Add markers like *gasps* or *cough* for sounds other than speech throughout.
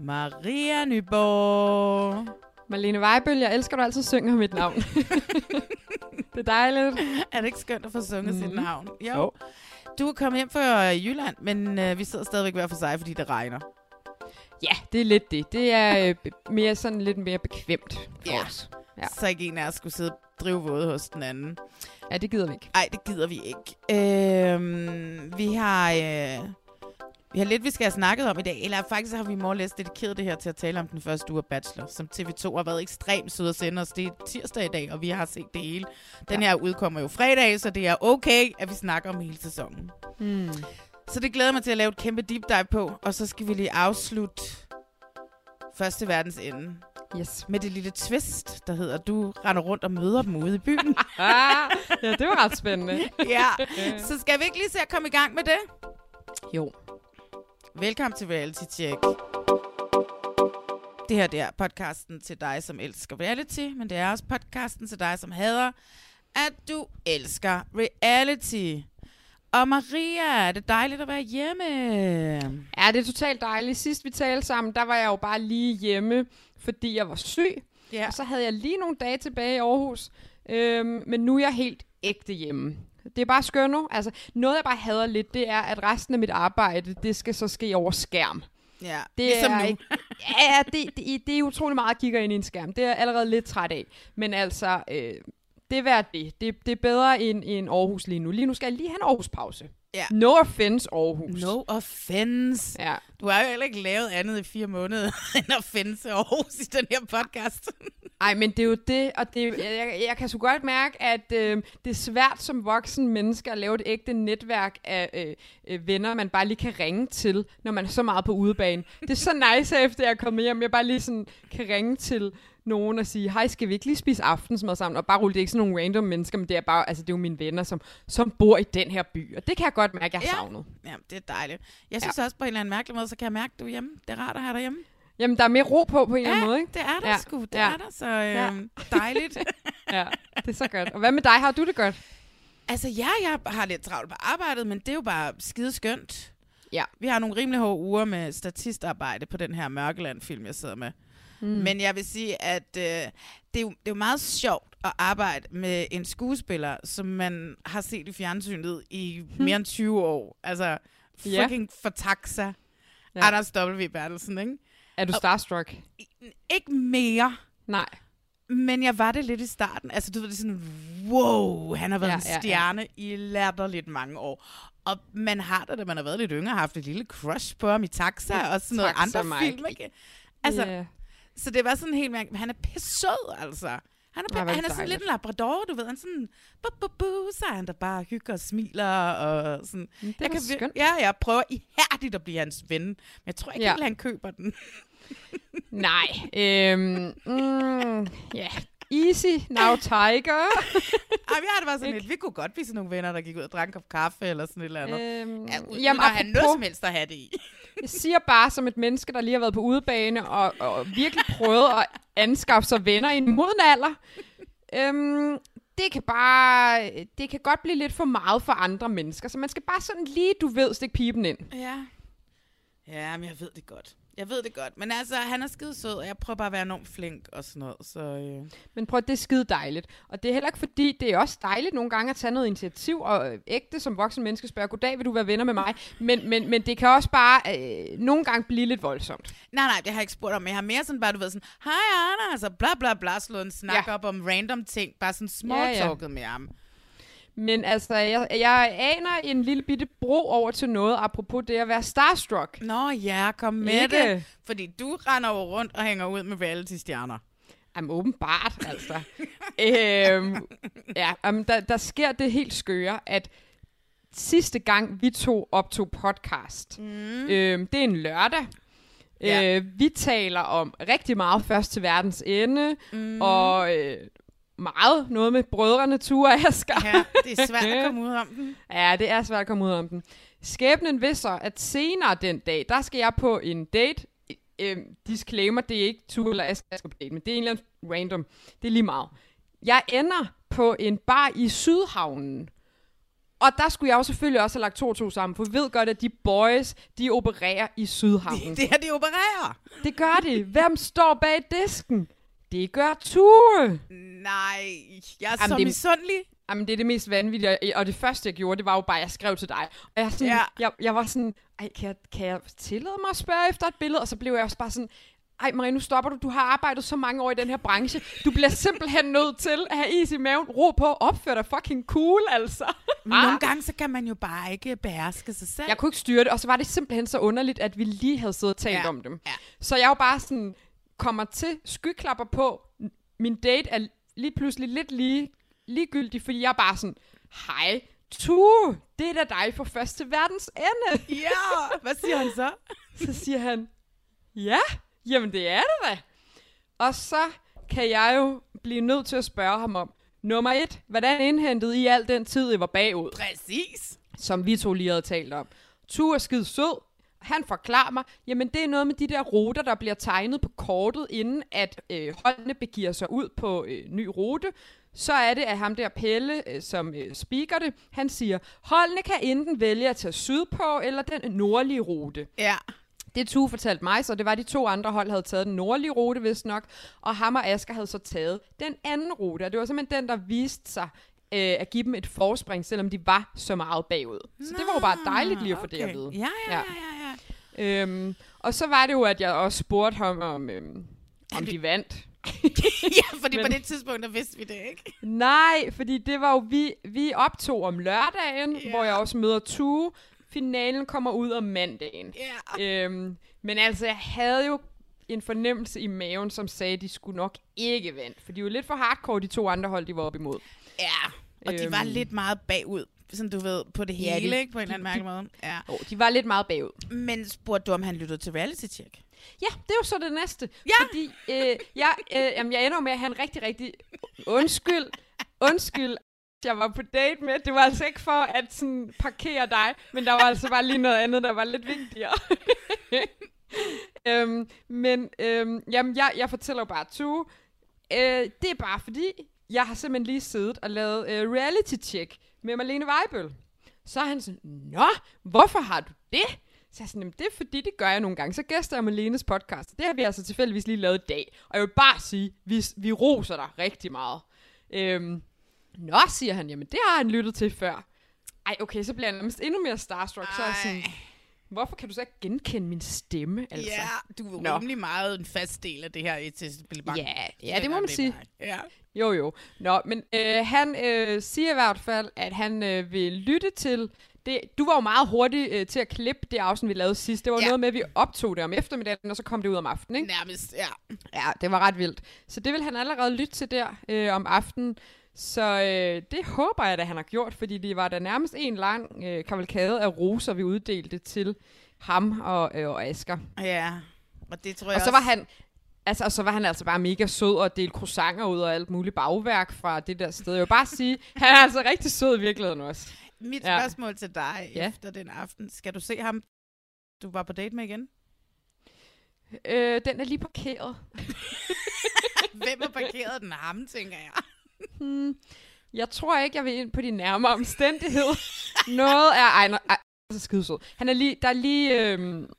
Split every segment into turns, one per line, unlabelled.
Maria Nyborg.
Marlene Weibøl, jeg elsker, at du altid synger mit navn. *laughs* det er dejligt.
Er det ikke skønt at få sunget mm. sit
Mhm.
navn? Jo.
Jo.
Du er kommet hjem fra Jylland, men øh, vi sidder stadigvæk hver for sig, fordi det regner.
Ja, det er lidt det. Det er øh, mere sådan lidt mere bekvemt for
Ja.
os. Ja.
Så ikke en af os skulle sidde og drive våde hos den anden.
ja, det gider vi ikke.
Nej, det gider vi ikke. Øhm, vi har... Øh, vi har lidt, vi skal have snakket om i dag. Eller faktisk har vi or less dedikeret det her til at tale om den første uge af Bachelor, som TV2 har været ekstremt søde at sende os. Det er tirsdag i dag, og vi har set det hele. Den her udkommer jo fredag, så det er okay, at vi snakker om hele sæsonen.
Mm.
Så det glæder mig til at lave et kæmpe deep dive på. Og så skal vi lige afslutte første verdens ende
Yes.
med det lille twist, der hedder, du render rundt og møder dem ude i byen. *laughs*
Ja, det var ret spændende.
ja, *laughs* så skal vi ikke lige se at komme i gang med det?
Jo.
Velkommen til Reality Check. Det her det er podcasten til dig, som elsker reality, men det er også podcasten til dig, som hader, at du elsker reality. Og Maria, det er dejligt at være hjemme.
Ja, det er totalt dejligt. Sidst vi talte sammen, der var jeg jo bare lige hjemme, fordi jeg var syg.
Ja.
Og så havde jeg lige nogle dage tilbage i Aarhus. Øhm, men nu er jeg helt ægte hjemme. Det er bare skønt nu. Altså, noget jeg bare hader lidt, det er, at resten af mit arbejde, det skal så ske over skærm.
ja.
Det
ligesom
er
nu.
ikke, ja, det, det, det er utrolig meget at kigge ind i en skærm. Det er jeg allerede lidt træt af. Men altså, øh, det er værd det. det. Det er bedre end, end Aarhus lige nu. Lige nu skal jeg lige have en Aarhus-pause.
Ja.
No offense, Aarhus.
No offense.
Ja.
Du har jo heller ikke lavet andet i fire måneder, *laughs* end sig Aarhus i den her podcast.
Ej, men det er jo det, og det, jeg, jeg, jeg kan så godt mærke, at øh, det er svært som voksen menneske at lave et ægte netværk af øh, øh, venner, man bare lige kan ringe til, når man er så meget på udebane. Det er så nice, efter jeg er kommet hjem, jeg bare lige sådan kan ringe til nogen og sige, hej, skal vi ikke lige spise aftensmad sammen? Og bare rulle, det er ikke sådan nogle random mennesker, men det er bare, altså det er jo mine venner, som, som bor i den her by. Og det kan jeg godt mærke, jeg har
Ja.
savnet.
Ja, det er dejligt. Jeg synes ja. også på en eller anden mærkelig måde, så kan jeg mærke, at du er hjemme. Det er rart at have dig hjemme.
Jamen, der er mere ro på, på en eller anden måde, ikke?
det er der
Ja.
sgu. Det
Ja.
er der, så øh, dejligt. *laughs*
Ja, det er så godt. Og hvad med dig? Har du det godt?
altså ja, jeg har lidt travlt på arbejdet, men det er jo bare skide skønt.
Ja.
Vi har nogle rimelig hårde uger med statistarbejde på den her Mørkeland-film, jeg sidder med. Mm. Men jeg vil sige, at øh, det, er jo, det er jo meget sjovt at arbejde med en skuespiller, som man har set i fjernsynet i mere end 20 år. Altså,
Ja.
fucking for taxa.
Ja.
Ja. Anders W. Bertelsen, ikke?
Er du starstruck?
Ikke mere,
Nej.
men jeg var det lidt i starten. Altså, du ved, det er sådan, wow, han har været
Ja,
en stjerne ja, ja. i latterligt mange år. Og man har det, da man har været lidt yngre, haft et lille crush på ham i Taxa
Ja,
og sådan noget
Taxa
andre
Mike.
film, ikke? Altså,
Ja.
så det var sådan helt mærkeligt. Han er pissød, altså. Han er, han er sådan lidt en labrador, du ved. Han sådan, bu, bu, bu, så er han der bare hygger og smiler. Og sådan.
Det
jeg vir-
skønt.
Ja, jeg prøver ihærdigt at blive hans ven. Men jeg tror ikke
Ja.
helt, han køber den. *laughs*
Nej. Øhm, mm, ja. Easy, now tiger. *laughs*
Vi har det bare sådan lidt. Vi kunne godt blive sådan nogle venner, der gik ud og drak en kop kaffe eller sådan et eller andet.
øhm,
Ja, uden
jamen,
at have noget som helst at have det i
jeg siger bare som et menneske, der lige har været på udebane og, og virkelig prøvet at anskaffe sig venner i en moden alder. Øhm, det kan bare, det kan godt blive lidt for meget for andre mennesker, så man skal bare sådan lige, du ved, stikke pipen ind.
Ja. Ja, men jeg ved det godt. Jeg ved det godt. Men altså, han er skide sød, og jeg prøver bare at være enormt flink og sådan noget. Så, øh.
Men prøv, det er skide dejligt. Og det er heller ikke fordi, det er også dejligt nogle gange at tage noget initiativ, og øh, ægte som voksen menneske spørger, goddag, vil du være venner med mig? Men, men, men det kan også bare øh, nogle gange blive lidt voldsomt.
Nej, nej, det har jeg ikke spurgt om. Jeg har mere sådan bare, du ved, sådan, hej Anna, altså bla bla bla, slået en snak
Ja.
op om random ting, bare sådan small
Ja, ja.
med ham.
Men altså, jeg, jeg aner en lille bitte bro over til noget, apropos det at være starstruck.
Nå ja, kom med
Ikke?
det. Fordi du render jo rundt og hænger ud med reality-stjerner.
Jamen åbenbart, altså. *laughs* øhm, ja, um, der, der sker det helt skøre, at sidste gang vi to optog podcast, mm. øhm, det er en lørdag.
Ja.
Øh, vi taler om rigtig meget først til verdens ende, mm. og øh, meget noget med brødrene Ture og Asger.
Ja, det er svært at komme ud om den.
Ja, det er svært at komme ud om den. Skæbnen vil så, at senere den dag, der skal jeg på en date. Øh, disclaimer, det er ikke Ture eller Asger, jeg skal på date, men det er en eller anden random. Det er lige meget. Jeg ender på en bar i Sydhavnen. Og der skulle jeg jo selvfølgelig også have lagt to og to sammen, for vi ved godt, at de boys, de opererer i Sydhavnen.
Det, det her, de opererer.
Det gør de. Hvem står bag disken? Det gør Ture.
Nej, jeg er
Jamen,
så
det-
misundelig.
Jamen, det er det mest vanvittige, og det første, jeg gjorde, det var jo bare, at jeg skrev til dig. Og jeg, sådan,
Ja.
jeg, jeg var sådan, ej, kan jeg, kan jeg tillade mig at spørge efter et billede? Og så blev jeg også bare sådan, ej Marie, nu stopper du. Du har arbejdet så mange år i den her branche. Du bliver simpelthen nødt til at have is i maven. Ro på, opfør dig fucking cool, altså.
Men nogle gange, så kan man jo bare ikke beherske sig selv.
Jeg kunne ikke styre det, og så var det simpelthen så underligt, at vi lige havde siddet og talt
Ja,
om dem.
ja.
Så jeg var bare sådan, kommer til skyklapper på. Min date er lige pludselig lidt lige, ligegyldig, fordi jeg er bare sådan, hej, Tue, det er da dig for først til verdens ende. *laughs*
Ja, hvad siger han så? *laughs*
Så siger han, ja, jamen det er det da. Og så kan jeg jo blive nødt til at spørge ham om, nummer et, hvordan indhentede I al den tid, I var bagud?
Præcis.
som vi to lige havde talt om. Tue er skide sød. Han forklarer mig, jamen det er noget med de der ruter, der bliver tegnet på kortet, inden at øh, holdene begiver sig ud på øh, ny rute. Så er det, at ham der Pelle, øh, som øh, speaker det, han siger, holdene kan enten vælge at tage sydpå eller den nordlige rute.
Ja.
Det Tue fortalte mig, så det var, at de to andre hold havde taget den nordlige rute, vist nok, og ham og Asger havde så taget den anden rute, og det var simpelthen den, der viste sig øh, at give dem et forspring, selvom de var så meget bagud. Så det var jo bare dejligt lige at få det at vide.
Ja, ja, ja, ja. ja.
Øhm, og så var det jo, at jeg også spurgte ham om, øhm, om de vandt. *laughs*
ja, fordi
Men-
på det tidspunkt, der vidste vi det ikke.
Nej, fordi det var jo, vi, vi optog om lørdagen,
Ja.
hvor jeg også møder Tue. Finalen kommer ud om mandagen.
Ja.
Øhm, men altså, jeg havde jo en fornemmelse i maven, som sagde, at de skulle nok ikke vinde. For de var lidt for hardcore, de to andre hold, de var op imod.
Ja, og de var
Øhm.
lidt meget bagud, sådan du ved, på det
Ja,
hele,
det-
ikke? På en eller anden mærkelig måde. Ja.
Oh, de var lidt meget bagud.
Men spurgte du, om han lyttede til reality check?
Ja, det er jo så det næste.
Ja.
Fordi øh, jeg, øh, jamen, jeg ender jo med at have en rigtig, rigtig... Undskyld, undskyld, jeg var på date med. Det var altså ikke for at sådan, parkere dig, men der var altså bare lige noget andet, der var lidt vigtigere. *laughs* øhm, men øhm, jamen, jeg, jeg fortæller jo bare Tue. Øh, det er bare fordi, jeg har simpelthen lige siddet og lavet øh, reality check med Marlene Weibøl. Så er han sådan, Nå, hvorfor har du det? Så jeg sådan, "Jamen, det er fordi, det gør jeg nogle gange. Så gæster jeg Marlenes podcast. Det har vi altså tilfældigvis lige lavet i dag. Og jeg vil bare sige, vi, vi roser dig rigtig meget. Øhm, Nå, siger han, jamen det har han lyttet til før. Ej, okay, så bliver jeg nærmest endnu mere starstruck. Så er jeg sådan,
Ej.
hvorfor kan du så ikke genkende min stemme? Altså?
Ja, du er
Nå.
rimelig meget en fast del af det her etablissemang.
Ja, ja, det må man sige.
Ja.
Jo, jo. Nå, men øh, han øh, siger i hvert fald, at han øh, vil lytte til det. Du var jo meget hurtig øh, til at klippe det afsnit, vi lavede sidst. Det var
Ja.
noget med, at vi optog det om eftermiddagen, og så kom det ud om aftenen, ikke?
Nærmest, ja.
Ja, det var ret vildt. Så det vil han allerede lytte til der øh, om aftenen. Så øh, det håber jeg, at han har gjort, fordi det var da nærmest en lang øh, kavalkade af roser, vi uddelte til ham og, øh, og Asger.
Ja, og det tror jeg
Og så var
også-
han, altså, og så var han altså bare mega sød og delte croissanter ud og alt muligt bagværk fra det der sted. Jeg vil bare sige, *laughs* han er altså rigtig sød i virkeligheden også.
Mit
Ja.
spørgsmål til dig
Ja.
efter den aften. Skal du se ham, du var på date med igen?
Øh, den er lige parkeret. *laughs*
Hvem har parkeret den ham, tænker jeg?
Hmm, jeg tror ikke, jeg vil ind på de nærmere omstændigheder. Noget er... Ej, nej, ej, så skide sød. Han er lige... Der er lige... Øhm,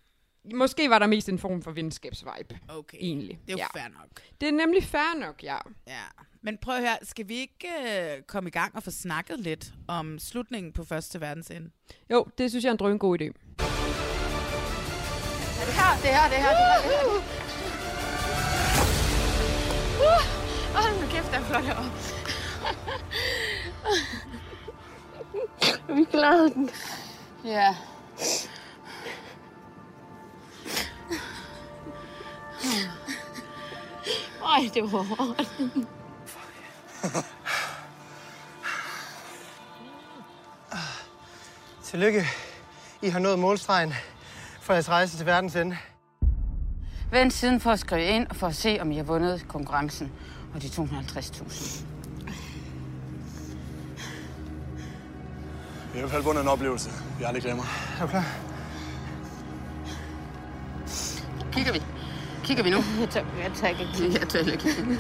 måske var der mest en form for venskabsvibe,
Okay.
egentlig.
Det er jo
ja.
fair nok.
Det er nemlig fair nok, ja.
Ja. Men prøv at høre, skal vi ikke øh, komme i gang og få snakket lidt om slutningen på Første Verdensende?
Jo, det synes jeg er en drøn god idé.
Det her, det her, det her, det her. Det her. Uh, hold nu kæft, der er flot herovre. *laughs* Vi klarede den. Ja. Ej, det var hårdt. *laughs*
Tillykke. I har nået målstregen for jeres rejse til verdens ende.
Vent siden for at skrive ind og for at se, om I har vundet konkurrencen og de 250.000.
Vi har i hvert fald vundet en oplevelse, vi aldrig glemmer.
Er du klar?
Kigger vi? Kigger vi nu? *laughs*
Jeg tør, jeg tør ikke kigge. *laughs*
Jeg tør ikke kigge.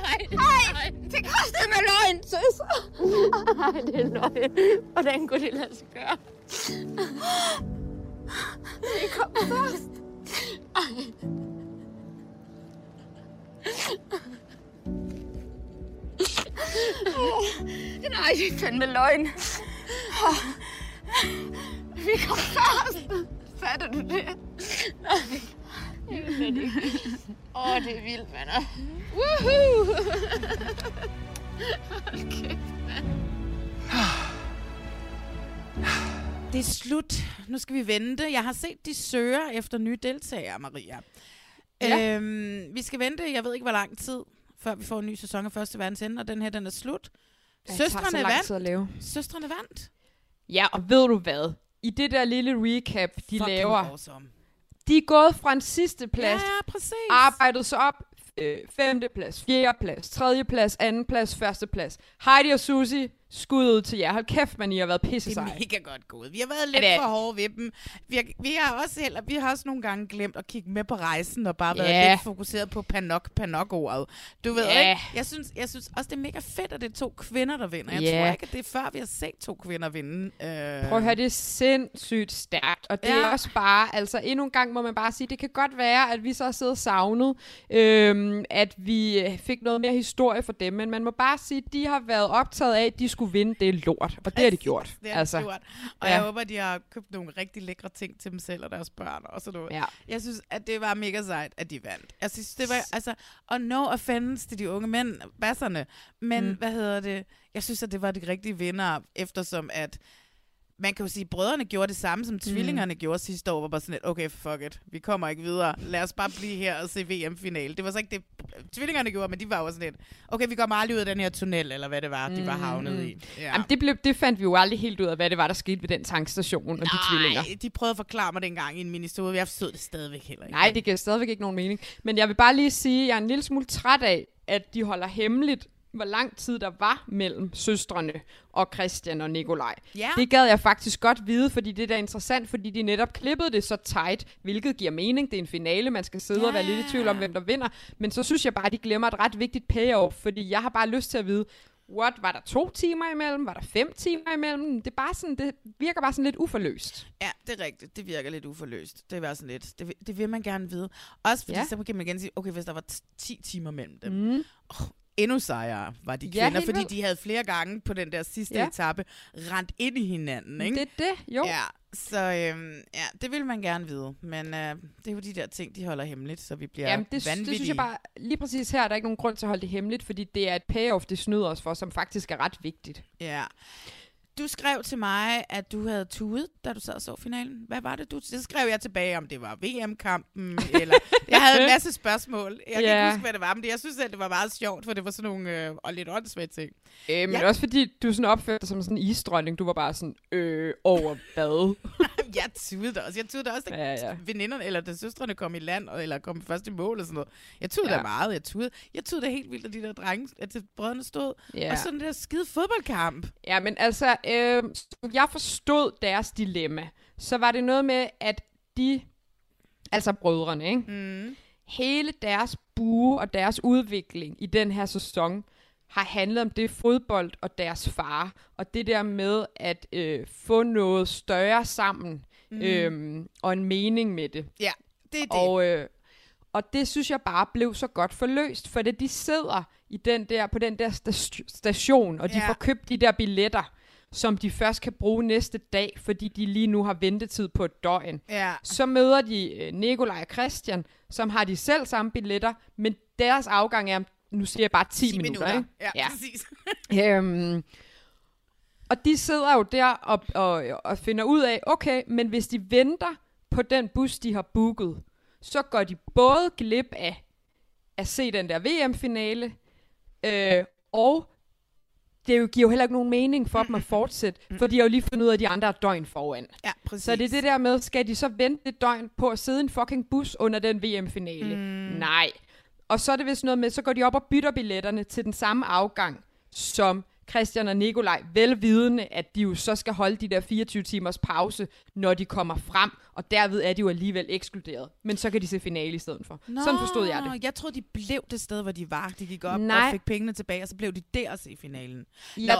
Nej, det. Nej, det er løgn. Hvordan kunne det lade sig gøre? Det kom først. Ej. Nej, det er fandme løgn. Vi kom først. Fatter du det? Nej. Åh, oh, det er vildt, venner. Woohoo! Hold kæft, mand.
Det er slut. Nu skal vi vente. Jeg har set, de søger efter nye deltagere, Maria.
Ja.
Øhm, vi skal vente, jeg ved ikke, hvor lang tid, før vi får en ny sæson af Første Verdensende, og den her, den er slut. Søstrene vandt.
at lave.
Søstrene vandt.
Ja, og ved du hvad? I det der lille recap, de
Fucking
laver,
Awesome.
de er gået fra en sidste
Ja,
plads,
ja, præcis.
arbejdet sig op, øh, femte plads, fjerde plads, tredje plads, anden plads, første plads. Heidi og Susie, skud ud til jer. Hold kæft, man, I har været pisse
Det er mega godt gået. Vi har været lidt
det
for hårde ved dem. Vi har, vi har også heller, vi har også nogle gange glemt at kigge med på rejsen og bare været
Ja.
lidt fokuseret på panok, panok-ordet. Du ved
Ja.
ikke? Jeg synes, jeg synes også, det er mega fedt, at det er to kvinder, der vinder. Jeg
Ja.
tror ikke, at det er før, vi har set to kvinder vinde. Øh,
Prøv at høre, det er sindssygt stærkt. Og det
Ja.
er også bare, altså endnu en gang må man bare sige, det kan godt være, at vi så har siddet og savnet, øhm, at vi øh, fik noget mere historie for dem. Men man må bare sige, at de har været optaget af, at de skulle vinde det lort. Og det har de gjort.
Det har altså, gjort. Og
ja.
jeg håber, de har købt nogle rigtig lækre ting til dem selv og deres børn og sådan noget.
Ja.
Jeg synes, at det var mega sejt, at de vandt. Jeg synes, det var, altså, og no offense til de unge mænd, basserne, men mm. hvad hedder det? Jeg synes, at det var de rigtige vinder, eftersom at man kan jo sige, at brødrene gjorde det samme, som tvillingerne gjorde sidste år, var bare sådan lidt, okay, fuck it, vi kommer ikke videre. Lad os bare blive her og se VM-finale. Det var så ikke det, tvillingerne gjorde, men de var jo sådan lidt, okay, vi kommer aldrig ud af den her tunnel, eller hvad det var, de var havnet i. Ja.
Jamen, det, blev, det fandt vi jo aldrig helt ud af, hvad det var, der skete ved den tankstation og de tvillinger.
Nej, de prøvede at forklare mig dengang i en ministode. Jeg forstod det stadigvæk heller ikke.
Nej, det giver stadigvæk ikke nogen mening. Men jeg vil bare lige sige, at jeg er en lille smule træt af, at de holder hemmeligt, hvor lang tid der var mellem søstrene og Christian og Nikolaj.
Ja.
Det gad jeg faktisk godt vide, fordi det er da interessant, fordi de netop klippede det så tight, hvilket giver mening. Det er en finale, man skal sidde ja. og være lidt i tvivl om, hvem der vinder. Men så synes jeg bare, at de glemmer et ret vigtigt payoff, fordi jeg har bare lyst til at vide, what, var der to timer imellem? Var der fem timer imellem? Det, er bare sådan, det virker bare sådan lidt uforløst.
Ja, det er rigtigt. Det virker lidt uforløst. Det var sådan lidt. Det, vil- det vil man gerne vide. Også fordi
Ja.
så kan man igen sige, okay, hvis der var t- 10 timer mellem dem.
Mm.
Oh, endnu sejere var de
Ja,
kvinder,
helt
fordi
vildt.
de havde flere gange på den der sidste
Ja.
ja. etape rent ind i hinanden. Ikke?
Det er det, jo.
Ja, så øhm, ja, det vil man gerne vide. Men øh, det er jo de der ting, de holder hemmeligt, så vi bliver
Jamen, det, det
vanvittige.
synes jeg bare, lige præcis her er der ikke nogen grund til at holde det hemmeligt, fordi det er et payoff, det snyder os for, som faktisk er ret vigtigt.
Ja. Du skrev til mig, at du havde tudet, da du sad og så finalen. Hvad var det, du... Så skrev jeg tilbage, om det var VM-kampen, *laughs* eller... Jeg havde en masse spørgsmål. Jeg kan
Ja.
ikke huske, hvad det var, men jeg synes, at det var meget sjovt, for det var sådan nogle øh, og lidt åndssvagt ting.
Øh, men
Ja.
også fordi, du sådan opførte dig som sådan en isdronning. Du var bare sådan, øh, over hvad? *laughs* *laughs*
jeg tudede også. Jeg tudede også, da
Ja, ja.
veninderne, eller da søstrene kom i land, eller kom først i mål og sådan noget. Jeg tudede
Ja.
da meget. Jeg tudede, jeg tudede da helt vildt, at de der drenge, at brødrene stod.
Ja.
Og sådan der skide fodboldkamp.
Ja, men altså, øh, jeg forstod deres dilemma, så var det noget med, at de, altså brødrene, ikke?
Mm.
hele deres bue og deres udvikling i den her sæson har handlet om det fodbold og deres far, og det der med at øh, få noget større sammen,
Mm.
øhm, og en mening med det.
Ja, det er det.
Og, øh, og det synes jeg bare blev så godt forløst, for det de sidder i den der, på den der sta- station, og de
Ja.
får købt de der billetter, som de først kan bruge næste dag, fordi de lige nu har ventetid på et døgn.
Ja.
Så møder de øh, Nikolaj og Christian, som har de selv samme billetter, men deres afgang er, nu siger jeg bare 10,
10
minutter.
minutter.
Ikke?
Ja, ja, præcis. *laughs*
øhm, og de sidder jo der og, og, og finder ud af, okay, men hvis de venter på den bus, de har booket, så går de både glip af at se den der VM-finale, øh, og det giver jo heller ikke nogen mening for dem at fortsætte, for de har jo lige fundet ud af, at de andre er døgn foran.
Ja, præcis.
Så det er det der med, skal de så vente et døgn på at sidde i en fucking bus under den VM-finale?
Mm.
Nej. Og så er det vist noget med, så går de op og bytter billetterne til den samme afgang, som Christian og Nikolaj, velvidende, at de jo så skal holde de der 24 timers pause, når de kommer frem, og derved er de jo alligevel ekskluderet. Men så kan de se finale i stedet for.
Nå,
Sådan forstod jeg det.
Jeg troede, de blev det sted, hvor de var. De gik op
Nej.
og fik pengene tilbage, og så blev de der at se finalen. Nå,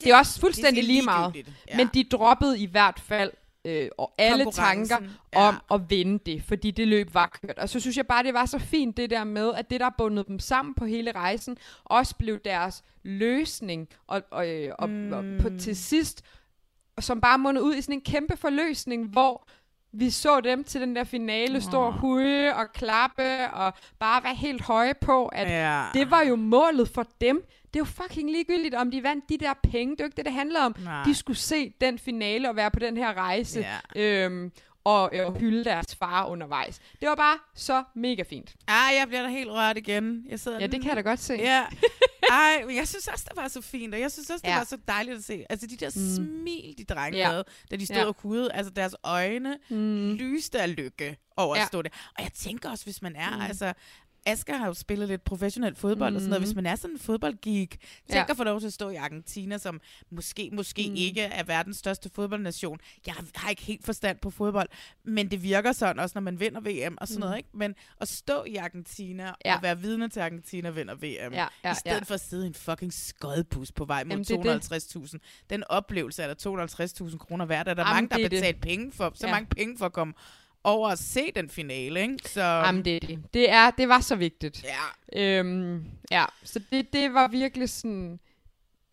det er også
det
fuldstændig
er
lige meget.
Ja.
Men de droppede i hvert fald øh, og alle tanker om at vinde det, fordi det løb var kørt. Og så synes jeg bare, det var så fint det der med, at det, der bundet dem sammen på hele rejsen, også blev deres løsning. Og, og, øh, og, mm. og på, til sidst, som bare mundede ud i sådan en kæmpe forløsning, hvor vi så dem til den der finale stå og huge og klappe og bare være helt høje på, at
Ja.
det var jo målet for dem. Det er jo fucking ligegyldigt, om de vandt de der penge. Det er jo ikke det, det handler om.
Nej.
De skulle se den finale og være på den her rejse.
Ja.
Øhm, og, og hylde deres far undervejs. Det var bare så mega fint.
Ah, jeg bliver da helt rørt igen. Jeg sidder
Ja, det kan jeg da godt se.
Ja. *laughs* Ej, men jeg synes også, det var så fint, og jeg synes også, det
Ja.
var så dejligt at se. Altså, de der
Mm.
smil, de drenge
Ja.
havde, da de stod
Ja.
og hudede, altså deres øjne
Mm.
lyste af lykke over
Ja.
at stå der. Og jeg tænker også, hvis man er,
Mm.
altså, Asger har jo spillet lidt professionel fodbold og sådan noget.
Mm.
Hvis man er sådan en fodboldgeek, tænk
Ja.
at få lov til at stå i Argentina, som måske, måske
Mm.
ikke er verdens største fodboldnation. Jeg har ikke helt forstand på fodbold, men det virker sådan også, når man vinder VM og sådan
Mm.
noget. Ikke? Men at stå i Argentina
Ja.
og være vidne til, Argentina vinder VM,
Ja, ja,
i stedet
ja.
for at sidde i en fucking skodbus på vej mod
Jamen, det er det.
250.000. Den oplevelse er der 250.000 kroner værd. Der er der
Jamen,
mange, der har
er det.
betalt penge for, så
Ja.
mange penge for at komme over at se den finale. Ikke? Så,
Jamen, det er det. Det, er, det var så vigtigt.
Ja.
Øhm, ja, så det, det var virkelig sådan...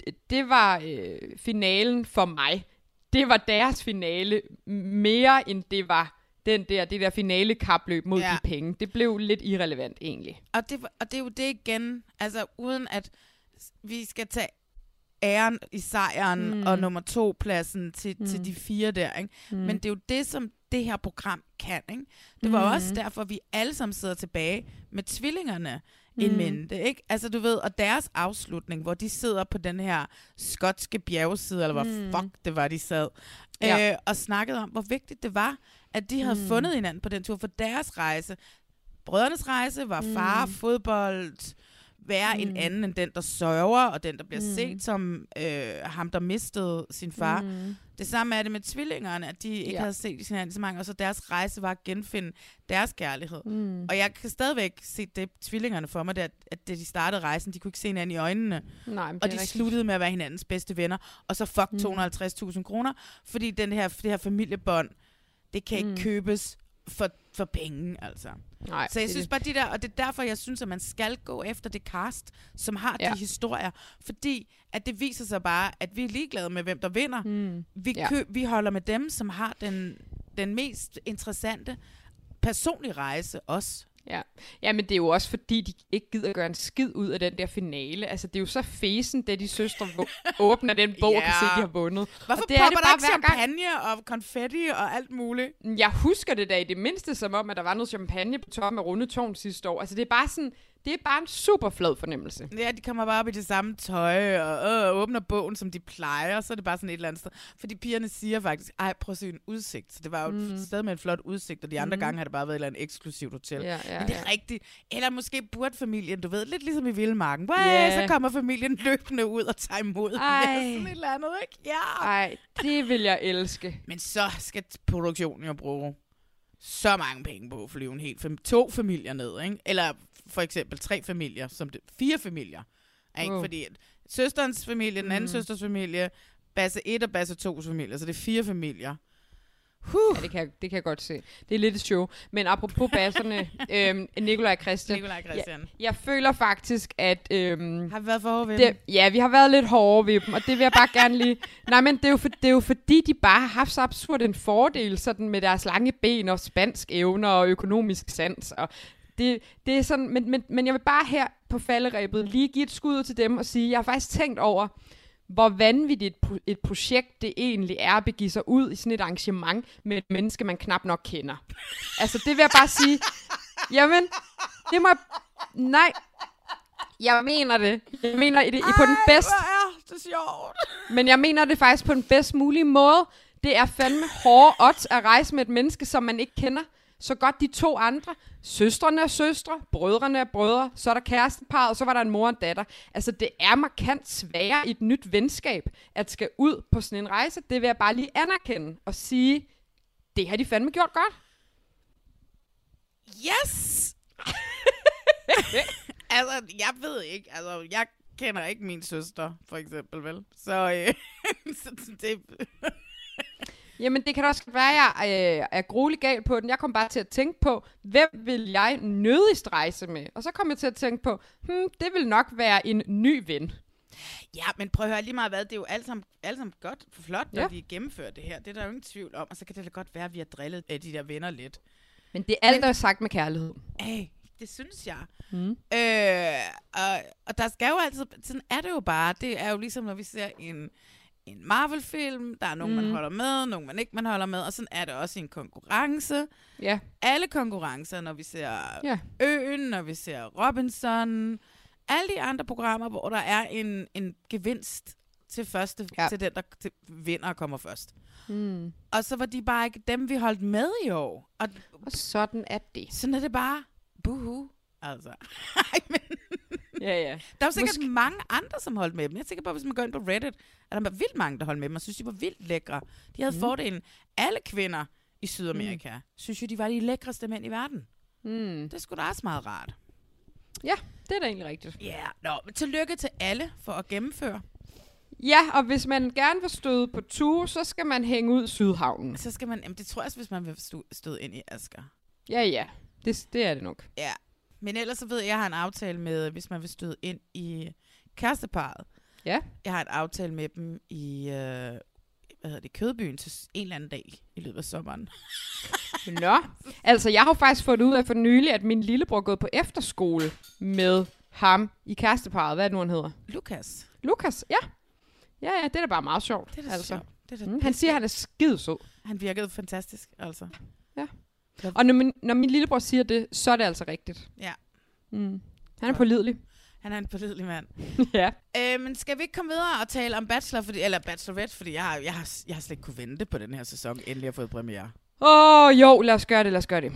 Det, det var øh, finalen for mig. Det var deres finale mere end det var den der, det der finale kapløb mod
Ja.
de penge. Det blev lidt irrelevant egentlig.
Og det, og det er jo det igen, altså uden at vi skal tage æren i sejren
Mm.
og nummer to pladsen til, mm. Til de fire der. Ikke?
Mm.
Men det er jo det, som det her program kan. Ikke? Det var
Mm.
også derfor, vi alle sammen sidder tilbage med tvillingerne mm. in mente. Ikke? Altså du ved, og deres afslutning, hvor de sidder på den her skotske bjergside, eller hvor
Mm.
fuck det var, de sad,
Ja.
øh, og snakkede om, hvor vigtigt det var, at de havde
mm.
fundet hinanden på den tur, for deres rejse, brødrenes rejse var far,
Mm.
fodbold, være mm. en anden end den, der sørger, og den, der bliver
Mm.
set som øh, ham, der mistede sin far. Mm. Det samme er det med tvillingerne, at de ikke
Ja.
havde set sin anden så mange, og så deres rejse var at genfinde deres kærlighed.
Mm.
Og jeg kan stadigvæk se det tvillingerne for mig, det, at, at da de startede rejsen, de kunne ikke se hinanden i øjnene.
Nej,
Og de
rigtigt.
sluttede med at være hinandens bedste venner. Og så fuck
Mm.
250.000 kroner, fordi den her, det her familiebånd, det kan ikke
Mm.
købes for, for penge, altså.
Nej,
Så jeg synes
det.
bare, de der, og det er derfor, jeg synes, at man skal gå efter det cast, som har
Ja.
de historier. Fordi at det viser sig bare, at vi er ligeglade med, hvem der vinder.
Mm.
Vi,
Ja.
kø, vi holder med dem, som har den, den mest interessante personlige rejse også.
Ja. ja, men det er jo også fordi, de ikke gider gøre en skid ud af den der finale. Altså, det er jo så fesen, da de søstre *laughs* åbner den bog og kan se, at de har vundet.
Hvorfor
og det er
popper
det
der ikke
hver gang.
champagne og konfetti og alt muligt?
Jeg husker det da i det mindste som om, at der var noget champagne på toppen af Rundetårn sidste år. Altså, det er bare sådan, det er bare en super flad fornemmelse.
Ja, de kommer bare op i det samme tøj, og øh, åbner bogen, som de plejer, så er det bare sådan et eller andet sted. Fordi pigerne siger faktisk, ej, prøv at se en udsigt. Så det var jo
Mm.
et sted med en flot udsigt, og de andre
Mm.
gange har det bare været et eller andet eksklusivt hotel.
Ja, ja,
Men det er
ja.
rigtigt. Eller måske burde familien, du ved, lidt ligesom i Vildmarken.
Ja.
Så kommer familien *laughs* løbende ud og tager imod
Ej.
med *laughs* sådan et eller andet, ikke? Ja.
Ej, det vil jeg elske. *laughs*
Men så skal produktionen jo bruge så mange penge på at flyve en helt fam- to familier ned, ikke? Eller for eksempel tre familier, som det, fire familier. Ikke?
Wow.
Fordi søsterens familie, den anden
Mm.
søsters familie, Basse 1 og Basse 2's familie, så det er fire familier.
Ja, det kan, jeg, det kan jeg godt se. Det er lidt et show. Men apropos *laughs* basserne, øhm, Nikolaj og Christian.
Nikolaj Christian.
Jeg, jeg føler faktisk, at... Øhm,
Har vi været for hårde ved
det,
dem?
Ja, vi har været lidt hårde ved dem, og det vil jeg bare gerne lige... *laughs* Nej, men det er, jo for, det er jo fordi, de bare har haft så absurd en fordel sådan med deres lange ben og spansk evner og økonomisk sans. Og det, det er sådan, men, men, men jeg vil bare her på falderæbet lige give et skud ud til dem og sige, jeg har faktisk tænkt over, hvor vanvittigt et, pro- et projekt det egentlig er at begive sig ud i sådan et arrangement med et menneske, man knap nok kender. Altså, det vil jeg bare sige. Jamen, det må jeg... Nej, jeg mener det. Jeg mener det på den bedste...
Hvor er det sjovt.
Men jeg mener det faktisk på den bedst mulige måde. Det er fandme hårde odds at rejse med et menneske, som man ikke kender. Så godt de to andre. Søstrene er søstre, brødrene er brødre, så er der kærestepar, og så var der en mor og en datter. Altså, det er markant sværere i et nyt venskab, at skal ud på sådan en rejse. Det vil jeg bare lige anerkende og sige, det har de fandme gjort godt.
Yes! *laughs* altså, jeg ved ikke. Altså, jeg kender ikke min søster, for eksempel, vel? Så, øh, *laughs* så det...
Jamen, det kan også være, at jeg øh, er gruelig gal på den. Jeg kom bare til at tænke på, hvem vil jeg nødigst rejse med? Og så kom jeg til at tænke på, hmm, det vil nok være en ny ven.
Ja, men prøv at høre lige meget hvad. Det er jo alt sammen, alt sammen godt flot, når
Ja.
de gennemfører det her. Det er der jo ingen tvivl om. Og så kan det da godt være, at vi har drillet af de der venner lidt.
Men det er alt, der er sagt med kærlighed.
Hey, det synes jeg.
Mm.
Øh, og, og der skal jo altid... Sådan er det jo bare. Det er jo ligesom, når vi ser en, en Marvel-film. Der er nogen, mm. man holder med, nogen man ikke man holder med. Og sådan er det også i en konkurrence.
Ja.
Alle konkurrencer, når vi ser
Ja.
Øen, når vi ser Robinson, alle de andre programmer, hvor der er en, en gevinst til første, ja.
Ja.
til den, der til vinder og kommer først.
Mm.
Og så var de bare ikke dem, vi holdt med i år. Og,
og sådan er det.
Sådan er det bare. Buhu. Altså. *laughs* Ej, men
Ja, ja.
der er jo sikkert
Måske-
mange andre, som holdt med dem. Jeg er sikker på, hvis man går ind på Reddit, at der var vildt mange, der holdt med dem, og synes, de var vildt lækre. De havde
Mm.
fordelen. Alle kvinder i Sydamerika mm. synes jo, de var de lækreste mænd i verden.
Mm.
Det skulle da også meget rart.
Ja, det er da egentlig rigtigt.
Ja, yeah. Nå, men tillykke til alle for at gennemføre.
Ja, og hvis man gerne vil støde på tur, så skal man hænge ud i Sydhavnen.
Så skal man, jamen det tror jeg også, hvis man vil støde ind i Asker.
Ja, ja. Det, det er det nok.
Ja, men ellers så ved jeg, at jeg har en aftale med, hvis man vil støde ind i kæresteparet.
Ja.
Jeg har en aftale med dem i, øh, hvad hedder det, Kødbyen til en eller anden dag i løbet af sommeren. *laughs*
Nå. Altså, jeg har jo faktisk fået ud af for nylig, at min lillebror er gået på efterskole med ham i kæresteparet. Hvad er det nu, han hedder?
Lukas.
Lukas, ja. Ja, ja, det er da bare meget sjovt.
Det er da
altså.
sjovt. Det er da
Mm, han siger, at han er skide sød.
Han virkede fantastisk, altså.
Ja. Og når min, når min lillebror siger det, så er det altså rigtigt.
Ja.
Mm. Han er pålidelig.
Han er en pålidelig mand. *laughs*
ja.
Øh, men skal vi ikke komme videre og tale om Bachelor, fordi, eller Bachelorette, fordi jeg har, jeg, har, jeg har slet ikke kunne vente på den her sæson, endelig har fået premiere.
Åh, oh, jo, lad os gøre det, lad os gøre det.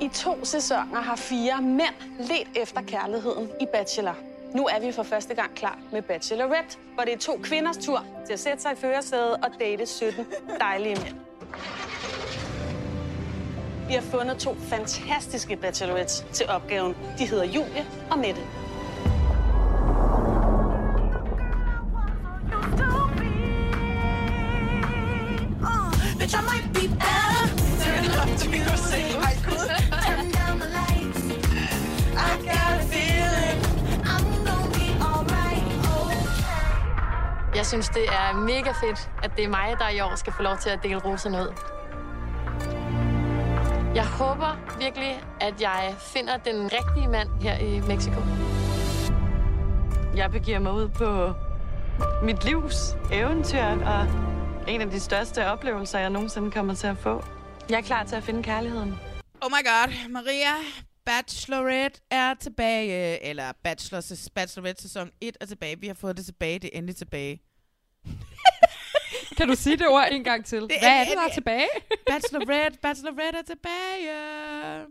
I to sæsoner har fire mænd let efter kærligheden i Bachelor. Nu er vi for første gang klar med Bachelorette, hvor det er to kvinders tur til at sætte sig i førersædet og date 17 dejlige mænd. Vi har fundet to fantastiske bachelorettes til opgaven. De hedder Julie og Mette.
Jeg synes, det er mega fedt, at det er mig, der i år skal få lov til at dele roserne ud. Jeg håber virkelig, at jeg finder den rigtige mand her i Mexico.
Jeg begiver mig ud på mit livs eventyr, og en af de største oplevelser, jeg nogensinde kommer til at få. Jeg er klar til at finde kærligheden.
Oh my god, Maria, Bachelorette er tilbage, eller Bachelor, Bachelorette sæson 1 er tilbage. Vi har fået det tilbage, det er endelig tilbage. *laughs*
Kan du sige det ord en gang til?
Det
Hvad er det, der er tilbage? *laughs*
Bachelorette, Bachelorette er tilbage.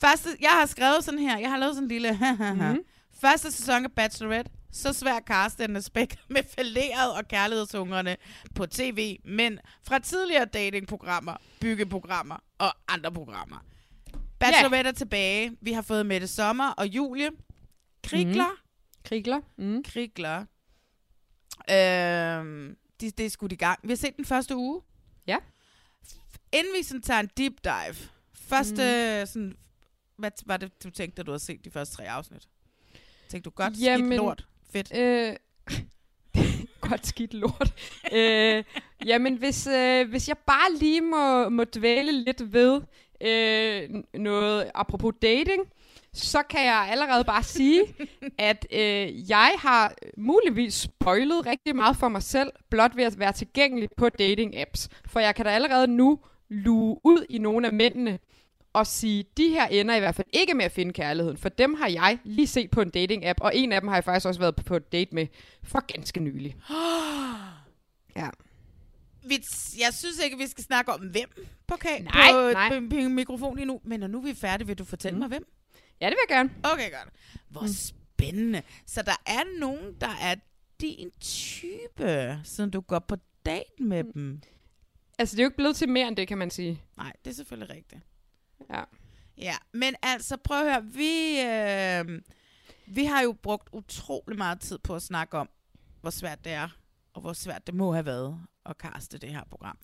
Første, jeg har skrevet sådan her, jeg har lavet sådan en lille...
Mhm. *laughs*
Første sæson af Bachelorette, så svær cast den er spækket *laughs* med falderet og kærlighedshungerne på tv, men fra tidligere datingprogrammer, byggeprogrammer og andre programmer. Bachelorette er tilbage. Vi har fået Mette Sommer og Julie. Krigler.
Mm. Krigler. Mm.
Krigler. Øhm, de, det er skudt i gang. Vi har set den første uge.
Ja.
Inden vi sådan tager en deep dive. Første, mm. sådan, hvad var det, du tænkte, da du havde set de første tre afsnit? Tænkte du godt, skidt lort, fedt?
Øh, *laughs* godt skidt lort. øh, jamen, hvis, øh, hvis jeg bare lige må, må dvæle lidt ved øh, noget apropos dating, så kan jeg allerede bare sige, *laughs* at øh, jeg har muligvis spoilet rigtig meget for mig selv, blot ved at være tilgængelig på dating-apps. For jeg kan da allerede nu luge ud i nogle af mændene og sige, de her ender i hvert fald ikke med at finde kærligheden, for dem har jeg lige set på en dating-app, og en af dem har jeg faktisk også været på et date med for ganske nylig. *gasps* Ja.
Vi, jeg synes ikke, vi skal snakke om hvem på, ka-
Nej,
på,
nej.
på, på mikrofon lige nu. Men når nu vi er færdige, vil du fortælle mm. mig hvem?
Ja, det vil jeg gerne.
Okay, godt. Hvor mm. spændende. Så der er nogen, der er din type, siden du går på date med mm. dem.
Altså, det er jo ikke blevet til mere end det, kan man sige.
Nej, det er selvfølgelig rigtigt.
Ja.
Ja, men altså prøv at høre, vi, øh, vi har jo brugt utrolig meget tid på at snakke om, hvor svært det er, og hvor svært det må have været at kaste det her program.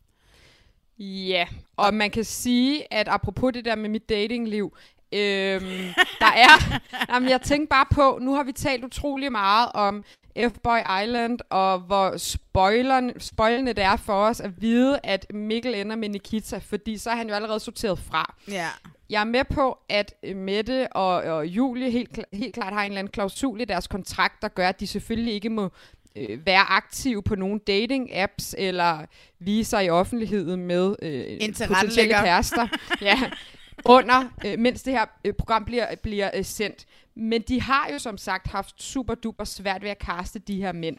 Ja, og man kan sige, at apropos det der med mit datingliv, øhm, der er... jamen, jeg tænker bare på, nu har vi talt utrolig meget om F-Boy Island, og hvor spoilerne, spoilende det er for os at vide, at Mikkel ender med Nikita, fordi så er han jo allerede sorteret fra.
Ja.
Jeg er med på, at Mette og, og Julie helt, helt klart har en eller anden klausul i deres kontrakt, der gør, at de selvfølgelig ikke må øh, være aktive på nogle dating-apps, eller vise sig i offentligheden med øh, potentielle kærester. *laughs* ja, under, øh, mens det her øh, program bliver, bliver øh, sendt. Men de har jo som sagt haft super duper svært ved at kaste de her mænd.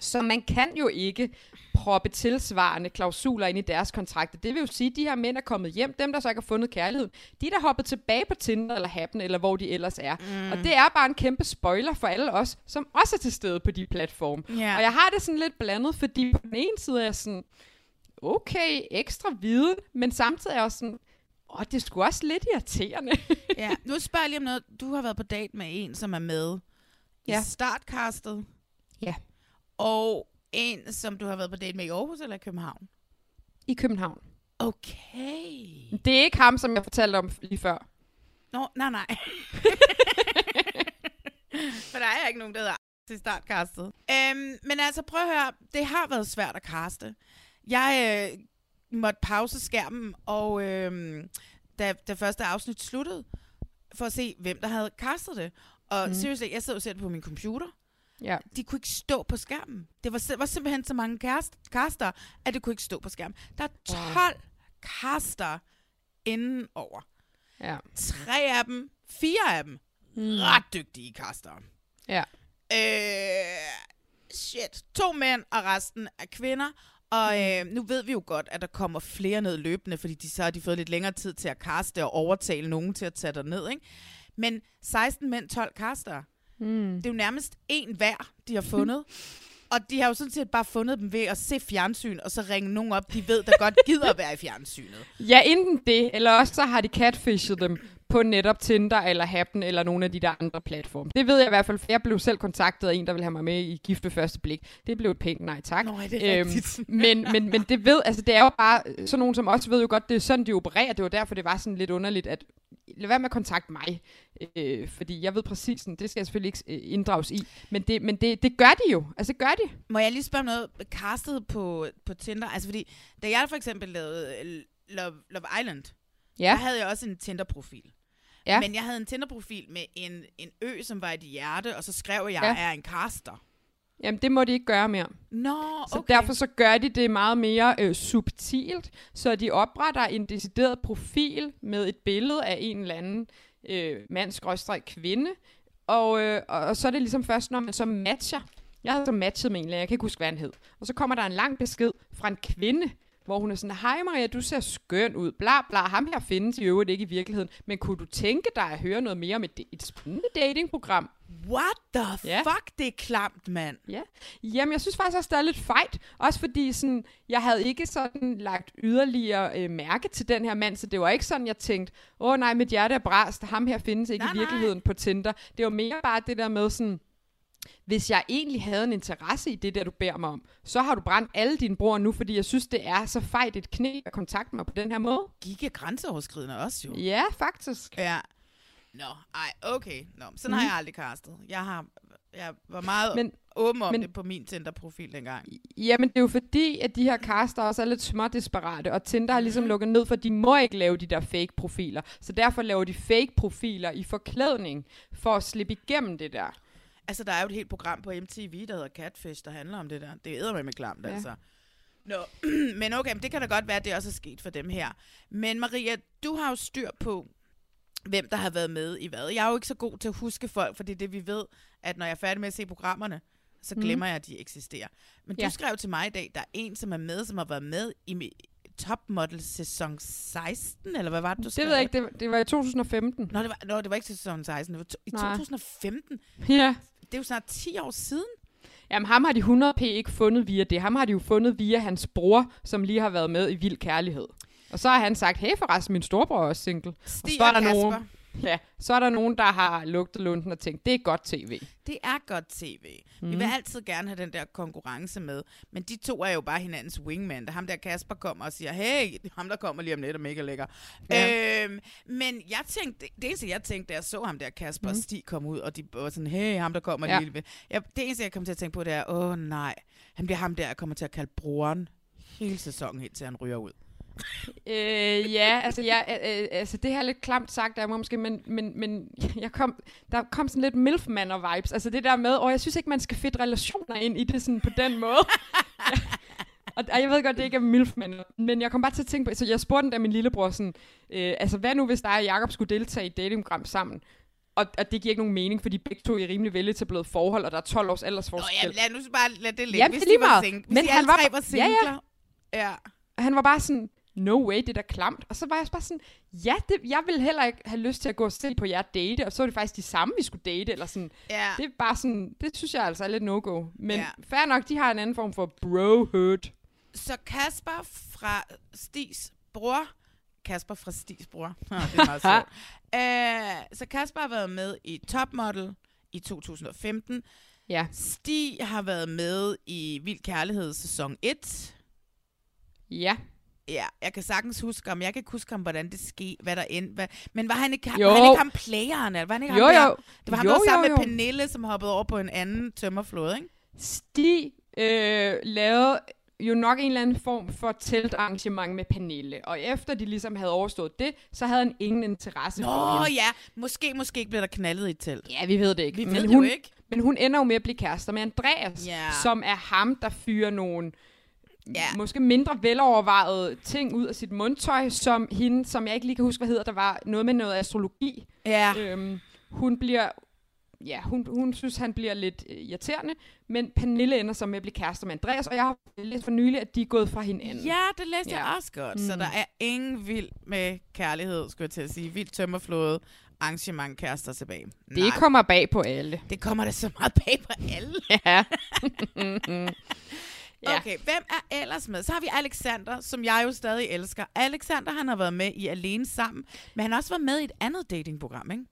Så man kan jo ikke proppe tilsvarende klausuler ind i deres kontrakter. Det vil jo sige, at de her mænd er kommet hjem. Dem, der så ikke har fundet kærligheden, de er der hoppet tilbage på Tinder eller Happen, eller hvor de ellers er. Mm. Og det er bare en kæmpe spoiler for alle os, som også er til stede på de platforme.
Ja.
Og jeg har det sådan lidt blandet, fordi på den ene side er jeg sådan, okay, ekstra viden, men samtidig er jeg også sådan, åh, det sgu også lidt irriterende.
ja, nu spørger jeg lige om noget. Du har været på date med en, som er med
Ja.
i startcastet.
Ja.
Og en, som du har været på date med i Aarhus eller i København?
I København.
Okay.
Det er ikke ham, som jeg fortalte om lige før.
Nå, nej, nej. For der er ikke nogen, der hedder til startcastet. Øhm, men altså, prøv at høre. Det har været svært at kaste. Jeg øh, måtte pause skærmen, og øh, da, da første afsnit sluttede, for at se, hvem der havde kastet det. Og Mm. seriously, jeg sad og ser det på min computer.
Ja.
De kunne ikke stå på skærmen. Det var, sim- var simpelthen så mange cast, caster, at det kunne ikke stå på skærmen. Der er 12 caster inden over.
Ja.
Tre af dem, fire af dem, mm. ret dygtige kaster.
Ja.
Øh, shit. To mænd, og resten er kvinder. Og øh, nu ved vi jo godt, at der kommer flere ned løbende, fordi de, så har de fået lidt længere tid til at kaste og overtale nogen til at tage dig ned. Ikke? Men 16 mænd, 12 kaster.
Mm.
Det er jo nærmest en hver, de har fundet. *laughs* og de har jo sådan set bare fundet dem ved at se fjernsyn, og så ringe nogen op, de ved, der godt gider at være i fjernsynet.
Ja, enten det, eller også så har de catfishet dem på netop Tinder eller Happen eller nogle af de der andre platforme. Det ved jeg i hvert fald, for jeg blev selv kontaktet af en, der ville have mig med i gift ved første blik. Det blev et pænt nej tak.
Nå, er det rigtigt?
men, men, men det ved, altså det er jo bare, sådan nogen som også ved jo godt, det er sådan, de opererer. Det var derfor, det var sådan lidt underligt, at lad være med at kontakte mig, øh, fordi jeg ved præcis, sådan, det skal jeg selvfølgelig ikke øh, inddrages i, men, det, men det, det gør de jo, altså gør de.
Må jeg lige spørge om noget? Castet på, på Tinder? Altså fordi, da jeg for eksempel lavede øh, Love, Love Island,
Ja.
der havde jeg også en Tinder-profil.
Ja.
Men jeg havde en Tinder-profil med en, en ø, som var et hjerte, og så skrev jeg, at
Ja.
jeg er en caster.
Jamen, det må de ikke gøre mere.
Nå,
Så
okay.
derfor så gør de det meget mere øh, subtilt, så de opretter en decideret profil med et billede af en eller anden øh, mand kvinde, og, øh, og, og så er det ligesom først, når man så matcher. Jeg havde så matchet med en eller anden, jeg kan ikke huske, hvad han hed. Og så kommer der en lang besked fra en kvinde, hvor hun er sådan, hej Maria, du ser skøn ud, bla bla, ham her findes i øvrigt ikke i virkeligheden, men kunne du tænke dig at høre noget mere om et, et spændende datingprogram?
What the
Ja.
fuck? Det er klamt, mand.
Ja. Jamen, jeg synes faktisk også, det er lidt fejt. Også fordi sådan, jeg havde ikke sådan lagt yderligere øh, mærke til den her mand, så det var ikke sådan, jeg tænkte, åh nej, mit hjerte er brast, ham her findes ikke
Nej,
i virkeligheden på Tinder. Det var mere bare det der med sådan, hvis jeg egentlig havde en interesse i det der, du beder mig om, så har du brændt alle dine bror nu, fordi jeg synes, det er så fejt et knæ at kontakte mig på den her måde.
Giga grænseoverskridende også jo.
Ja, faktisk.
Ja. Nå, ej, okay. Nå, sådan
Mhm.
har jeg aldrig castet. Jeg har jeg var meget
Men-
åben om
men-
men, det på min Tinder-profil dengang.
Jamen, det er jo fordi, at de her caster også er lidt smådesperate, og Tinder har ligesom lukket ned, for de må ikke lave de der fake-profiler. Så derfor laver de fake-profiler i forklædning, for at slippe igennem det der.
Altså, der er jo et helt program på MTV, der hedder Catfish, der handler om det der. Det er med klamt,
Ja.
altså. Nå, *clears throat* men okay, men det kan da godt være, at det også er sket for dem her. Men Maria, du har jo styr på, hvem der har været med i hvad. Jeg er jo ikke så god til at huske folk, for det er det, vi ved, at når jeg er færdig med at se programmerne, så
Mhm.
glemmer jeg, at de eksisterer. Men
Ja.
du skrev til mig i dag, der er en, som er med, som har været med i Topmodel sæson 16, eller hvad var det, du skrev?
Det ved jeg ikke, det, det var i 2015.
Nå, det var, nå, det var ikke sæson 16, det var to, i
Nej.
2015.
Ja.
Det er jo snart 10 år siden.
Jamen, ham har de 100p ikke fundet via det. Ham har de jo fundet via hans bror, som lige har været med i Vild Kærlighed. Og så har han sagt, hey forresten, min storebror er også single.
Stig
så er
og
der
Kasper.
nogen, ja, så er der nogen, der har lugtet lunden og tænkt, det er godt tv.
Det er godt tv. Mm. Vi
Mhm.
vil altid gerne have den der konkurrence med. Men de to er jo bare hinandens wingman. Da ham der Kasper kommer og siger, hey, ham der kommer lige om lidt og mega lækker.
Ja.
Øhm, men jeg tænkte, det eneste jeg tænkte, da jeg så ham der Kasper mm. og Stig komme ud, og de var sådan, hey, ham der kommer
Mhm. Ja.
lige ved. Jeg, det eneste jeg kom til at tænke på, det er, åh nej, han bliver ham der, jeg kommer til at kalde broren hele sæsonen helt til han ryger ud.
Øh, ja, altså, jeg, øh, altså det her er lidt klamt sagt af mig måske, men, men, men *laughs* jeg kom, der kom sådan lidt milfmander vibes. Altså det der med, og jeg synes ikke, man skal fedte relationer ind i det sådan på den måde. *laughs* og, og jeg ved godt, det ikke er milfmander, men jeg kom bare til at tænke på, så jeg spurgte den der min lillebror sådan, øh, altså hvad nu, hvis dig og Jacob skulle deltage i datingprogram sammen? Og, og det giver ikke nogen mening, fordi begge to er i rimelig veletablerede forhold, og der er 12 års
Nå,
aldersforskel.
ja, lad nu bare lad det ligge.
Jamen,
hvis
det
de var
meget.
sing- hvis
Men
de
han var
tre var
Ja, ja.
singler. Ja.
han var bare sådan, no way, det er da klamt. Og så var jeg bare sådan, ja, det, jeg ville heller ikke have lyst til at gå og se på jer date, og så var det faktisk de samme, vi skulle date, eller sådan.
Ja.
Det er bare sådan, det synes jeg altså er lidt no-go. Men
ja.
fair nok, de har en anden form for brohood.
Så Kasper fra Stis bror, Kasper fra Stis bror, *laughs* det er meget sjovt. *laughs* uh, så Kasper har været med i Topmodel i 2015.
Ja.
Stig har været med i Vild Kærlighed sæson 1.
Ja.
Ja, jeg kan sagtens huske ham. Jeg kan ikke huske ham, hvordan det skete, hvad der endte. Hvad... Men var han ikke,
Jo.
var han ikke ham playeren? Eller var han ikke
Jo,
ham der?
jo.
Det var ham,
Jo,
der var sammen
jo,
med
jo.
Pernille, som hoppede over på en anden tømmerflåde, ikke?
Stig øh, lavede jo nok en eller anden form for teltarrangement med Pernille. Og efter de ligesom havde overstået det, så havde han ingen interesse for
Nå
hende.
ja, måske, måske ikke blev der knaldet i et telt.
Ja, vi ved det ikke.
Vi
men
ved
hun,
jo ikke.
Men hun ender jo med at blive kærester med Andreas,
Ja.
som er ham, der fyrer nogle
Ja.
måske mindre velovervejede ting ud af sit mundtøj, som hende, som jeg ikke lige kan huske, hvad hedder, der var noget med noget astrologi.
Ja.
Øhm, hun bliver, ja, hun, hun synes, han bliver lidt øh, irriterende, men Pernille ender så med at blive kærester med Andreas, og jeg har læst for nylig, at de er gået fra hinanden.
Ja, det læste ja. jeg også godt. Mm. Så der er ingen vild med kærlighed, skulle jeg til at sige. Vild tømmerflåde, arrangement kærester tilbage.
Det kommer bag på alle.
Det kommer da så meget bag på alle.
Ja. *laughs* *laughs*
ja. Okay, hvem er ellers med? Så har vi Alexander, som jeg jo stadig elsker. Alexander, han har været med i Alene Sammen, men han har også været med i et andet datingprogram, ikke?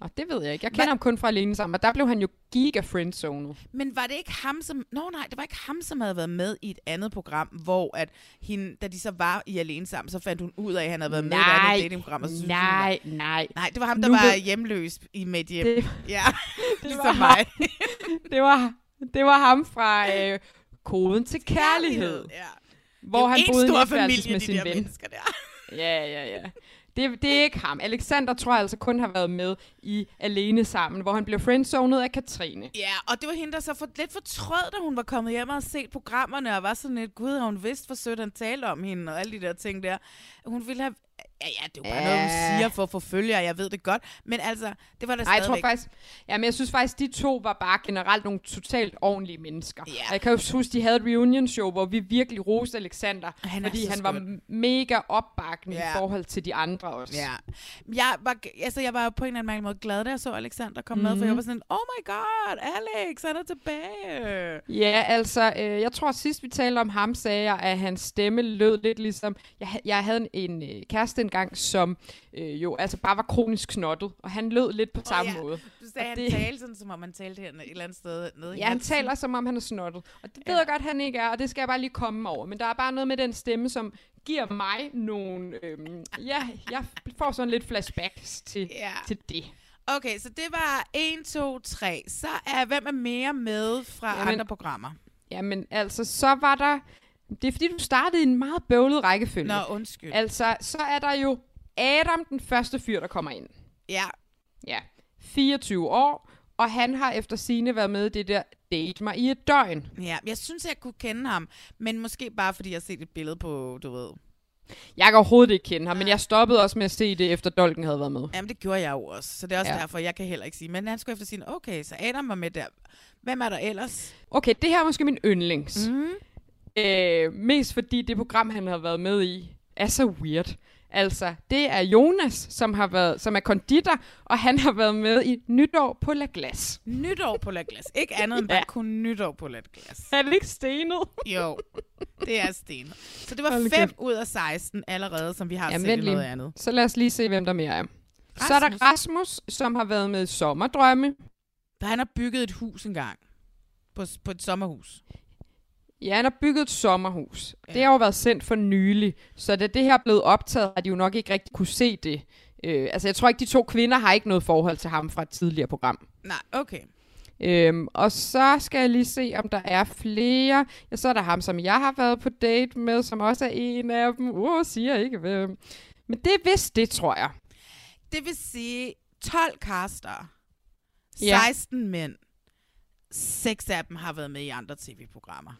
Og det ved jeg ikke. Jeg kender ham kun fra Alene Sammen, og der blev han jo giga friendzonet.
Men var det ikke ham, som... Nå nej, det var ikke ham, som havde været med i et andet program, hvor at hende, da de så var i Alene Sammen, så fandt hun ud af, at han havde været med i et
Nej,
andet datingprogram. Og så synes hun,
nej, nej.
Nej, det var ham, der
Nu
var
ved-
hjemløs i Medhjem.
Det-
ja, *laughs*
det
ligesom
var
mig. *laughs*
det, var, det var ham fra øh, Koden til Kærlighed.
Ja.
Hvor han boede i
stor
værelse
familie,
med
de
sin
der
ven.
mennesker der. *laughs*
Ja, ja, ja. Det, det er ikke ham. Alexander tror jeg altså kun har været med i Alene Sammen, hvor han blev friendzonet af Katrine.
Ja, og det var hende, der så for, lidt fortrød, da hun var kommet hjem og set programmerne, og var sådan lidt, gud, har hun vidst, hvor sødt han talte om hende, og alle de der ting der. Hun ville have, Ja, ja, det er jo bare noget, hun
Ja.
siger for at få følgere, jeg ved det godt. Men altså, det var da
Nej, jeg tror faktisk, ja, men jeg synes faktisk, de to var bare generelt nogle totalt ordentlige mennesker.
Ja.
Og jeg kan jo huske, de havde et reunion show, hvor vi virkelig roste Alexander,
Han
fordi han var
skøn.
mega opbakkende
Ja.
i forhold til de andre også.
Ja. Jeg var, altså, jeg var på en eller anden måde glad, da jeg så Alexander komme med, for
Mhm.
jeg var sådan, oh my god, Alex, han er tilbage.
Ja, altså, øh, jeg tror sidst vi talte om ham, sagde jeg, at hans stemme lød lidt ligesom... Jeg, jeg havde en, en øh, kæreste engang, som øh, jo altså bare var kronisk knottet, og han lød lidt på samme
ja.
måde.
Du sagde,
Og
han
det-
talte sådan, som om man talte her et eller andet sted nede
Ja, han taler som om han er snottet. Og det ved jeg godt, han ikke er, og det skal jeg bare lige komme over. Men der er bare noget med den stemme, som giver mig nogle... Øhm, ja, jeg får sådan lidt flashbacks til,
Ja.
til det.
Okay, så det var 1, 2, 3. Så er, hvem er mere med fra
Jamen,
andre programmer?
Jamen, altså, så var der... Det er fordi, du startede i en meget bøvlet rækkefølge.
Nå, undskyld.
Altså, så er der jo Adam, den første fyr, der kommer ind.
Ja.
Ja, 24 år, og han har efter sine været med i det der Date mig i et døgn.
Ja, jeg synes, jeg kunne kende ham, men måske bare, fordi jeg har set et billede på, du ved...
Jeg kan overhovedet ikke kende ham, men jeg stoppede også med at se det, efter Dolken havde været med.
Jamen, det gjorde jeg jo også, så det er også
Ja.
ja. derfor, jeg kan heller ikke sige. Men han skulle efter sige, okay, så Adam var med der. Hvem er der ellers?
Okay, det her er måske min yndlings.
Mm.
Øh, mest fordi det program, han har været med i, er så weird. Altså, det er Jonas, som, har været, som er konditor, og han har været med i Nytår på La Glace.
Nytår på La Glace. Ikke andet end *laughs* bare kun nytår på La Glace.
Er det ikke stenet? *laughs*
Jo, det er sten. Så det var
Hold nu
5
kæft.
ud af 16 allerede, som vi har
Jamen,
set i noget andet.
Så lad os lige se, hvem der mere er. Så er der Rasmus, som har været med i Sommerdrømme.
Der han har bygget et hus engang. På, på et sommerhus.
Ja, han har bygget et sommerhus. Ja. Det har jo været sendt for nylig, så da det her er blevet optaget, har de jo nok ikke rigtig kunne se det. Øh, altså, jeg tror ikke, de to kvinder har ikke noget forhold til ham fra et tidligere program.
Nej, okay.
Øhm, og så skal jeg lige se, om der er flere. Ja, så er der ham, som jeg har været på date med, som også er en af dem. Uh, siger ikke hvem. Men det er vist det, tror jeg.
Det vil sige 12 caster.
Ja.
16 mænd. Seks af dem har været med i andre tv-programmer.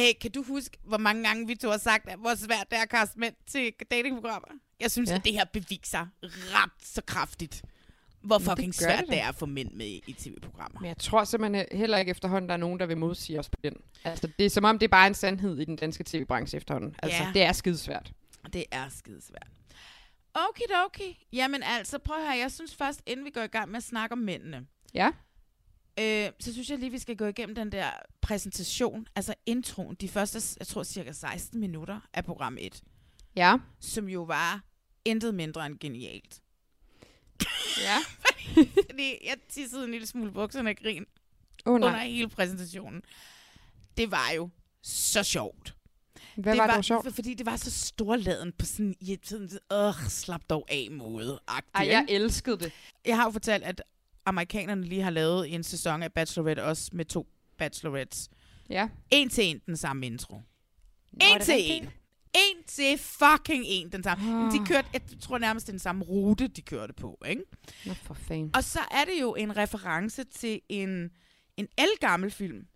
Æh, kan du huske, hvor mange gange vi to har sagt, at hvor svært det er at kaste mænd til datingprogrammer? Jeg synes,
Ja.
at det her beviser ret så kraftigt, hvor
det
fucking
gør
svært
det
det, er at få mænd med i, tv-programmer.
Men jeg tror simpelthen heller ikke efterhånden, der er nogen, der vil modsige os på den. Altså, det er som om, det er bare en sandhed i den danske tv-branche efterhånden. Altså,
Ja.
det er skidesvært.
Det er skidesvært. Okay, okay. Jamen altså, prøv høre. Jeg synes først, inden vi går i gang med at snakke om mændene,
Ja.
Øh, så synes jeg lige, vi skal gå igennem den der præsentation, altså introen, de første, jeg tror, cirka 16 minutter af program 1,
Ja.
som jo var intet mindre end genialt.
Ja. *laughs*
Fordi jeg tissede en lille smule bukserne af grin
Åh, nej.
under hele præsentationen. Det var jo så sjovt.
Hvad
det
var, det var sjovt?
for- Fordi det var så storladen på sådan, i et sådan, øh, slap dog af måde.
Ej, jeg elskede det.
Jeg har jo fortalt, at amerikanerne lige har lavet en sæson af Bachelorette, også med to Bachelorettes.
Ja.
En til en den samme intro.
er
en til en. En til fucking en den samme.
Ah.
De kørte, jeg tror nærmest, den samme rute, de kørte på. Ikke?
Nå, for fanden.
Og så er det jo en reference til en, en elgammel film,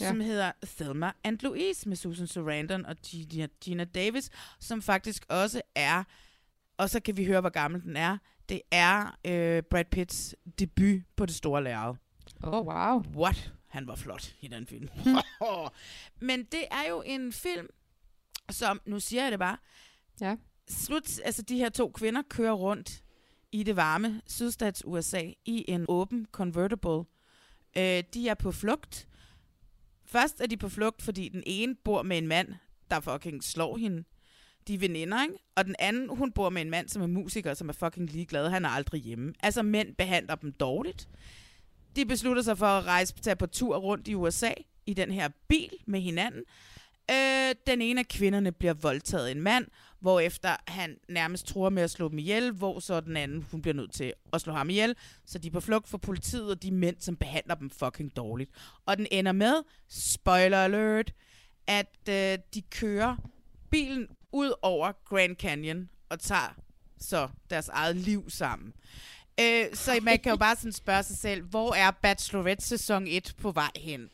ja.
som hedder Thelma and Louise med Susan Sarandon og Gina, Gina Davis, som faktisk også er, og så kan vi høre, hvor gammel den er, det er øh, Brad Pitts debut på det store lærred.
Oh, wow.
What? Han var flot i den film. *laughs* Men det er jo en film, som, nu siger jeg det bare,
Ja.
slut, altså de her to kvinder kører rundt i det varme sydstats USA i en åben convertible. Øh, de er på flugt. Først er de på flugt, fordi den ene bor med en mand, der fucking slår hende. De er veninder, ikke? Og den anden, hun bor med en mand, som er musiker, som er fucking ligeglad. Han er aldrig hjemme. Altså, mænd behandler dem dårligt. De beslutter sig for at rejse tage på tur rundt i USA i den her bil med hinanden. Øh, den ene af kvinderne bliver voldtaget af en mand, hvorefter han nærmest tror med at slå dem ihjel, hvor så den anden, hun bliver nødt til at slå ham ihjel. Så de er på flugt for politiet og de mænd, som behandler dem fucking dårligt. Og den ender med, spoiler alert, at øh, de kører bilen ud over Grand Canyon og tager så deres eget liv sammen. Øh, så man kan jo bare sådan spørge sig selv, hvor er Bachelorette sæson 1 på vej hen?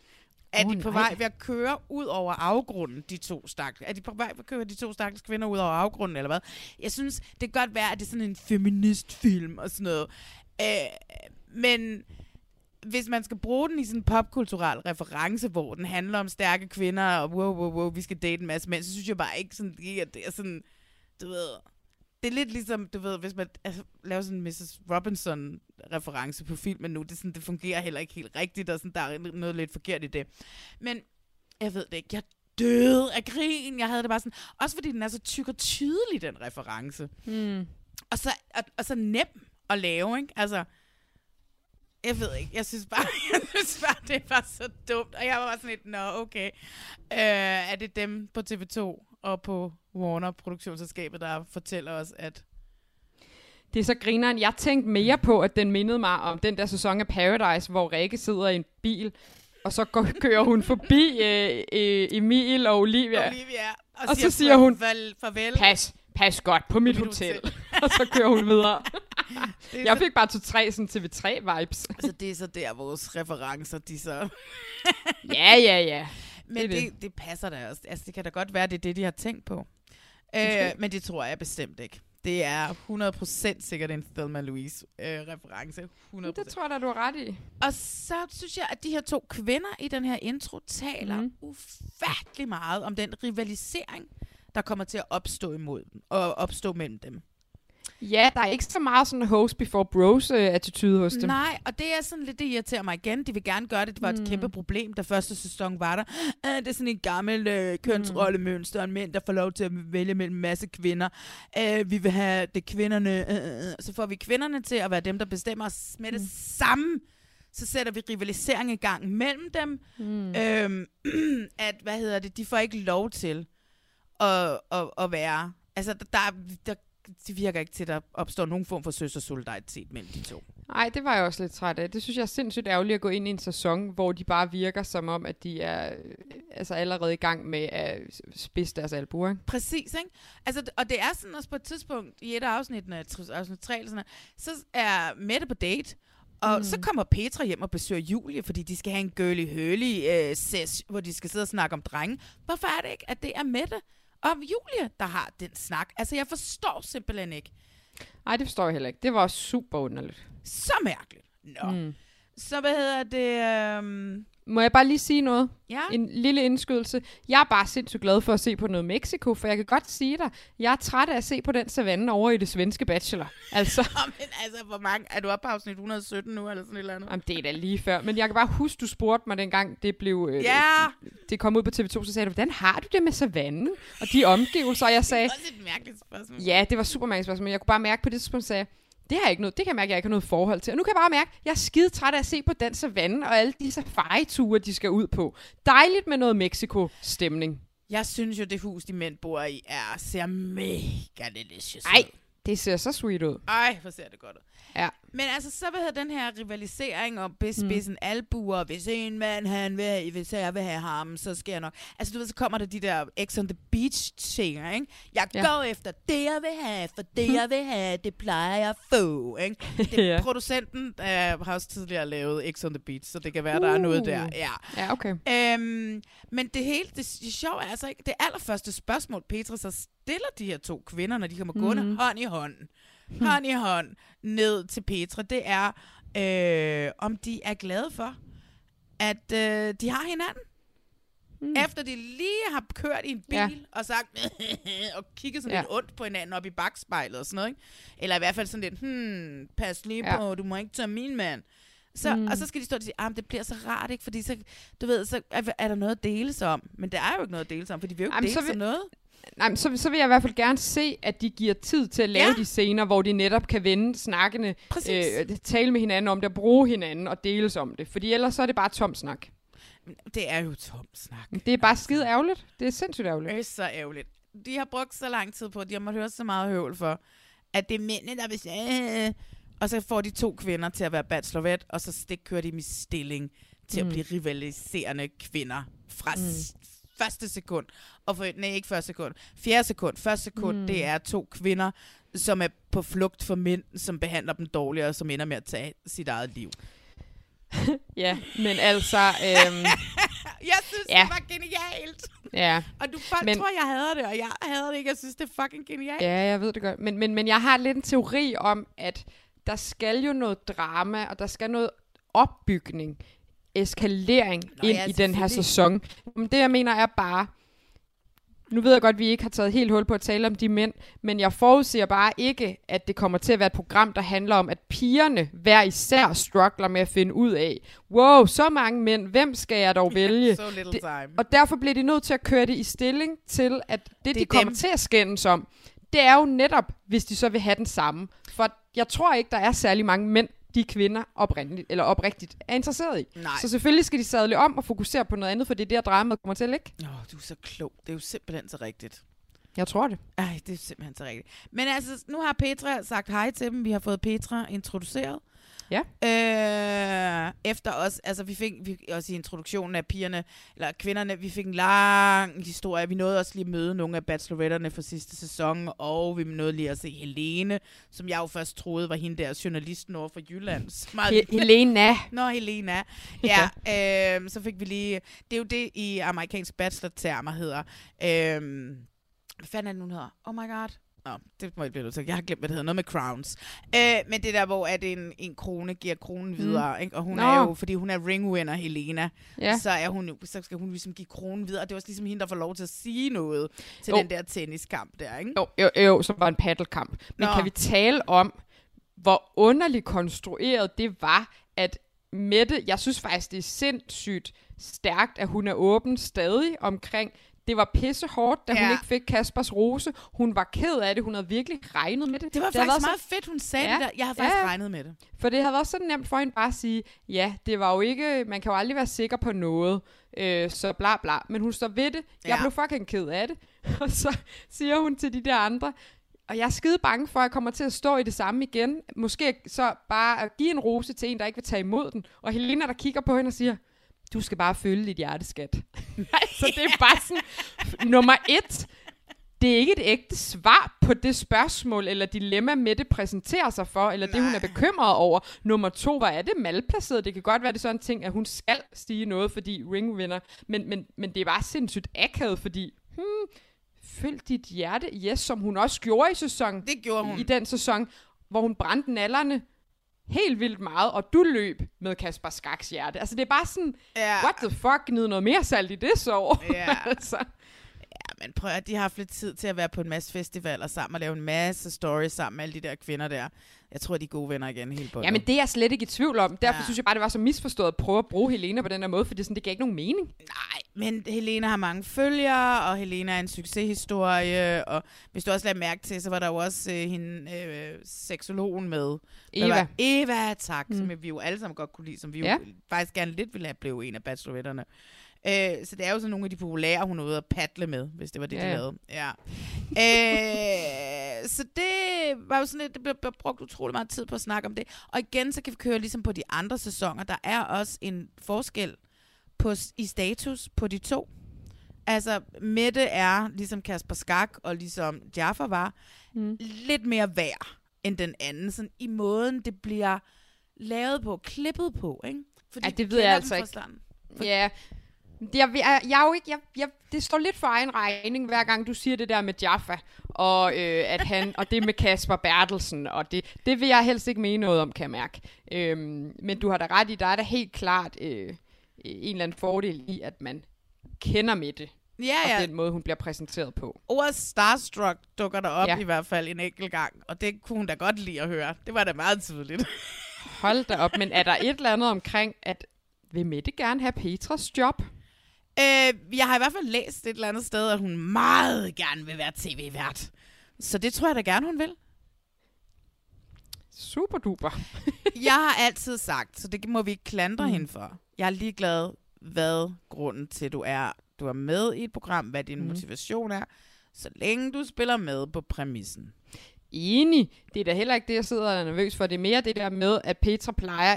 Er
Åh,
de på
nej.
vej ved at køre ud over afgrunden, de to stakkels? Er de på vej ved at køre de to stakkels kvinder ud over afgrunden, eller hvad? Jeg synes, det kan godt være, at det er sådan en feministfilm og sådan noget. Øh, men hvis man skal bruge den i sådan en popkulturel reference, hvor den handler om stærke kvinder, og wow, wow, wow, vi skal date en masse mænd, så synes jeg bare ikke, sådan, at det er sådan, du ved, det er lidt ligesom, du ved, hvis man altså, laver sådan en Mrs. Robinson-reference på filmen nu, det, sådan, det fungerer heller ikke helt rigtigt, og sådan, der er noget lidt forkert i det. Men jeg ved det ikke, jeg døde af grin. Jeg havde det bare sådan, også fordi den er så tyk og tydelig, den reference.
Mm.
Og så, og, og så nem at lave, ikke? Altså, jeg ved ikke, jeg synes bare, *laughs* jeg synes bare, det var så dumt. Og jeg var bare sådan lidt, nå, okay. Øh, er det dem på TV2 og på Warner produktionsselskabet, der fortæller os, at
Det er så grineren. Jeg tænkte mere på, at den mindede mig om den der sæson af Paradise, hvor Rikke sidder i en bil, og så går, *laughs* kører hun forbi øh, øh, Emil og Olivia.
Olivia,
og, og så siger hun,
farvel,
pas, pas godt på mit,
mit
hotel.
hotel. *laughs*
og så kører hun videre.
Er
Jeg fik bare to-tre sådan TV3-vibes.
Altså, det er så der, vores referencer, de så...
ja, ja, ja.
Men
Det er
det,
det.
passer da også. Altså, det kan da godt være, det er det, de har tænkt på. Øh, men det tror jeg bestemt ikke. Det er 100% sikkert en Thelma Louise-reference. 100%.
Det tror jeg da, du har ret i.
Og så synes jeg, at de her to kvinder i den her intro taler mm. ufattelig meget om den rivalisering, der kommer til at opstå imod dem, og opstå mellem dem.
Ja, der er ikke så meget sådan host before bros øh, attitude hos dem.
Nej, og det er sådan lidt, det irriterer mig igen. De vil gerne gøre det. Det var et
Mm.
kæmpe problem, da første sæson var der. Øh, det er sådan en gammel øh, kønsrollemønster, en mænd, der får lov til at vælge mellem en masse kvinder. Øh, vi vil have det kvinderne. Øh, øh, så får vi kvinderne til at være dem, der bestemmer os med det
Mm.
samme. Så sætter vi rivalisering i gang mellem dem.
Mm.
Øhm, *clears throat* at, hvad hedder det, de får ikke lov til at, at, at være... Altså, der, der, der, det virker ikke til, at der opstår nogen form for søstersolidaritet mellem de to.
Nej, det var jeg også lidt træt af. Det synes jeg er sindssygt ærgerligt at gå ind i en sæson, hvor de bare virker som om, at de er øh, altså allerede i gang med at spidse deres albuer.
Præcis, ikke? Altså, og det er sådan også på et tidspunkt, i et af afsnittene, afsnit 3 eller sådan noget, så er Mette på date, og mm. så kommer Petra hjem og besøger Julie, fordi de skal have en girly hurly øh, ses, hvor de skal sidde og snakke om drenge. Hvorfor er det ikke, at det er Mette og Julie, der har den snak? Altså, jeg forstår simpelthen ikke.
Nej, det forstår jeg heller ikke. Det var super underligt.
Så mærkeligt. Nå. Mm. Så hvad hedder det? Øhm...
Må jeg bare lige sige noget?
Ja.
En lille indskydelse. Jeg er bare sindssygt glad for at se på noget Mexico, for jeg kan godt sige dig, jeg er træt af at se på den savanne over i det svenske bachelor. Altså, *laughs*
Men altså, hvor mange? Er du oppe på afsnit 117 nu, eller sådan et eller andet?
Jamen, det er da lige før. Men jeg kan bare huske, du spurgte mig dengang, det blev... Øh,
Ja!
Det kom ud på TV2, så sagde du, hvordan har du det med savannen? Og de omgivelser, og jeg sagde... *laughs*
Det er også et mærkeligt spørgsmål.
Ja, det var super mærkeligt spørgsmål, men jeg kunne bare mærke på det tidspunkt, sagde, det har jeg ikke noget, det kan jeg mærke, at jeg ikke har noget forhold til. Og nu kan jeg bare mærke, at jeg er skide træt af at se på den savanne og alle de safari-ture, de skal ud på. Dejligt med noget Mexico-stemning.
Jeg synes jo, det hus, de mænd bor i, er, ser mega delicious
Ej,
ud.
det ser så sweet ud.
Ej, hvor ser det godt ud.
Ja.
Men altså, så vil den her rivalisering om bis, mm. albuer. Hvis en mand, han vil, hvis jeg vil have ham, så skal jeg nok. Altså, du ved, så kommer der de der X on the Beach ting, ikke? Jeg
Ja.
går efter det, jeg vil have, for det, jeg vil have, det plejer jeg at få, ikke? Det, *laughs*
Ja.
Producenten øh, har også tidligere lavet X on the Beach, så det kan være, der er noget der.
Uh.
Ja.
Ja, okay.
Øhm, men det hele, det, det sjove er altså ikke, det allerførste spørgsmål, Petra så stiller de her to kvinder, når de kommer gående
Mhm.
hånd i hånd, hånd i hånd, ned til Petra, det er, øh, om de er glade for, at øh, de har hinanden. Mm. Efter de lige har kørt i en bil
Ja.
og sagt, *laughs* og kigget sådan
Ja.
lidt ondt på hinanden op i bagspejlet og sådan noget, ikke? Eller i hvert fald sådan lidt, hmm, pas lige
Ja.
på, du må ikke tage min mand. Så,
Mm.
mm. Og så skal de stå og sige, ah, det bliver så rart, ikke? Fordi så, du ved, så er, er der noget at deles om. Men der er jo ikke noget at deles om, for de vil jo ikke
Jamen,
dele
så
så
vil-
noget.
Nej, så, så vil jeg i hvert fald gerne se, at de giver tid til at lave
Ja.
de scener, hvor de netop kan vende snakkene,
Præcis.
øh, tale med hinanden om det, bruge hinanden og deles om det. Fordi ellers så er det bare tom snak.
Det er jo tom snak.
Det er bare skide ærgerligt. Det er sindssygt ærgerligt.
Det er så ærgerligt. De har brugt så lang tid på, at de har måttet høre så meget høvl for, at det er mændene, der vil sige, "Øh." og så får de to kvinder til at være bachelorette, og så stik kører de dem i stilling til. Mm. at blive rivaliserende kvinder fra
Mm.
Første sekund. Og for, nej, ikke første sekund. Fjerde sekund. Første sekund,
Mm.
det er to kvinder, som er på flugt for mænd, som behandler dem dårligere, og som ender med at tage sit eget liv. *laughs*
Ja, men altså... Øhm, *laughs*
Jeg synes,
Ja.
det var genialt.
Ja.
Og du folk
men...
tror, jeg hader det, og jeg hader det ikke. Jeg synes, det er fucking genialt.
Ja, jeg ved det godt. Men, men, men jeg har lidt en teori om, at der skal jo noget drama, og der skal noget opbygning, eskalering
Nå
ind
ja,
i den her sæson. Men det, jeg mener, er bare... Nu ved jeg godt, at vi ikke har taget helt hul på at tale om de mænd, men jeg forudser bare ikke, at det kommer til at være et program, der handler om, at pigerne hver især struggler med at finde ud af, wow, så mange mænd, hvem skal jeg dog *laughs* vælge?
so little
Det-
time.
Og derfor bliver de nødt til at køre det i stilling til, at det, det de kommer
dem.
til at skændes om, det er jo netop, hvis de så vil have den samme. For jeg tror ikke, der er særlig mange mænd, de kvinder oprindeligt, eller oprigtigt er interesseret i.
Nej.
Så selvfølgelig skal de sadle om og fokusere på noget andet, for det er der dramaet kommer til at ligge.
Åh, du er så klog. Det er jo simpelthen så rigtigt.
Jeg tror det.
Ej, det er simpelthen så rigtigt. Men altså, nu har Petra sagt hej til dem. Vi har fået Petra introduceret.
Ja.
Øh, efter os, altså vi fik vi, også i introduktionen af pigerne, eller kvinderne, vi fik en lang historie. Vi nåede også lige at møde nogle af bacheloretterne fra sidste sæson, og vi nåede lige at se Helene, som jeg jo først troede var hende der journalisten over for Jylland. *laughs* meget-
He- Helena.
Nå, Helena. Ja, øh, så fik vi lige... Det er jo det i amerikansk bachelor-termer hedder. Øh, hvad fanden er det den hedder? Oh my god. Nå, det må jeg blive nødt til. Jeg har glemt, hvad det hedder. Noget med crowns. Øh, men det der, hvor at en, en krone giver kronen videre, ikke? Og hun
Nå.
er jo, fordi hun er ringwinner, Helena,
Ja.
så, er hun, jo- så skal hun ligesom give kronen videre. Og det er også ligesom hende, der får lov til at sige noget til
Jo.
den der tenniskamp der, ikke?
Jo, jo, jo som var en paddelkamp. Men
Nå.
kan vi tale om, hvor underligt konstrueret det var, at Mette, jeg synes faktisk, det er sindssygt stærkt, at hun er åben stadig omkring, det var pisse hårdt, da ja. hun
Ja.
ikke fik Kaspers rose. Hun var ked af det. Hun havde virkelig regnet med det.
Det var
været
faktisk
så-
meget fedt, hun sagde det der. Jeg har faktisk regnet med det.
For det havde været så nemt for hende bare at sige, ja, det var jo ikke, man kan jo aldrig være sikker på noget, øh, så bla bla. Men hun står ved det. Jeg
Ja.
blev fucking ked af det. *laughs* Og så siger hun til de der andre, og jeg er skide bange for, at jeg kommer til at stå i det samme igen. Måske så bare at give en rose til en, der ikke vil tage imod den. Og Helena, der kigger på hende og siger, du skal bare følge dit hjerteskat. *laughs* så det er *laughs* bare sådan, nummer et, det er ikke et ægte svar på det spørgsmål eller dilemma, Mette præsenterer sig for, eller det, hun er bekymret over. Nummer to, hvad er det malplaceret? Det kan godt være, det er sådan en ting, at hun skal stige noget, fordi ring vinder. Men, men, men det er bare sindssygt akavet, fordi, hmm, følg dit hjerte, yes, som hun også gjorde i sæsonen.
Det gjorde hun.
I den sæson, hvor hun brændte nallerne helt vildt meget, og du løb med Kasper Skaks hjerte. Altså, det er bare sådan,
Ja.
what the fuck, gnid noget mere salt i det så.
Ja. *laughs*
altså.
Ja, men prøv at de har haft lidt tid til at være på en masse festivaler sammen og lave en masse stories sammen med alle de der kvinder der. Jeg tror, de er gode venner igen helt på
Ja, men det er jeg slet ikke i tvivl om. Derfor
Ja.
synes jeg bare, det var så misforstået at prøve at bruge Helena på den her måde, for det, sådan, det gav ikke nogen mening.
Nej, men Helena har mange følgere, og Helena er en succeshistorie, og hvis du også lader mærke til, så var der jo også øh, hende, øh, seksologen med.
Eva.
Var, Eva, tak, mm. Som vi jo alle sammen godt kunne lide, som vi jo
Ja.
faktisk gerne lidt ville have blevet en af bacheloretterne. Øh, så det er jo sådan nogle af de populære, hun er ude at paddle med, hvis det var det,
Ja,
de lavede. Ja. øh, så det var jo sådan lidt, det blev, blev brugt utrolig meget tid på at snakke om det. Og igen, så kan vi køre ligesom på de andre sæsoner. Der er også en forskel på, i status på de to. Altså, Mette er, ligesom Kasper Skak og ligesom Jaffa var, mm. lidt mere værd end den anden. Sådan i måden, det bliver lavet på, klippet på, ikke? Fordi
Ja, det ved jeg altså ikke.
starten.
Ja, jeg, jeg, jeg, er jo ikke, jeg, jeg, det står lidt for egen regning, hver gang du siger det der med Jaffa, og, øh, at han, og det med Kasper Bertelsen, og det, det vil jeg helst ikke mene noget om, kan jeg mærke. Øhm, men du har da ret i, der er da helt klart øh, en eller anden fordel i, at man kender med det.
Ja,
og
ja.
den måde, hun bliver præsenteret på.
Ordet starstruck dukker der op. Ja. i hvert fald en enkelt gang, og det kunne hun da godt lide at høre. Det var da meget tydeligt.
Hold da op, men er der et eller andet omkring, at vil Mette gerne have Petras job?
Øh, jeg har i hvert fald læst et eller andet sted, at hun meget gerne vil være tv-vært. Så det tror jeg da gerne, hun vil.
Super duper. *laughs*
jeg har altid sagt, så det må vi ikke klandre
Mm.
hende for. Jeg er ligeglad, hvad grunden til, du er, du er med i et program, hvad din
mm.
motivation er, så længe du spiller med på præmissen.
Enig. Det er da heller ikke det, jeg sidder og er nervøs for. Det er mere det der med, at Petra plejer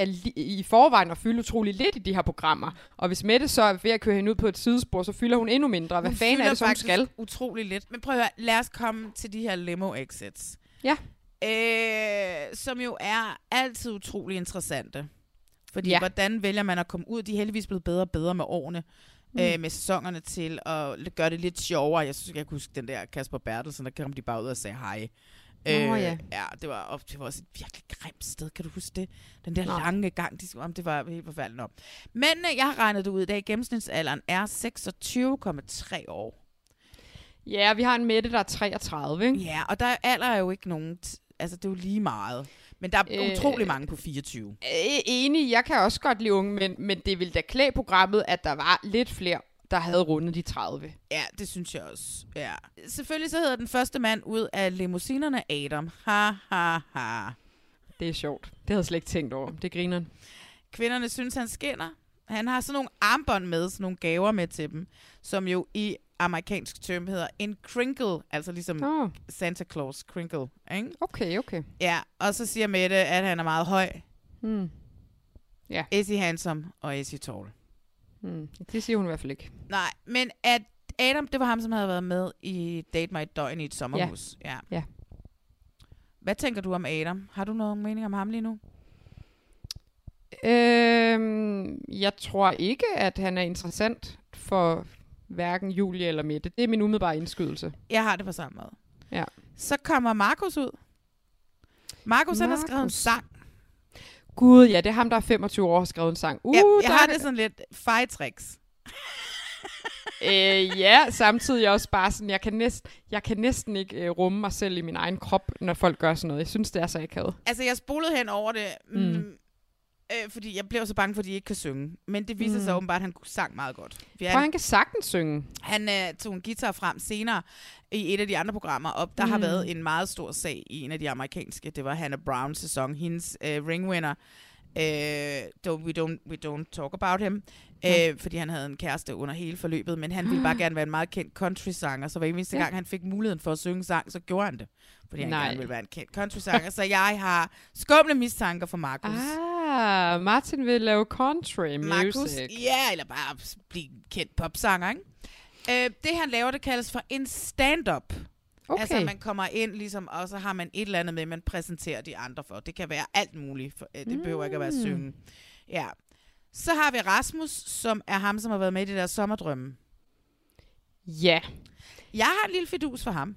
li- i forvejen at fylde utrolig lidt i de her programmer. Og hvis Mette så er ved at køre hende ud på et sidespor, så fylder hun endnu mindre. Hvad
Hun
fanden er det, så hun skal?
utrolig lidt. Men prøv at høre, lad os komme til de her limo-exits.
Ja.
Øh, som jo er altid utrolig interessante. Fordi
Ja.
hvordan vælger man at komme ud? De er heldigvis blevet bedre og bedre med årene.
Mm.
Øh, med sæsonerne til at gøre det lidt sjovere. Jeg synes, jeg kan huske den der Kasper Bertelsen, der kom de bare ud og sagde hej.
Nå, ja.
ja, det var, og det var også et virkelig grimt sted, kan du huske det? Den der
Nå.
Lange gang, de, om det var helt forfærdeligt. Nå. Men øh, jeg har regnet det ud i dag. Gennemsnitsalderen er 26,3 år.
Ja, vi har en Mette, der er 33, ikke?
Ja, og der alder er jo ikke nogen... Altså, det er jo lige meget. Men der er
Øh,
øh, utrolig mange på 24.
Øh, enig, jeg kan også godt lide unge, men, men det ville da klæde programmet, at der var lidt flere, der havde rundet de 30.
Ja, det synes jeg også. Ja. Selvfølgelig så hedder den første mand ud af limousinerne Adam. Ha, ha, ha.
Det er sjovt. Det havde jeg slet ikke tænkt over. Det griner.
Kvinderne synes, han skinner. Han har sådan nogle armbånd med, sådan nogle gaver med til dem, som jo i amerikansk term hedder en crinkle, altså ligesom
oh.
Santa Claus crinkle, ikke?
Okay, okay.
Ja, og så siger Mette, at han er meget høj.
Hmm. Ja.
Is he handsome, og is he tall?
Hmm. Det siger hun i hvert fald ikke.
Nej, men at Adam, det var ham, som havde været med i Date My Døgn i et sommerhus. Ja.
ja.
Hvad tænker du om Adam? Har du nogen mening om ham lige nu?
Øhm, jeg tror ikke, at han er interessant for hverken Julie eller Mette. Det er min umiddelbare indskydelse.
Jeg har det på samme måde.
Ja.
Så kommer Markus ud. Markus, han har skrevet en sang.
Gud, ja, det er ham, der er 25 år og har skrevet en sang. Uh,
Ja, jeg har
er-
det sådan lidt fejtricks.
øh, ja, samtidig også bare sådan, jeg kan, næst, jeg kan næsten ikke øh, rumme mig selv i min egen krop, når folk gør sådan noget. Jeg synes, det er så akavet.
Altså, jeg spolede hen over det, mm.
Mm.
Mm, øh, fordi jeg blev så bange for, at de ikke kan synge. Men det viser mm. sig
Mm.
åbenbart, at han sang meget godt. For
For han kan sagtens synge.
Han øh, tog en guitar frem senere i et af de andre programmer op. Der mm. har
Mm.
været en meget stor sag i en af de amerikanske. Det var Hannah Browns sæson. Hendes øh, ringwinner. Øh, don't, we, don't, we don't talk about him. Øh, fordi han havde en kæreste under hele forløbet. Men han ville bare *gasps* gerne være en meget kendt country-sanger. Så hver eneste
Ja.
gang han fik muligheden for at synge sang, så gjorde han det. Fordi han
Nej.
gerne ville være en kendt country-sanger. så jeg har skumle mistanker for Markus.
Ah, Martin vil lave country music.
Markus, ja, eller bare blive kendt popsanger, ikke? Øh, det han laver, det kaldes for en stand-up.
Okay.
Altså, man kommer ind, ligesom, og så har man et eller andet med, man præsenterer de andre for. Det kan være alt muligt. For, øh, det behøver ikke at være
Mm.
synge. Ja. Så har vi Rasmus, som er ham, som har været med i det der sommerdrømme.
Ja.
Jeg har en lille fidus for ham.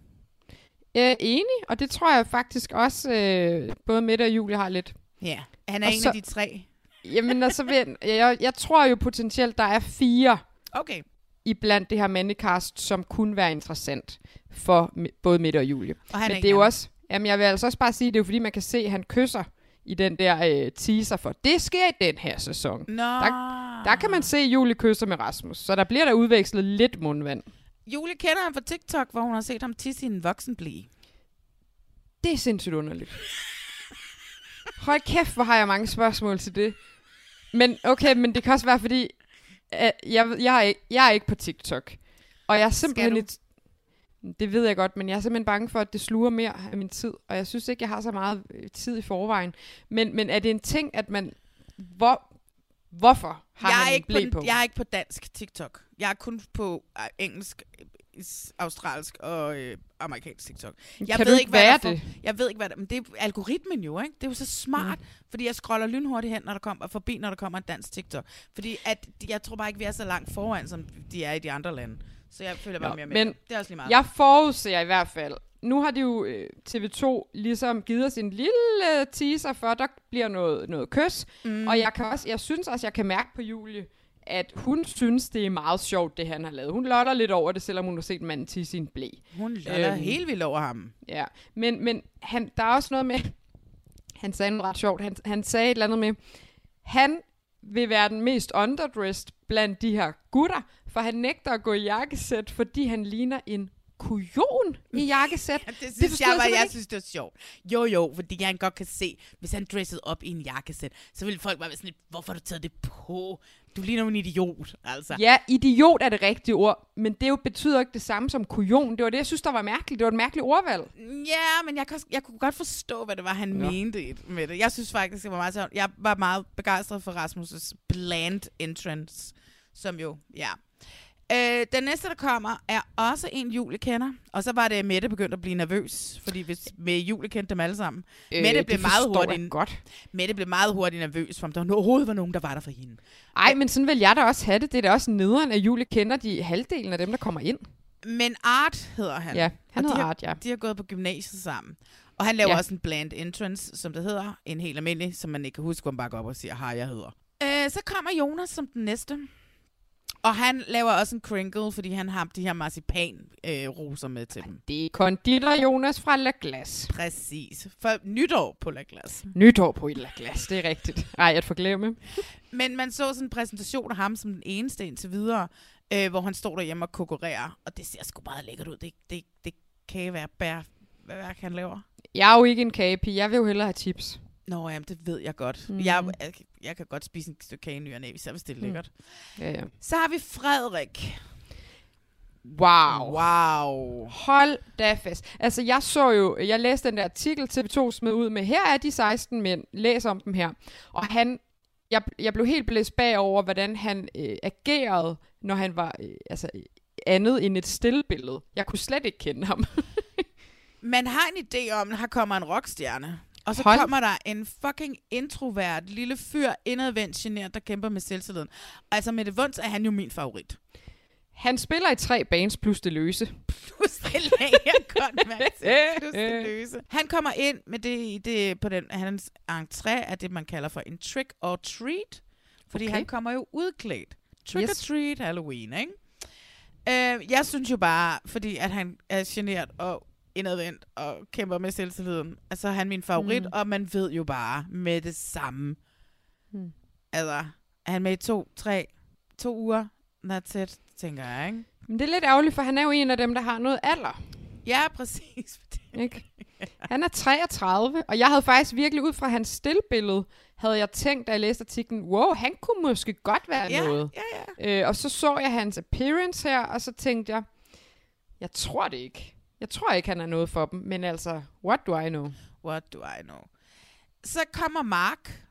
Øh, enig, og det tror jeg faktisk også, øh, både Mette og Julie har lidt.
Ja, han er
Og
en
så-
af de tre.
Jamen, altså, ved- jeg, jeg tror jo potentielt, der er fire
Okay.
i blandt det her mandekast, som kunne være interessant for både Mette og Julie.
Og han er
Men
en
det er jo også, jamen jeg vil altså også bare sige, det er jo fordi, man kan se, at han kysser i den der øh, teaser for, det sker i den her sæson.
Nå.
Der, der kan man se, Julie kysser med Rasmus, så der bliver der udvekslet lidt mundvand.
Julie kender ham fra TikTok, hvor hun har set ham tisse i en voksenblige.
Det er sindssygt underligt. *laughs* Hold kæft, hvor har jeg mange spørgsmål til det. Men okay, men det kan også være, fordi øh, jeg, jeg, er ikke, jeg er ikke på TikTok. Og jeg er simpelthen lidt... Det ved jeg godt, men jeg er simpelthen bange for, at det sluger mere af min tid. Og jeg synes ikke, jeg har så meget øh, tid i forvejen. Men, men er det en ting, at man... Hvor, hvorfor har
jeg
han
er ikke
blæ
på,
på?
Jeg er ikke på dansk TikTok. Jeg er kun på øh, engelsk, australsk og øh, amerikansk TikTok. Jeg
Kan
ved ikke, hvad
det?
For, jeg ved ikke, hvad der... Men det er algoritmen jo, ikke? Det er jo så smart, mm. fordi jeg scroller lynhurtigt hen, når der kommer, forbi, når der kommer en dansk TikTok. Fordi at, jeg tror bare ikke, vi er så langt foran, som de er i de andre lande. Så jeg føler bare
Nå,
mere med.
men
det er også lige meget.
Jeg forudser i hvert fald. Nu har de jo øh, TV2 ligesom givet os en lille teaser for, at der bliver noget, noget kys. Mm. Og jeg, kan også, jeg synes også, jeg kan mærke på Julie, at hun synes, det er meget sjovt, det han har lavet. Hun lotter lidt over det, selvom hun har set manden til sin blæ.
Hun lotter helt vildt over ham.
Ja, men, men han, der er også noget med, han sagde noget ret sjovt, han, han sagde et eller andet med, han vil være den mest underdressed blandt de her gutter, for han nægter at gå i jakkesæt, fordi han ligner en kujon i *laughs* jakkesæt.
Det synes
forstod
jeg, var, jeg
ikke.
synes, det var sjovt. Jo, jo, fordi jeg godt kan se, hvis han dressede op i en jakkesæt, så ville folk bare være sådan lidt, hvorfor har du taget det på? Du ligner en idiot, altså.
Ja, idiot er det rigtige ord, men det jo betyder ikke det samme som kujon. Det var det, jeg synes, der var mærkeligt. Det var et mærkeligt ordvalg.
Ja, men jeg, kan, jeg kunne godt forstå, hvad det var, han
Ja.
ja. mente med det. Jeg synes faktisk, det var meget sjovt. Jeg var meget begejstret for Rasmus' bland entrance, som jo, ja. Øh, den næste, der kommer, er også en, Julie kender. Og så var det, Mette begyndte at blive nervøs, fordi hvis med Julie kendte dem alle sammen.
Øh,
Mette
det
blev meget hurtigt,
godt.
Mette blev meget hurtigt nervøs, for om der overhovedet var nogen, der var der for hende.
Ej, men sådan vil jeg da også have det. Det er da også nederen, at Julie kender de halvdelen af dem, der kommer ind.
Men Art hedder han.
Ja, han
Og
hedder
de har,
Art, ja.
De har gået på gymnasiet sammen. Og han laver
ja.
også en bland entrance, som det hedder. En helt almindelig, som man ikke kan huske, hvor man bare går op og siger, hej, jeg hedder. Øh, så kommer Jonas som den næste. Og han laver også en crinkle, fordi han har de her marcipan øh, roser med til dem.
Det er konditor Jonas fra La Glace.
Præcis. For nytår på La Glace.
Nytår på La Glace, det er rigtigt. Ej, at forglemme. *laughs*
Men man så sådan en præsentation af ham som den eneste indtil videre, øh, hvor han står derhjemme og konkurrerer. Og det ser sgu meget lækkert ud. Det, det, det kan være bær, hvad værk han laver.
Jeg er jo ikke en kagepige. Jeg vil jo hellere have chips.
Nå, jamen, det ved jeg godt. Mm. Jeg, jeg, jeg kan godt spise en stykke kage i ny og næ, hvis jeg vil stille
Mm.
lækkert.
Ja, ja.
Så har vi Frederik.
Wow.
Wow.
Hold da fast. Altså, jeg så jo, jeg læste den der artikel, TV2 smed ud med, her er de 16 mænd, læs om dem her. Og han, jeg, jeg blev helt blæst bagover, hvordan han øh, agerede, når han var øh, altså, andet end et stillbillede. Jeg kunne slet ikke kende ham. *laughs*
Man har en idé om, at her kommer en rockstjerne. Og så
Hold.
kommer der en fucking introvert lille fyr, indadvendt genert, der kæmper med selvtilliden. Altså med det vunds er han jo min favorit.
Han spiller i tre bands plus det løse.
Plus det lagde jeg godt mærke til. *laughs* Plus det løse. Han kommer ind med det, det på den, hans entré er det, man kalder for en trick or treat. Fordi
Okay.
han kommer jo udklædt. Trick
Yes.
or treat Halloween, ikke? Øh, jeg synes jo bare, fordi at han er genert og indadvendt og kæmper med selvtilliden, altså han er min favorit,
Mm.
og man ved jo bare med det samme.
Mm.
Altså, er han med i to, tre, to uger? That's it, tænker jeg, ikke?
Men det er lidt ærgerligt, for han er jo en af dem, der har noget alder.
Ja, præcis. *laughs*
Ikke? Han er 33, og jeg havde faktisk virkelig ud fra hans stillbillede, havde jeg tænkt, da jeg læste artiklen, wow, han kunne måske godt være
Ja,
noget.
ja,
Øh, og så så jeg hans appearance her, og så tænkte jeg, jeg tror det ikke. Jeg tror ikke, han er noget for dem, men altså, what do I know?
What do I know? Så kommer Mark.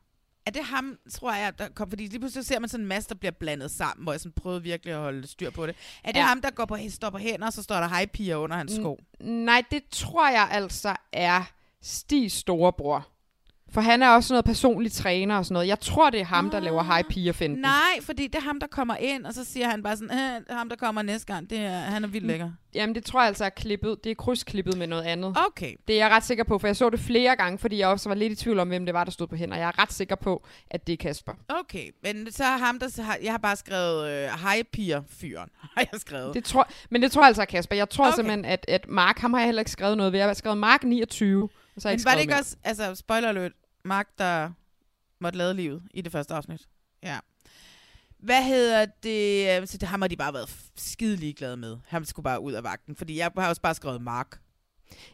Er det ham, tror jeg, der kom? Fordi lige pludselig ser man sådan en masse, der bliver blandet sammen, hvor jeg sådan prøvede virkelig at holde styr på det. Er det
Ja.
ham, der går på, står på hænder, og så står der hej piger under hans sko?
N- nej, det tror jeg altså er Stigs storebror. For han er også noget personlig træner og sådan noget. Jeg tror, det er ham, der laver high piger finden.
Nej, fordi det er ham, der kommer ind, og så siger han bare sådan, "Øh, ham, der kommer næste gang, det er, han er vildt lækker.
Jamen, det tror jeg altså er klippet. Det er krydsklippet med noget andet.
Okay.
Det er jeg ret sikker på, for jeg så det flere gange, fordi jeg også var lidt i tvivl om, hvem det var, der stod på hænder. Jeg er ret sikker på, at det er Kasper.
Okay, men så er ham, der har, jeg har bare skrevet øh, hej piger fyren, *laughs* har jeg skrevet.
Det tror, men det tror jeg altså er Kasper. Jeg tror okay. Simpelthen, at, at Mark, ham har jeg heller ikke skrevet noget ved. Jeg har skrevet Mark 29, og så har jeg
Men var det ikke
mere.
også, altså spoiler alert, Mark, der måtte lade livet i det første afsnit? Ja. Hvad hedder det? øh, Så det ham har de bare været skide ligeglade med. Han skulle bare ud af vagten, fordi jeg har også bare skrevet Mark.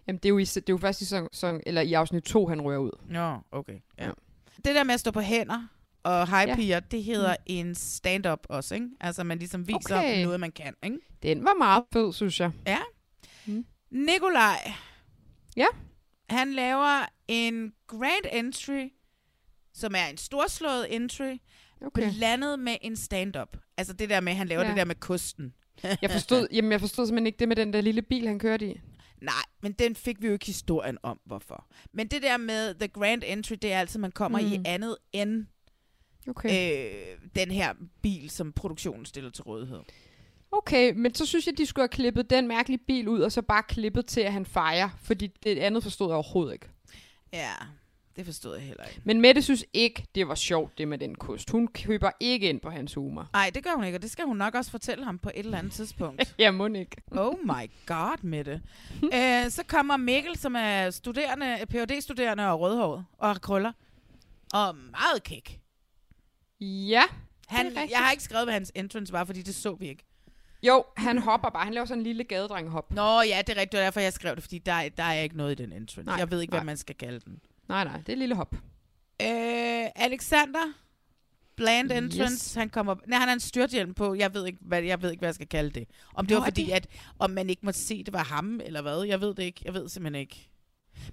Jamen, det er jo, i, det er jo først i, sæson, eller i afsnit 2, han rører ud.
Nå, okay. Ja. Det der med at stå på hænder og high
Ja.
piger, det hedder mm. en stand-up også, ikke? Altså man ligesom viser
okay.
noget, man kan, ikke?
Den var meget fed, synes jeg.
Ja.
Mm.
Nikolaj.
Ja.
Han laver en grand entry, som er en storslået entry,
Okay.
blandet med en stand-up. Altså det der med, han laver
Ja.
det der med kosten. *laughs*
Jeg forstod, jamen, jeg forstod simpelthen ikke det med den der lille bil, han kørte i.
Nej, men den fik vi jo ikke historien om, hvorfor. Men det der med the grand entry, det er altid, man kommer mm. i andet end
Okay.
øh, den her bil, som produktionen stiller til rådighed.
Okay, men så synes jeg, de skulle have klippet den mærkelige bil ud, og så bare klippet til, at han fejrer. Fordi det andet forstod jeg overhovedet ikke.
Ja, det forstod jeg heller ikke.
Men Mette synes ikke, det var sjovt, det med den kost. Hun køber ikke ind på hans humor.
Nej, det gør hun ikke, og det skal hun nok også fortælle ham på et eller andet tidspunkt. *laughs*
ja, må ikke.
Oh my god, Mette. *laughs* Æ, så kommer Mikkel, som er studerende, phd studerende og rødhåret og krøller. Og meget kæk.
Ja,
Han,
det er rigtigt.
jeg har ikke skrevet, hvad hans entrance var, fordi det så vi ikke.
Jo, han hopper bare. Han laver sådan en lille gadedrenghop.
Nå ja, det er rigtigt, det var derfor, jeg skrev det, fordi der, der er ikke noget i den entrance.
Nej,
jeg ved ikke,
nej.
hvad man skal kalde den.
Nej, nej, det er et lille hop.
Øh, Alexander, bland entrance,
Yes.
han kommer, nej, han har en styrthjelm på, jeg ved ikke, hvad, jeg ved ikke, hvad jeg skal kalde det. Om det
Nå,
var
er
fordi,
det-
at om man ikke måtte se, det var ham, eller hvad, jeg ved det ikke, jeg ved simpelthen ikke.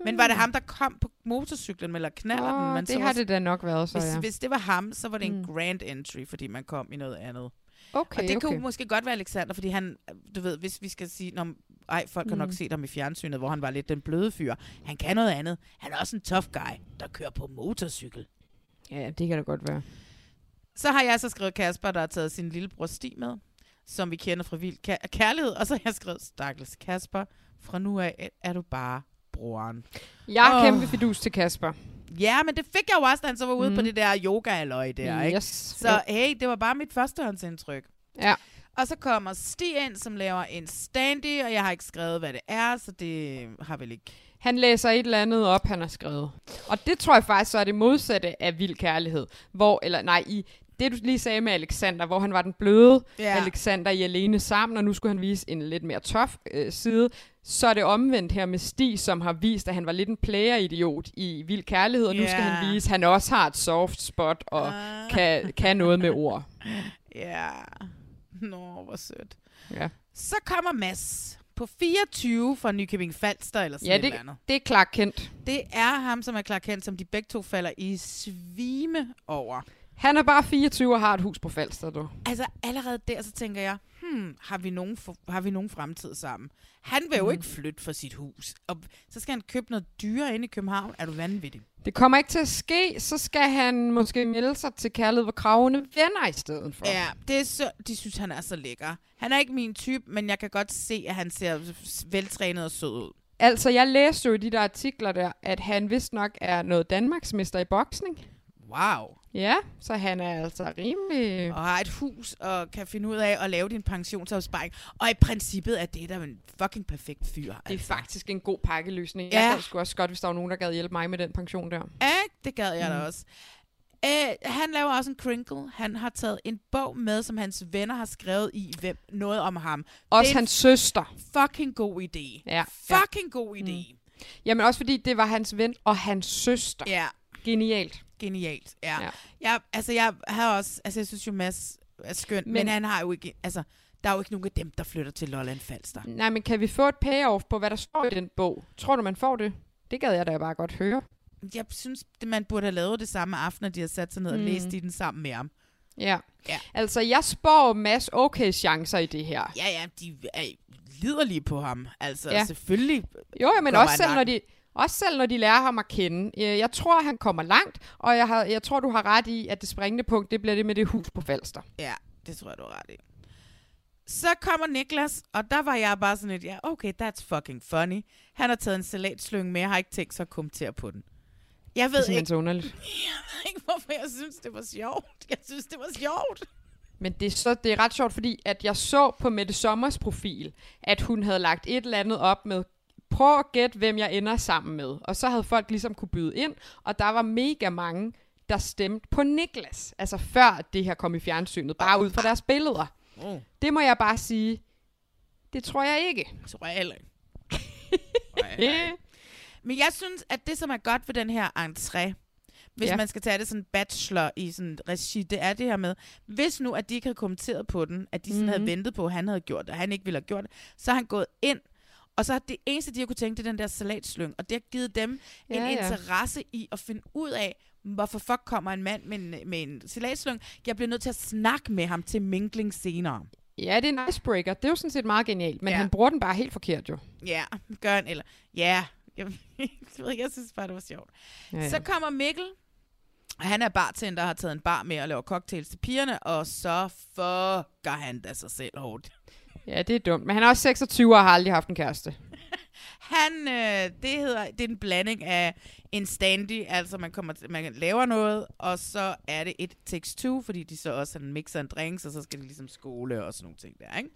Men var det ham, der kom på motorcyklen, eller knaller den?
Åh,
Man
det har det da nok været, så
hvis,
ja.
hvis det var ham, så var det en
Mm.
grand entry, fordi man kom i noget andet.
Okay,
og det
okay.
kunne måske godt være Alexander, fordi han, du ved, hvis vi skal sige, når, ej, folk har nok
Mm.
set ham i fjernsynet, hvor han var lidt den bløde fyr. Han kan noget andet. Han er også en tough guy, der kører på motorcykel.
Ja, det kan da godt være.
Så har jeg så skrevet Kasper, der har taget sin lillebror Stig med, som vi kender fra Vild Kær- Kærlighed. Og så har jeg skrevet, stakkels Kasper, fra nu af er du bare broren.
Jeg er
Åh.
kæmpe fidus til Kasper.
Ja, men det fik jeg jo også, da han så var ude
Mm.
på det der yoga der, ikke?
Yes.
Så
Jo.
hey, det var bare mit førstehåndsindtryk.
Ja.
Og så kommer Stig ind, som laver en standy, og jeg har ikke skrevet, hvad det er, så det har vel ikke...
Han læser et eller andet op, han har skrevet. Og det tror jeg faktisk så er det modsatte af vild kærlighed. Hvor, eller nej, i det du lige sagde med Alexander, hvor han var den bløde
Ja.
Alexander i Alene Sammen, og nu skulle han vise en lidt mere tough øh, side, så er det omvendt her med Stig, som har vist, at han var lidt en player-idiot i Vild Kærlighed, og nu skal han vise, at han også har et soft spot og
Ah.
kan, kan noget med ord. *laughs*
Ja, nå, hvor sødt.
Ja,
Så kommer Mads på 24 fra Nykøbing Falster, eller sådan
ja
et
det,
andet.
det er klart kendt.
Det er ham, som er klar kendt, som de begge to falder i svime over.
Han er bare 24 og har et hus på Falster, du.
Altså allerede der, så tænker jeg, hmm, har vi nogen, for, har vi nogen fremtid sammen? Han vil jo
Mm.
ikke flytte fra sit hus. Og så skal han købe noget dyre inde i København. Er du vanvittig?
Det kommer ikke til at ske, så skal han måske melde sig til Kærlighed hvor kravene venner i stedet for.
Ja, det er så, de synes, han er så lækker. Han er ikke min type, men jeg kan godt se, at han ser veltrænet og sød ud.
Altså, jeg læste jo i de der artikler der, at han vist nok er noget Danmarksmester i boksning.
Wow.
Ja, så han er altså rimelig...
Og har et hus og kan finde ud af at lave din pensionsopsparing. Og i princippet er det der en fucking perfekt fyr.
Det er faktisk en god pakkeløsning.
Ja.
Ja. Jeg gad sgu også godt, hvis der var nogen, der gad hjælpe mig med den pension der.
Ikke? Det gad jeg da
Mm.
også. Æ, han laver også en crinkle. Han har taget en bog med, som hans venner har skrevet i hvem, noget om ham.
Også hans søster.
Fucking god idé.
Ja.
Fucking god idé.
Mm. Jamen også fordi det var hans ven og hans søster.
Ja.
Genialt.
Genialt, ja.
Ja.
Jeg, altså, jeg har også, altså, jeg synes jo, Mads er skøn, men,
Men-
han har jo ikke, altså, der er jo ikke nogen af dem, der flytter til Lolland Falster.
Nej, men kan vi få et payoff på, hvad der står i den bog? Tror du, man får det? Det gad jeg da bare godt høre.
Jeg synes, det, man burde have lavet det samme aften, når de har sat sig ned og
Mm.
læst i den sammen med ham.
Ja.
Ja.
Altså, jeg spår masse okay chancer i det her.
Ja, ja, de er liderlige på ham. Altså,
Ja.
selvfølgelig.
Jo, ja, men også selv, når de, også selv når de lærer ham at kende. Øh, Jeg tror, han kommer langt, og jeg, har, jeg tror, du har ret i, at det springende punkt, det bliver det med det hus på Falster.
Ja, det tror jeg, du har ret i. Så kommer Niklas, og der var jeg bare sådan lidt, ja, okay, that's fucking funny. Han har taget en salatslynge med, jeg har ikke tænkt sig at kommentere på den. Jeg
Det
ved
er simpelthen
ikke,
så underligt. *laughs*
jeg ved ikke, hvorfor jeg synes, det var sjovt. Jeg synes, det var sjovt.
Men det er, så, det er ret sjovt, fordi at jeg så på Mette Sommers profil, at hun havde lagt et eller andet op med, prøv at gætte, hvem jeg ender sammen med. Og så havde folk ligesom kunne byde ind, og der var mega mange, der stemte på Niklas. Altså før det her kom i fjernsynet, bare ud fra deres billeder.
Oh.
Det må jeg bare sige, det tror jeg ikke.
Det *laughs* tror jeg heller ikke. Men jeg synes, at det, som er godt ved den her entré, hvis
Ja.
man skal tage det sådan bachelor i sådan regi, det er det her med, hvis nu, at de ikke havde kommenteret på den, at de sådan mm-hmm. havde ventet på, at han havde gjort det, og han ikke ville have gjort det, så har han gået ind, og så har det eneste, de har kunne tænke, det er den der salatslyng, og det har givet dem
Ja,
en
ja.
interesse i at finde ud af, hvorfor fuck kommer en mand med en, med en salatslyng. Jeg bliver nødt til at snakke med ham til minkling senere.
Ja, det er en icebreaker. Det er jo sådan set meget genialt, men
Ja.
han bruger den bare helt forkert jo.
Ja, gør han, eller ja, *laughs* jeg, jeg, jeg synes bare, det var sjovt.
Ja,
Ja,
ja.
Så kommer Mikkel, og han er bartender og har taget en bar med og laver cocktails til pigerne, og så fucker han da sig selv hårdt.
Ja, det er dumt. Men han er også 26 og har aldrig haft en kæreste. *laughs*
Han, øh, det hedder, det er en blanding af en standy, altså man, kommer til, man laver noget, og så er det et takes two, fordi de så også har en mixer en drinks, og så skal de ligesom skole og sådan nogle ting der, ikke?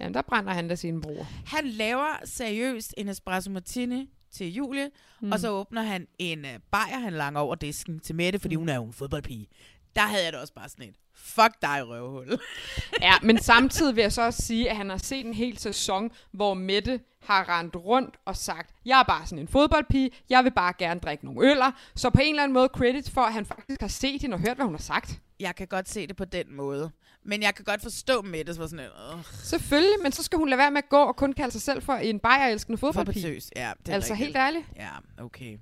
Jamen, der brænder han da sine bror.
Han laver seriøst en espresso martini til Julie, mm. og så åbner han en uh, bajer, han langer over disken til Mette, fordi mm. hun er jo en fodboldpige. Der havde jeg det også bare sådan et, fuck dig røvhul. *laughs*
Ja, men samtidig vil jeg så også sige, at han har set en hel sæson, hvor Mette har rendt rundt og sagt, jeg er bare sådan en fodboldpige, jeg vil bare gerne drikke nogle øller. Så på en eller anden måde credit for, at han faktisk har set hende og hørt, hvad hun har sagt.
Jeg kan godt se det på den måde. Men jeg kan godt forstå Mette, som var sådan en,
Selvfølgelig, men så skal hun lade være med at gå og kun kalde sig selv for en bajerelskende fodboldpige.
Fodboldtøs, ja. Det er
altså
rigtigt.
helt ærligt.
Ja, okay.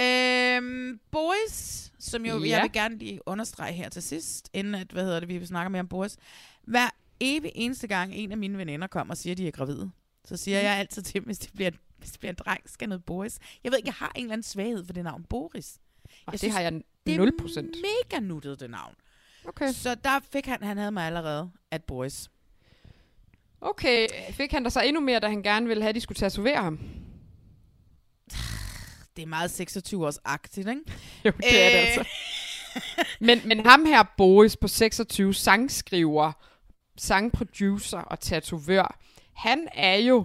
Øhm, Boris, som jo, ja. Jeg vil gerne lige understrege her til sidst, inden at, hvad hedder det, vi snakker mere om Boris. Hver evig eneste gang, en af mine veninder kommer og siger, at de er gravide, så siger
Mm.
jeg altid til dem, hvis det bliver, hvis det bliver en dreng, skal noget Boris. Jeg ved ikke, jeg har en eller anden svaghed for det navn, Boris.
Og det har jeg
det er
0%.
mega nuttet, det navn.
Okay.
Så der fik han, han havde mig allerede, at Boris.
Okay, fik han der så endnu mere, da han gerne ville have, at de skulle tatovere ham?
Det er meget 26 års agtigt, ikke? *laughs*
Jo, det er det
Øh.
altså. Men, men ham her, Boris på 26, sangskriver, sangproducer og tatovør, han er jo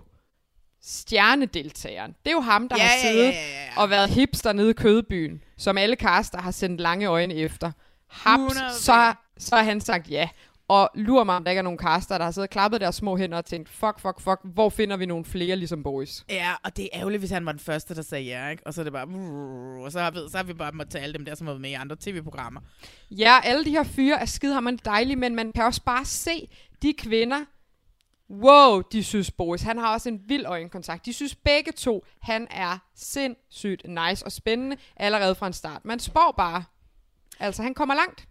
stjernedeltageren. Det er jo ham, der
Ja,
har siddet
ja, ja, ja.
og været hipster nede i Kødbyen, som alle kaster har sendt lange øjne efter. Haps,
100%.
så, så har han sagt ja. Og lurer mig, om der ikke er nogen kaster, der har siddet og klappet deres små hænder og tænkt, fuck, fuck, fuck, hvor finder vi nogle flere ligesom Boris?
Ja, og det er ærgerligt, hvis han var den første, der sagde ja, ikke? Og så er det bare... Og så har vi, så har vi bare måttet tage alle dem der, som har været med i andre tv-programmer.
Ja, alle de her fyre er skidehammerende dejlige, men man kan også bare se de kvinder, wow, de synes Boris, han har også en vild øjenkontakt. De synes begge to, han er sindssygt nice og spændende allerede fra en start. Man spår bare. Altså, han kommer langt.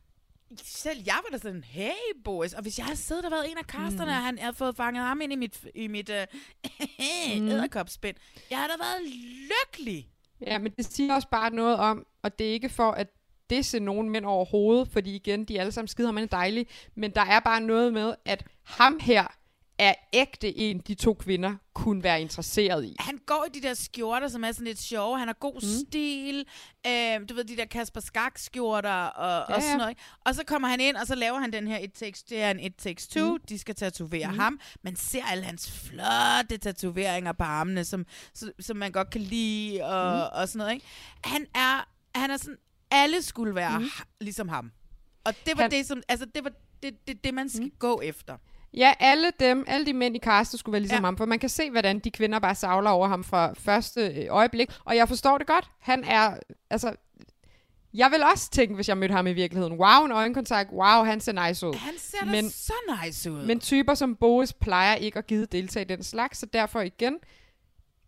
Selv jeg var da sådan, hey boys. Og hvis jeg havde siddet og været en af kasterne,
Mm.
og han havde fået fanget ham ind i mit, i mit uh, *laughs*
Mm.
æderkopspind, jeg havde da været lykkelig.
Ja, men det siger også bare noget om, og det er ikke for at disse nogen mænd overhovedet, fordi igen, de er alle sammen skidehammerende dejlige, men der er bare noget med, at ham her er ægte en, de to kvinder kunne være interesseret i.
Han går i de der skjorter, som er sådan lidt sjove. Han har god mm. stil. Øh, du ved, de der Kasper Skak skjorter og, ja, og sådan noget. ikke? Og så kommer han ind, og så laver han den her It Takes, det er en It Takes Two. Mm. De skal tatovere mm. ham. Man ser alle hans flotte tatoveringer på armene, som, som, som man godt kan lide og, mm. og sådan noget. Ikke? Han er, han er sådan, alle skulle være mm. ligesom ham. Og det var
Han-
det, som, altså det var det, det, det man skal mm. gå efter.
Ja, alle dem, alle de mænd i castet skulle være ligesom
Ja.
ham, for man kan se, hvordan de kvinder bare savler over ham fra første øh, øjeblik, og jeg forstår det godt. Han er, altså, jeg vil også tænke, hvis jeg mødte ham i virkeligheden, wow, en øjenkontakt, wow, han ser nice ud.
Han ser
Men-
så nice ud.
Men typer som Boris plejer ikke at give deltage i den slags, så derfor igen,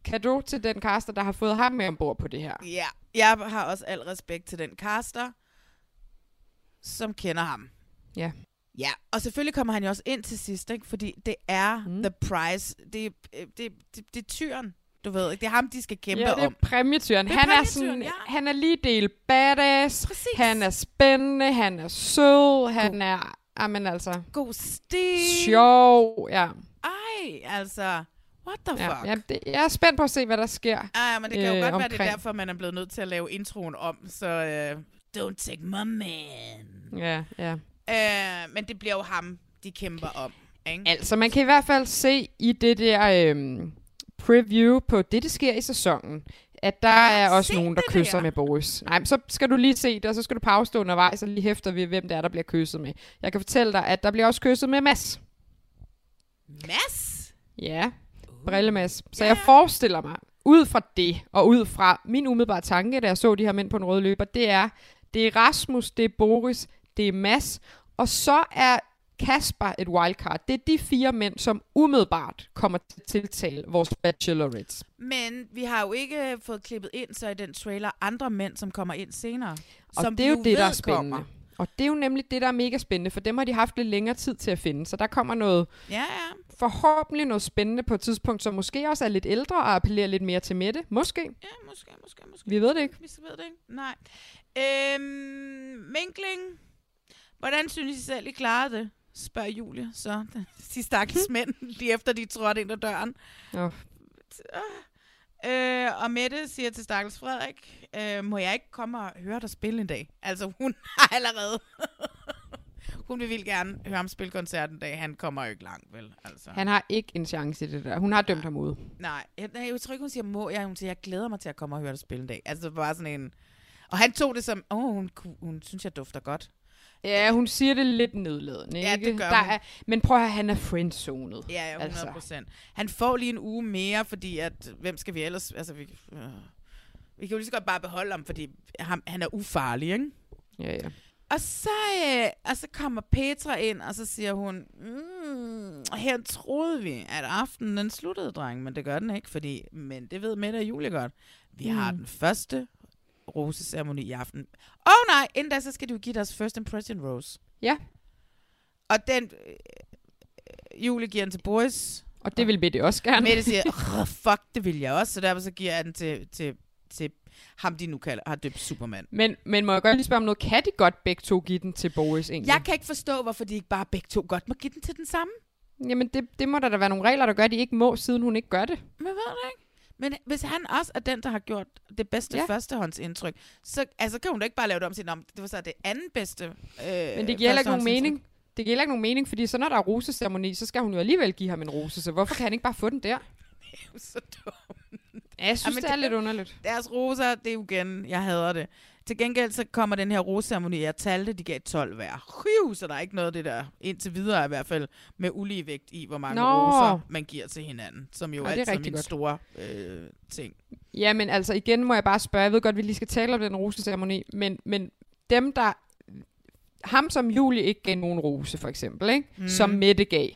kado til den caster, der har fået ham med ombord på det her.
Ja, jeg har også al respekt til den caster, som kender ham.
Ja.
Ja, og selvfølgelig kommer han jo også ind til sidst, ikke? fordi det er mm. the prize. Det, det, det, det, det er tyren, du ved. ikke? Det er ham, de skal kæmpe
ja, det er
om.
præmietyren.
Det er
Han er, sådan,
ja.
han er lige del badass,
Præcis.
han er spændende, han er sød, han er, amen altså,
God stil.
sjov, ja.
Ej, altså, what the
Ja,
fuck?
ja, det, jeg er spændt på at se, hvad der sker.
Ej, men det kan jo
øh,
godt være, det er
omkring.
derfor, man er blevet nødt til at lave introen om, så uh, don't take my man.
Ja, ja.
Uh, men det bliver jo ham, de kæmper om. Ikke?
Altså, man kan i hvert fald se i det der øhm, preview på det, der sker i sæsonen, at der er også nogen, der kysser
der.
med Boris. Nej, men så skal du lige se det, og så skal du pause det undervejs, og lige hæfter ved, hvem det er, der bliver kysset med. Jeg kan fortælle dig, at der bliver også kysset med Mads.
Mads?
Ja, brillemads. Så jeg forestiller mig, ud fra det, og ud fra min umiddelbare tanke, da jeg så de her mænd på en rød løber, det er, det er Rasmus, det er Boris, det er Mads, og så er Kasper et wildcard. Det er de fire mænd, som umiddelbart kommer til at tiltale vores bachelorettes.
Men vi har jo ikke fået klippet ind så i den trailer andre mænd, som kommer ind senere.
Og
som
det er jo det, der er spændende.
kommer.
Og det er jo nemlig det, der er mega spændende, for dem har de haft lidt længere tid til at finde. Så der kommer noget,
Ja, ja.
forhåbentlig noget spændende på et tidspunkt, som måske også er lidt ældre og appellerer lidt mere til Mette. Måske.
Ja, måske, måske, måske.
Vi ved det ikke.
Vi ved det ikke. Nej. Øhm, minkling. Hvordan synes I selv, I klarede det? Spørger Julie så. *laughs* De stakkels mænd, lige efter de trådte ind ad døren.
Oh.
Øh, og Mette siger til stakkels Frederik, øh, må jeg ikke komme og høre dig spille en dag? Altså, hun *laughs* har allerede... *laughs* hun vil vildt gerne høre ham spille koncert en dag. Han kommer jo ikke langt, vel? Altså.
Han har ikke en chance i det der. Hun har dømt ham ud.
Nej, jeg, nej, jeg tror ikke, hun siger må. Jeg, hun siger, jeg glæder mig til at komme og høre dig spille en dag. Altså, det var sådan en... Og han tog det som, åh, oh, hun, hun synes, jeg dufter godt.
Ja, hun siger det lidt nedladende,
Ja,
ikke?
det gør
der
hun.
Er, men prøv at høre, han er friendzonet.
Ja, ja, 100
Altså.
procent. Han får lige en uge mere, fordi at, hvem skal vi ellers... Altså, vi, øh, vi kan jo lige så godt bare beholde ham, fordi ham, han er ufarlig, ikke?
Ja, ja.
Og så, øh, og så kommer Petra ind, og så siger hun, mm, her troede vi, at aftenen den sluttede, dreng, men det gør den ikke, fordi, men det ved Mette og Julie godt. Vi mm. har den første roseceremoni i aften. Åh oh, nej, inden da, så skal jo give deres first impression rose.
Ja.
Og den, øh, Julie giver den til Boris.
Og det vil Mette også gerne.
Mette siger, *laughs* oh, fuck, det vil jeg også. Så derfor så giver jeg den til, til, til ham, de nu kalder, har døbt Superman.
Men, men må jeg godt lige spørge om noget? Kan de godt begge to give den til Boris egentlig?
Jeg kan ikke forstå, hvorfor de ikke bare begge to godt må give den til den samme.
Jamen, det, det må der da være nogle regler, der gør, at de ikke må, siden hun ikke gør det.
Men ved det ikke? Men hvis han også er den, der har gjort det bedste
Ja.
førstehåndsindtryk, så altså, kan hun da ikke bare lave det om til, "Nå, men det var så det anden bedste øh,
Men det giver heller ikke nogen mening. Det giver heller ikke nogen mening, fordi så når der er roseceremoni, så skal hun jo alligevel give ham en rose, så hvorfor kan han ikke bare få den der? *laughs*
så dumt.
Ja, jeg synes,
Jamen,
det er lidt underligt.
Deres roser, det er jo igen, jeg hader det. Til gengæld så kommer den her roseceremoni, jeg talte, de gav 12 hver. Hyv, så der er ikke noget af det der, indtil videre i hvert fald, med ulige vægt i, hvor mange
Nå.
roser man giver til hinanden. Som jo er
det er
altid
rigtig
min
godt.
store øh, ting.
Ja, men altså igen må jeg bare spørge, jeg ved godt, vi lige skal tale om den roseceremoni, men, men dem, der... Ham, som Julie ikke gav nogen rose, for eksempel, ikke? Mm. som Mette gav,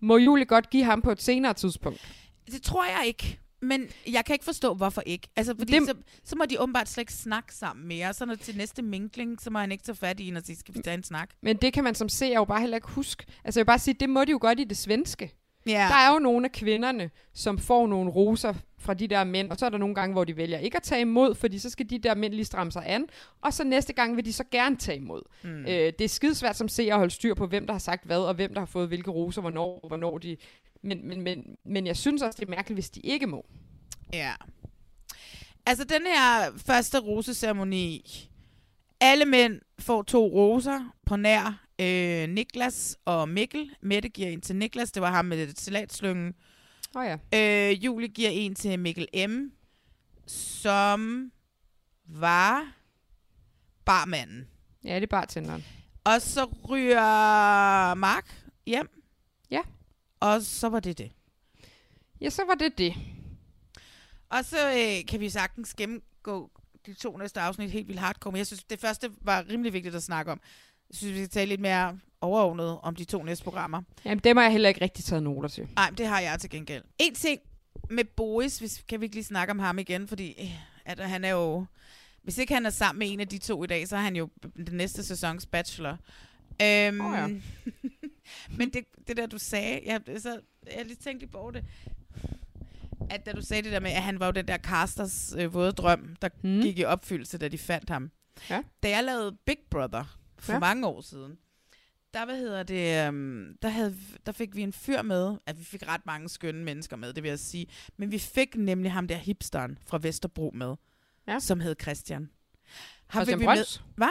må Julie godt give ham på et senere tidspunkt?
Det tror jeg ikke. Men jeg kan ikke forstå, hvorfor ikke. Altså, fordi
Det-
så, så må de åbenbart slet ikke snakke sammen mere. Så når til næste minkling, så må han ikke tage fat i en og sige, skal vi tage en snak?
Men det kan man som seer jo bare heller ikke huske. Altså jeg vil bare sige, det må de jo godt i det svenske.
Ja.
Der er jo nogle af kvinderne, som får nogle roser fra de der mænd, og så er der nogle gange, hvor de vælger ikke at tage imod, fordi så skal de der mænd lige stramme sig an, og så næste gang vil de så gerne tage imod.
Mm.
Øh, det er skidesvært som seer at holde styr på, hvem der har sagt hvad, og hvem der har fået hvilke roser, hvornår, hvornår de... Men, men, men, men jeg synes også, det er mærkeligt, hvis de ikke må.
Ja. Altså, den her første roseceremoni. Alle mænd får to roser på nær øh, Niklas og Mikkel. Mette giver en til Niklas. Det var ham med salatslyngen.
Oh ja.
Øh, Julie giver en til Mikkel M. Som var barmanden.
Ja, det er bartenderen.
Og så ryger Mark hjem. Og så var det det.
Ja, så var det det.
Og så øh, kan vi sagtens gennemgå de to næste afsnit helt vildt hardcore. Men jeg synes, det første var rimelig vigtigt at snakke om. Jeg synes, vi skal tale lidt mere overordnet om de to næste programmer.
Jamen, dem har jeg heller ikke rigtig taget noter til.
Nej, det har jeg til gengæld. En ting med Boris, hvis, kan vi ikke lige snakke om ham igen, fordi øh, at han er jo... Hvis ikke han er sammen med en af de to i dag, så er han jo den næste sæsons bachelor. Øhm,
Åh, ja. *laughs*
men det, det der, du sagde, jeg, så, jeg har lige tænkt lidt på det, at da du sagde det der med, at han var jo den der casters øh, våde drøm, der mm. gik i opfyldelse, da de fandt ham.
Ja.
Da jeg lavede Big Brother for
Ja.
mange år siden, der, hvad hedder det, um, der, havde, der fik vi en fyr med, at vi fik ret mange skønne mennesker med, det vil jeg sige. Men vi fik nemlig ham der hipsteren fra Vesterbro med,
Ja.
som hed Christian.
Christian
fik vi
Brøns?
Hvad?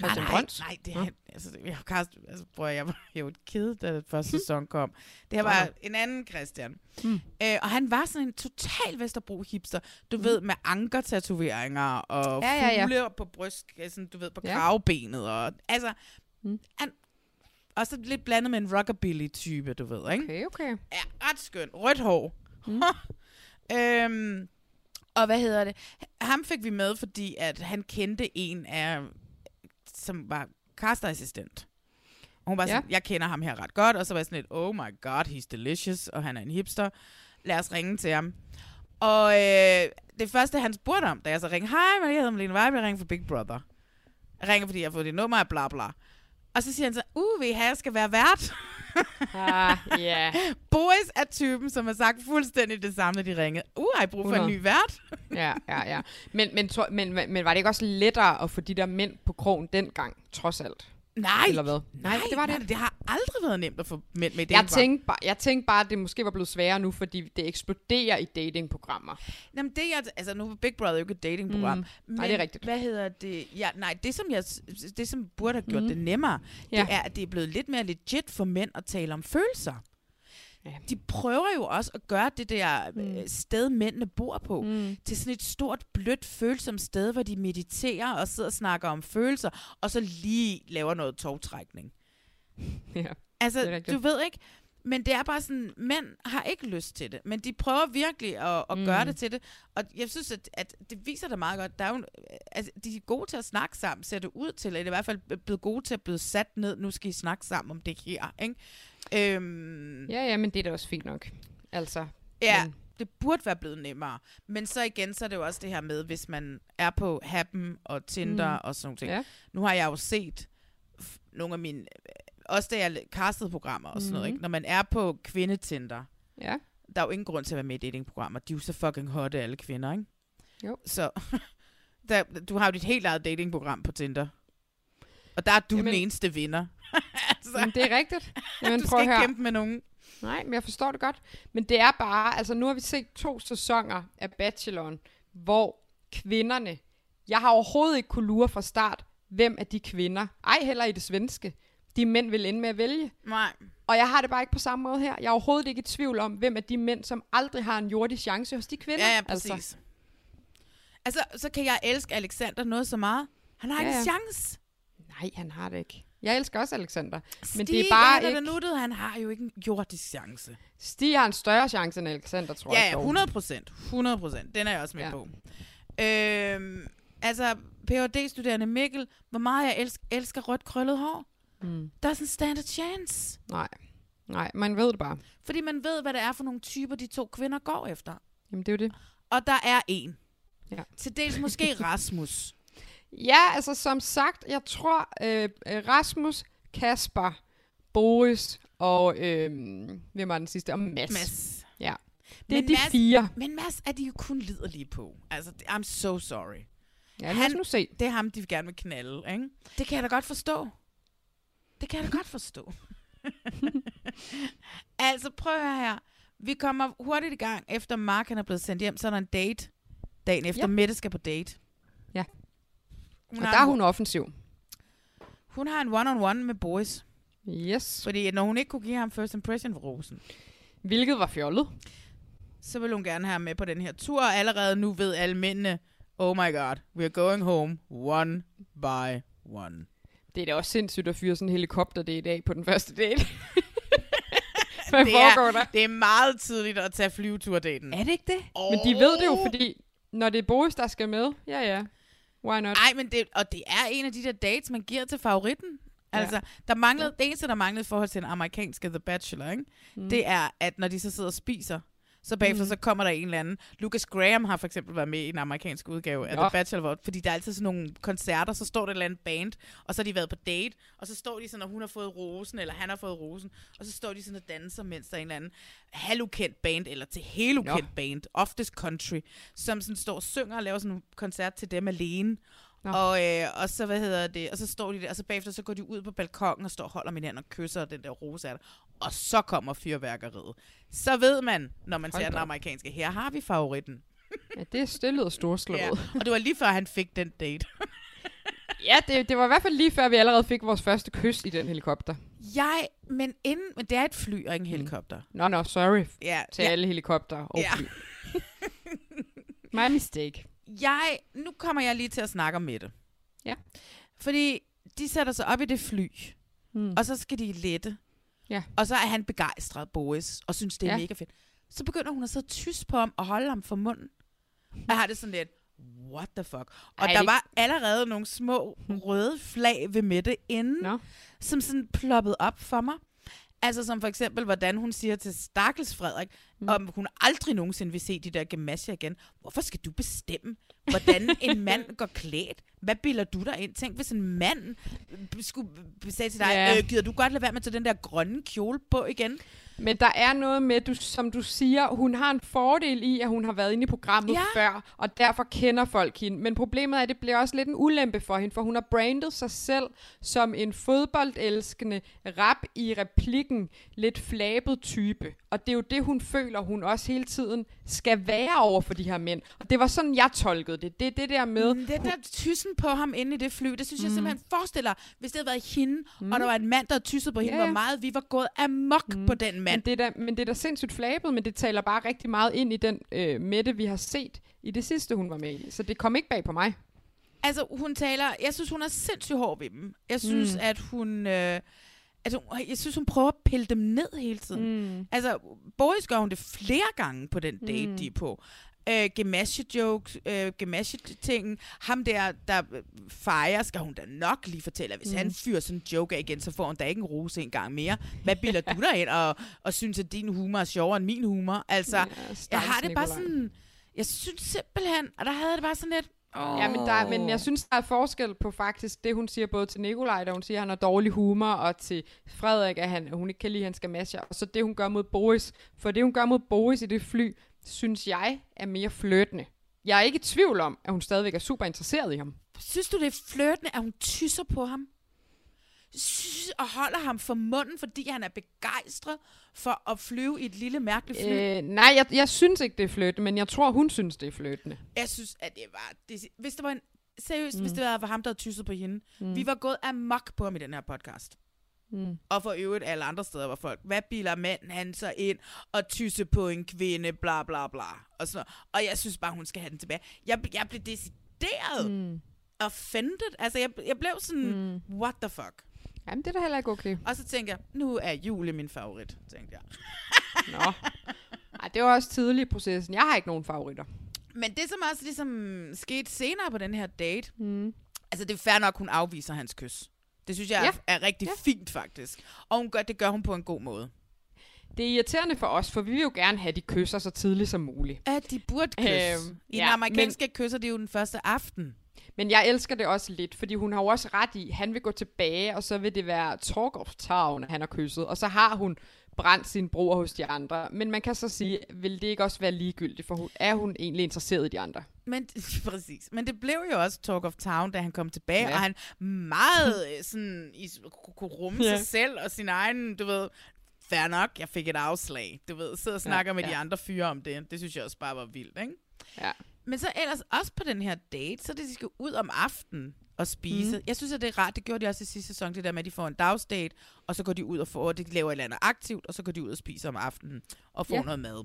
Christian
nej,
Brøns?
Nej, det er han, altså, jeg, kast, altså, at- jeg var jo et ked, da den første sæson kom. Det her var en anden Christian.
Hmm.
Øh, og han var sådan en total Vesterbro-hipster. Du ved, med ankertatoveringer og
Ja, ja, ja.
fugle på bryst, sådan, du ved, på
Ja.
kravbenet. Og, altså,
Hmm.
han, også lidt blandet med en rockabilly-type, du ved, ikke?
Okay, okay.
Ja, ret skøn. Rødt hår.
Mm. *laughs*
øhm, og hvad hedder det? Ham fik vi med, fordi at han kendte en af, som var casterassistent. Og hun var sådan,
Ja.
ja. jeg kender ham her ret godt, og så var jeg sådan lidt, oh my god, he's delicious, og han er en hipster. Lad os ringe til ham. Og øh, det første, han spurgte om, da jeg så ringede, hej, jeg hedder Malene Weib, jeg ringer fra Big Brother. Jeg ringer, fordi jeg har fået dit nummer, bla bla. Og så siger han så, uh, jeg skal være vært?
Ah, ja. *laughs*
Boris er typen, som har sagt fuldstændig det samme, da de ringede. Uh, har I brug for en
100.
ny vært?
ja, ja, ja. Men, men, men, men var det ikke også lettere at få de der mænd på krogen dengang, trods alt?
Nej.
Eller hvad?
Nej, det var det. Det har aldrig været nemt at få mænd med i
Jeg tænkte, bare, jeg tænkte bare, at det måske var blevet sværere nu, fordi det eksploderer i datingprogrammer.
Jamen det, jeg, altså nu er Big Brother jo ikke et datingprogram.
Mm.
Men
Nej, det er rigtigt.
Hvad hedder det? Ja, nej, det som, jeg, det som burde have gjort
Mm.
det nemmere,
ja.
det er, at det er blevet lidt mere legit for mænd at tale om følelser.
Ja.
De prøver jo også at gøre det der mm. sted, mændene bor på,
Mm.
til sådan et stort, blødt, følsomt sted, hvor de mediterer og sidder og snakker om følelser, og så lige laver noget togtrækning. *laughs*
Ja,
Altså, du ved ikke, men det er bare sådan, mænd har ikke lyst til det, men de prøver virkelig at, at mm. gøre det til det, og jeg synes, at, at det viser det meget godt. Der er jo, altså, de er gode til at snakke sammen, ser det ud til, eller i hvert fald blevet gode til at blive sat ned, nu skal I snakke sammen om det her, ikke? Øhm,
Ja, ja, men det er da også fint nok. Altså,
Ja,
men,
Det burde være blevet nemmere. Men så igen, så er det jo også det her med, hvis man er på Happen og Tinder
Mm.
og sådan nogle ting.
Ja.
Nu har jeg jo set nogle af mine, også da jeg castede programmer og sådan noget,
Mhm.
ikke? Når man er på kvindetinder,
Ja.
der er jo ingen grund til at være med i datingprogrammer. De er jo så fucking hotte, alle kvinder, ikke?
Jo.
Så *laughs* der, du har jo dit helt eget datingprogram på Tinder. Og der er du
Jamen-
den eneste vinder. *laughs* altså,
Men det er rigtigt. *laughs* Jamen,
du
prøv
skal
at
ikke kæmpe med nogen.
Nej, men jeg forstår det godt. Men det er bare, altså nu har vi set to sæsoner af Bacheloren, hvor kvinderne, jeg har overhovedet ikke kunne lure fra start, hvem af de kvinder, ej heller i det svenske, de mænd vil ende med at vælge.
Nej.
Og jeg har det bare ikke på samme måde her. Jeg er overhovedet ikke i tvivl om, hvem af de mænd, som aldrig har en jordisk chance hos de kvinder.
Ja, ja, præcis. Altså. altså, så kan jeg elske Alexander noget så meget. Han har
Ja,
ikke en
ja.
chance.
Nej, han har det ikke. Jeg elsker også Alexander. Men det
Stig,
er bare
er
ikke...
nuttet. Han har jo ikke en jordisk chance.
Stig har en større chance end Alexander, tror
Ja,
jeg.
ja,
dog.
100 procent. 100 procent. Den er jeg også med
Ja.
på. Øhm, altså, Ph.D.-studerende Mikkel, hvor meget jeg elsker, elsker rødt krøllet hår.
Mm.
Doesn't stand a chance.
Nej. Nej, man ved det bare.
Fordi man ved, hvad det er for nogle typer, de to kvinder går efter.
Jamen, det er jo det.
Og der er en.
Ja.
Til dels måske *laughs* Rasmus.
Ja, altså som sagt, jeg tror øh, øh, Rasmus, Kasper, Boris og øh, hvem var den sidste? Og Mads.
Mads.
Ja. Det er
Men
de
Mads-
fire.
Men Mads er de jo kun liderlige på. Altså, I'm so sorry.
Ja, lad os nu se.
Det er ham, de gerne vil knalde, ikke? Det kan jeg da godt forstå. Det kan jeg da godt forstå. *laughs* altså, prøv at høre her. Vi kommer hurtigt i gang, efter Mark han er blevet sendt hjem, så er der en date dagen efter.
Ja.
Mette skal på date. Hun
og der er hun offensiv.
Hun har en one-on-one med boys.
Yes.
Fordi når hun ikke kunne give ham first impression for rosen,
Hvilket var fjollet.
så vil hun gerne have ham med på den her tur. Og allerede nu ved alle mændene, oh my god, we're going home one by one.
Det er da også sindssygt at fyre sådan en helikopter det i dag på den første date. *laughs* Hvad
det,
foregår
er,
der?
det er meget tidligt at tage flyveturdaten.
Er det ikke det? Oh. Men de ved det jo, fordi når det er Boris, der skal med, ja ja, why not?
Nej, men det, og det er en af de der dates, man giver til favoritten. Altså, der manglede, det eneste, der manglede i forhold til den amerikanske The Bachelor, ikke?
Mm.
det er, at når de så sidder og spiser, så bagefter
Mm.
så kommer der en eller anden. Lucas Graham har for eksempel været med i den amerikanske udgave af
Nå.
The Bachelor, fordi der er altid sådan nogle koncerter, så står der et eller andet band, og så har de været på date, og så står de sådan, når hun har fået rosen, eller han har fået rosen, og så står de sådan og danser, mens der er en eller anden halvukendt band, eller til helt ukendt
Nå.
band, oftest country, som sådan står og synger og laver sådan en koncert til dem alene.
Nå.
Og, øh, og så, hvad hedder det, og så står de der, og så bagefter, så går de ud på balkongen og står og holder min hand og kysser og den der rose af der. Og så kommer fyrværkeriet. Så ved man, når man
Hold
ser den amerikanske, her har vi favoritten.
Ja, det, det lyder storslået.
Ja. Og det var lige før, han fik den date. *laughs*
ja det, det var i hvert fald lige før, vi allerede fik vores første kys i den helikopter.
Jeg, men inden, men det er et fly og ikke en helikopter.
Nå, nå, sorry
Ja,
til
ja.
alle helikopter og
Ja.
fly. *laughs* My mistake.
Jeg, nu kommer jeg lige til at snakke om Mette.
Ja.
Fordi de sætter sig op i det fly,
Hmm.
og så skal de lette.
Ja.
Og så er han begejstret, Boris, og synes, det er
Ja.
mega fedt. Så begynder hun at sidde tyst på ham og holde ham for munden. Og jeg har det sådan lidt, what the fuck? Og
Ej,
der var allerede nogle små røde flag ved Mette inden,
Nå.
som sådan ploppede op for mig. Altså som for eksempel, hvordan hun siger til Stakkels Frederik, mm. om hun aldrig nogensinde vil se de der gemasser igen. Hvorfor skal du bestemme, hvordan *laughs* en mand går klædt? Hvad bilder du dig ind? Tænk, hvis en mand skulle sige til dig,
Ja.
øh, gider du godt lade være med at tage den der grønne kjole på igen?
Men der er noget med, du, som du siger, hun har en fordel i, at hun har været inde i programmet
Ja.
før, og derfor kender folk hende. Men problemet er, at det bliver også lidt en ulempe for hende, for hun har brandet sig selv som en fodboldelskende, rap i replikken, lidt flabet type. Og det er jo det, hun føler, hun også hele tiden skal være over for de her mænd. Og det var sådan, jeg tolkede det. Det er det der med...
Mm, Den der tyssen på ham inde i det fly, det synes jeg
Mm.
simpelthen forestiller, hvis det havde været hende,
Mm.
og der var en mand, der tysset på hende,
ja.
hvor meget vi var gået amok på den mand.
Men det, er da, men det er da sindssygt flabet, men det taler bare rigtig meget ind i den øh, Mette, vi har set i det sidste, hun var med i. Så det kom ikke bag på mig.
Altså, hun taler... Jeg synes, hun er sindssygt hård ved dem. Jeg synes,
Mm.
mm. at hun... Øh, hun, jeg synes, hun prøver at pille dem ned hele tiden.
Mm.
Altså, Boris gør hun det flere gange på den date,
Mm.
de er på. øh, gemasje-jokes, øh, gemasje-tingen. Ham der, der øh, fejrer, skal hun da nok lige fortælle, at hvis
Mm.
han fyrer sådan en joke af igen, så får hun da ikke en rose en gang mere. Hvad bilder du dig ind og, og synes, at din humor er sjovere end min humor? Altså,
Ja,
jeg har det bare sådan... Jeg synes simpelthen, og der havde det bare sådan lidt... Oh.
Ja, men, der, men jeg synes, der er forskel på faktisk det, hun siger både til Nikolaj, da hun siger, at han har dårlig humor, og til Frederik, at, han, at hun ikke kan lide hans gamasjer, og så det, hun gør mod Boris. For det, hun gør mod Boris i det fly, synes jeg er mere flirtende. Jeg er ikke i tvivl om, at hun stadigvæk er super interesseret i ham.
Synes du, det er flirtende, at hun tysser på ham? Og holder ham for munden, fordi han er begejstret for at flyve i et lille mærkeligt fly?
Øh, nej, jeg, jeg synes ikke, det er flirtende, men jeg tror, hun synes, det er flirtende.
Jeg synes, at det var... Det, hvis det var en... Seriøst, Mm. hvis det var ham, der havde tysset på hende.
Mm.
Mm. Vi var gået amok på ham i den her podcast.
Mm.
Og for øvrigt alle andre steder, hvor folk, hvad biler manden han så ind og tysse på en kvinde, bla bla bla. Og, sådan noget. og jeg synes bare, hun skal have den tilbage. Jeg, jeg blev decideret
Mm.
offended. Altså, jeg, jeg blev sådan, mm. what the fuck?
Jamen, det er da heller ikke okay.
Og så tænker jeg, nu er Julie min favorit, tænkte jeg. *laughs*
Nå. Ej, det var også tidligt i processen. Jeg har ikke nogen favoritter.
Men det, som også ligesom skete senere på den her date,
mm.
altså det er fair nok, hun afviser hans kys. Det synes jeg
Ja.
er, er rigtig ja. fint, faktisk. Og hun gør, det gør hun på en god måde.
Det er irriterende for os, for vi vil jo gerne have, de kysser så tidligt som muligt.
At de burde kysse. Øhm, I ja, den amerikanske men, kysser det jo den første aften.
Men jeg elsker det også lidt, fordi hun har jo også ret i, han vil gå tilbage, og så vil det være talk of town, at han har kysset. Og så har hun brændt sin bror hos de andre. Men man kan så sige, vil det ikke også være ligegyldigt, for hun, er hun egentlig interesseret i de andre?
Men, *laughs* præcis. Men det blev jo også Talk of Town, da han kom tilbage,
Ja.
og han meget *laughs* øh, sådan, i, kunne- rumme
ja.
sig selv og sin egen, du ved, fair nok, jeg fik et afslag, du ved, sidder og snakker ja, med
ja.
de andre fyre om det. Det synes jeg også bare var vildt, ikke?
Ja.
Men så ellers også på den her date, så det, de skal ud om aftenen og spise. Mm. Jeg synes, at det er rart. Det gjorde de også i sidste sæson, det der med, at de får en dagsdate, og så går de ud og får, de laver et eller andet aktivt, og så går de ud og spiser om aftenen og får
Ja.
noget mad.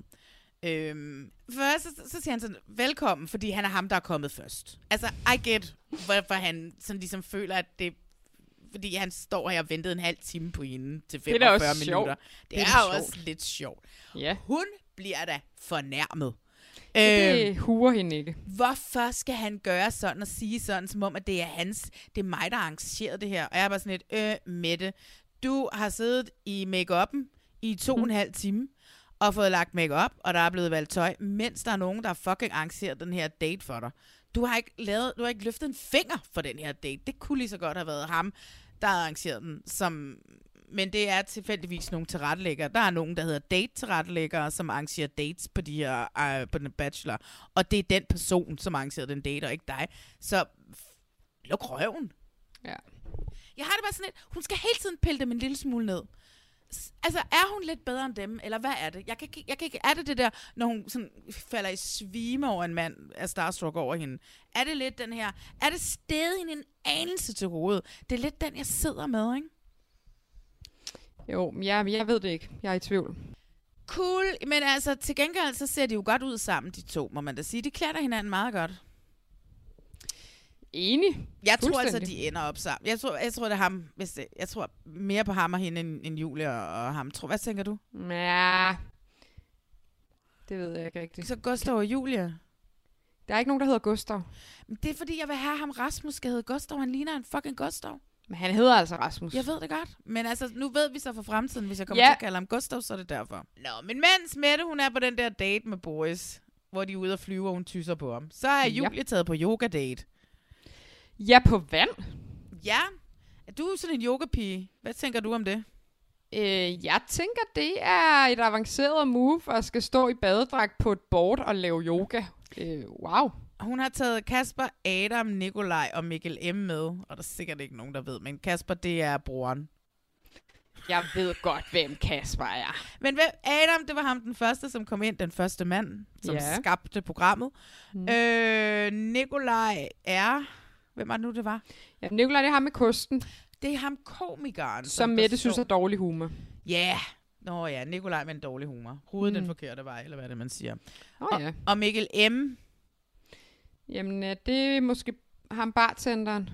Øhm, først så, så siger han sådan, velkommen, fordi han er ham, der er kommet først. Altså, I get, hvorfor han sådan ligesom føler, at det fordi han står her og ventede en halv time på hende til
Det er
45 minutter.
sjovt.
Det,
Det
det
er
er, jo også
sjovt.
lidt sjovt.
Ja.
Hun bliver da fornærmet.
Det
Øhm,
huer hende ikke.
hvorfor skal han gøre sådan og sige sådan, som om, at det er hans, det er mig, der har arrangeret det her. Og jeg er bare sådan lidt, øh, Mette, du har siddet i make i to og en halv time, og fået lagt makeup og der er blevet valgt tøj, mens der er nogen, der fucking arrangeret den her date for dig. Du har ikke, lavet, du har ikke løftet en finger for den her date. Det kunne lige så godt have været ham, der har arrangeret den, som men det er tilfældigvis nogle tilrettelæggere. Der er nogen, der hedder date-tilrettelæggere, som arrangerer dates på, de her, øh, på den bachelor. Og det er den person, som arrangerer den date, og ikke dig. Så luk røven.
Ja.
Jeg har det bare sådan lidt, hun skal hele tiden pille dem en lille smule ned. Altså, er hun lidt bedre end dem, eller hvad er det? Jeg kan, jeg kan ikke, er det det der, når hun sådan falder i svime over en mand, er starstruck over hende? Er det lidt den her, er det stedet hende en anelse til hovedet? Det er lidt den, jeg sidder med, ikke?
Jo, men jeg, jeg ved det ikke. Jeg er i tvivl.
Cool, men altså til gengæld, så ser de jo godt ud sammen, de to, må man da sige. De klæder hinanden meget godt.
Enig.
Jeg tror altså, de ender op sammen. Jeg tror, jeg tror det er ham, hvis det, jeg tror mere på ham og hende, end, end Julie og, og ham. Tror, hvad tænker du?
Ja, det ved jeg ikke rigtigt.
Så Gustav og Julie?
Der er ikke nogen, der hedder Gustav.
Men det er fordi, jeg vil have ham Rasmus skal hedde Gustav. Han ligner en fucking Gustav.
Men han hedder altså Rasmus.
Jeg ved det godt. Men altså, nu ved vi så for fremtiden, hvis jeg kommer
Ja.
til at kalde ham Gustav, så er det derfor. Nå, men mens Mette, hun er på den der date med Boris, hvor de er ude og flyve, og hun tyser på ham, så er
Ja.
Julie taget på yoga-date.
Ja, på vand.
Ja. Er du sådan en yogapige? Hvad tænker du om det?
Øh, jeg tænker, det er et avanceret move at skal stå i badedragt på et board og lave yoga. Øh, wow.
Hun har taget Kasper, Adam, Nikolaj og Mikkel M. med, og der er sikkert ikke nogen, der ved, men Kasper, det er broren.
Jeg ved godt, hvem Kasper er.
Men hvem, Adam, det var ham den første, som kom ind, den første mand, som
Ja.
skabte programmet.
Mm.
Øh, Nikolaj er... Hvem var det nu, det var?
Ja, Nikolaj, det er ham med kosten,
Det er ham komikeren.
som
der
Mette synes er dårlig humor.
Ja, yeah. Nå ja, Nikolaj med en dårlig humor. Hovedet
Mm.
den forkerte vej, eller hvad det, man siger.
Åh
og,
ja.
og Mikkel M.
Jamen, øh, det er måske ham bartenderen.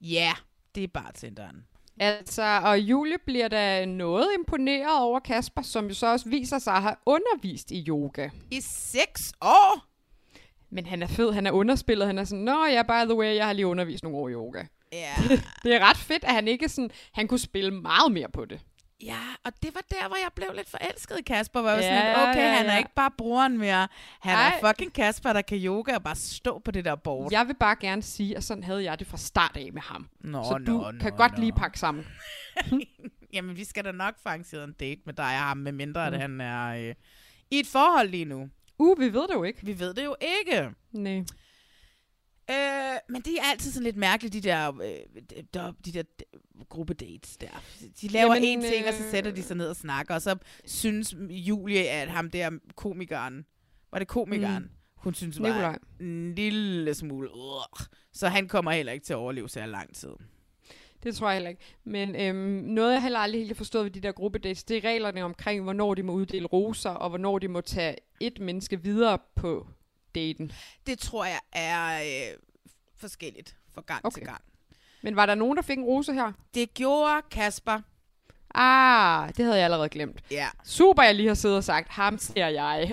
Ja, det er bartenderen.
Altså, og Julie bliver da noget imponeret over Kasper, som jo så også viser sig at have undervist i yoga.
I seks år?
Men han er fed, han er underspillet, han er sådan, Nå ja, by the way, jeg har lige undervist nogle år i yoga.
Ja. *laughs*
det er ret fedt, at han ikke sådan, han kunne spille meget mere på det.
Ja, og det var der, hvor jeg blev lidt forelsket i Kasper. Hvor jeg var
Ja,
sådan lidt, okay,
ja,
han er
ja.
ikke bare brugeren mere. Han
Ej.
er fucking Kasper, der kan yoga og bare stå på det der board.
Jeg vil bare gerne sige, at sådan havde jeg det fra start af med ham.
Nå,
så du
nå,
kan
nå,
godt
nå.
lige pakke sammen. *laughs*
Jamen, vi skal da nok arrangeret en date med dig og ham, med mindre
Mm.
at han er øh, i et forhold lige nu.
Uh, vi ved det jo ikke.
Vi ved det jo ikke.
Nej.
Øh, men det er altid sådan lidt mærkeligt, de der, øh, der, de der gruppedates der. De laver en ting, og så
øh,
sætter de sig ned og snakker, og så synes Julie, at ham der komikeren, var det komikeren,
Mm.
hun synes
Nikolaj.
var en lille smule, uh, så han kommer heller ikke til at overleve så lang tid.
Det tror jeg heller ikke. Men øhm, noget, jeg heller aldrig helt har forstået ved de der gruppedates, det er reglerne omkring, hvornår de må uddele roser, og hvornår de må tage et menneske videre på daten.
Det tror jeg er øh, forskelligt fra gang okay. til gang.
Men var der nogen, der fik en rose her?
Det gjorde Kasper.
Ah, det havde jeg allerede glemt.
Ja.
Super, jeg lige har siddet og sagt, ham ser jeg.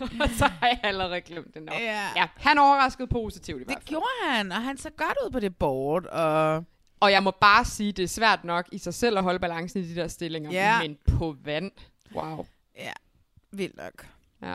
*laughs* og så har jeg allerede glemt det nok.
Ja.
ja han overraskede positivt i hvert
Det gjorde han, og han så godt ud på det board, og...
Og jeg må bare sige, det er svært nok i sig selv at holde balancen i de der stillinger.
Ja.
Men på vand, wow.
Ja, vildt nok.
Ja.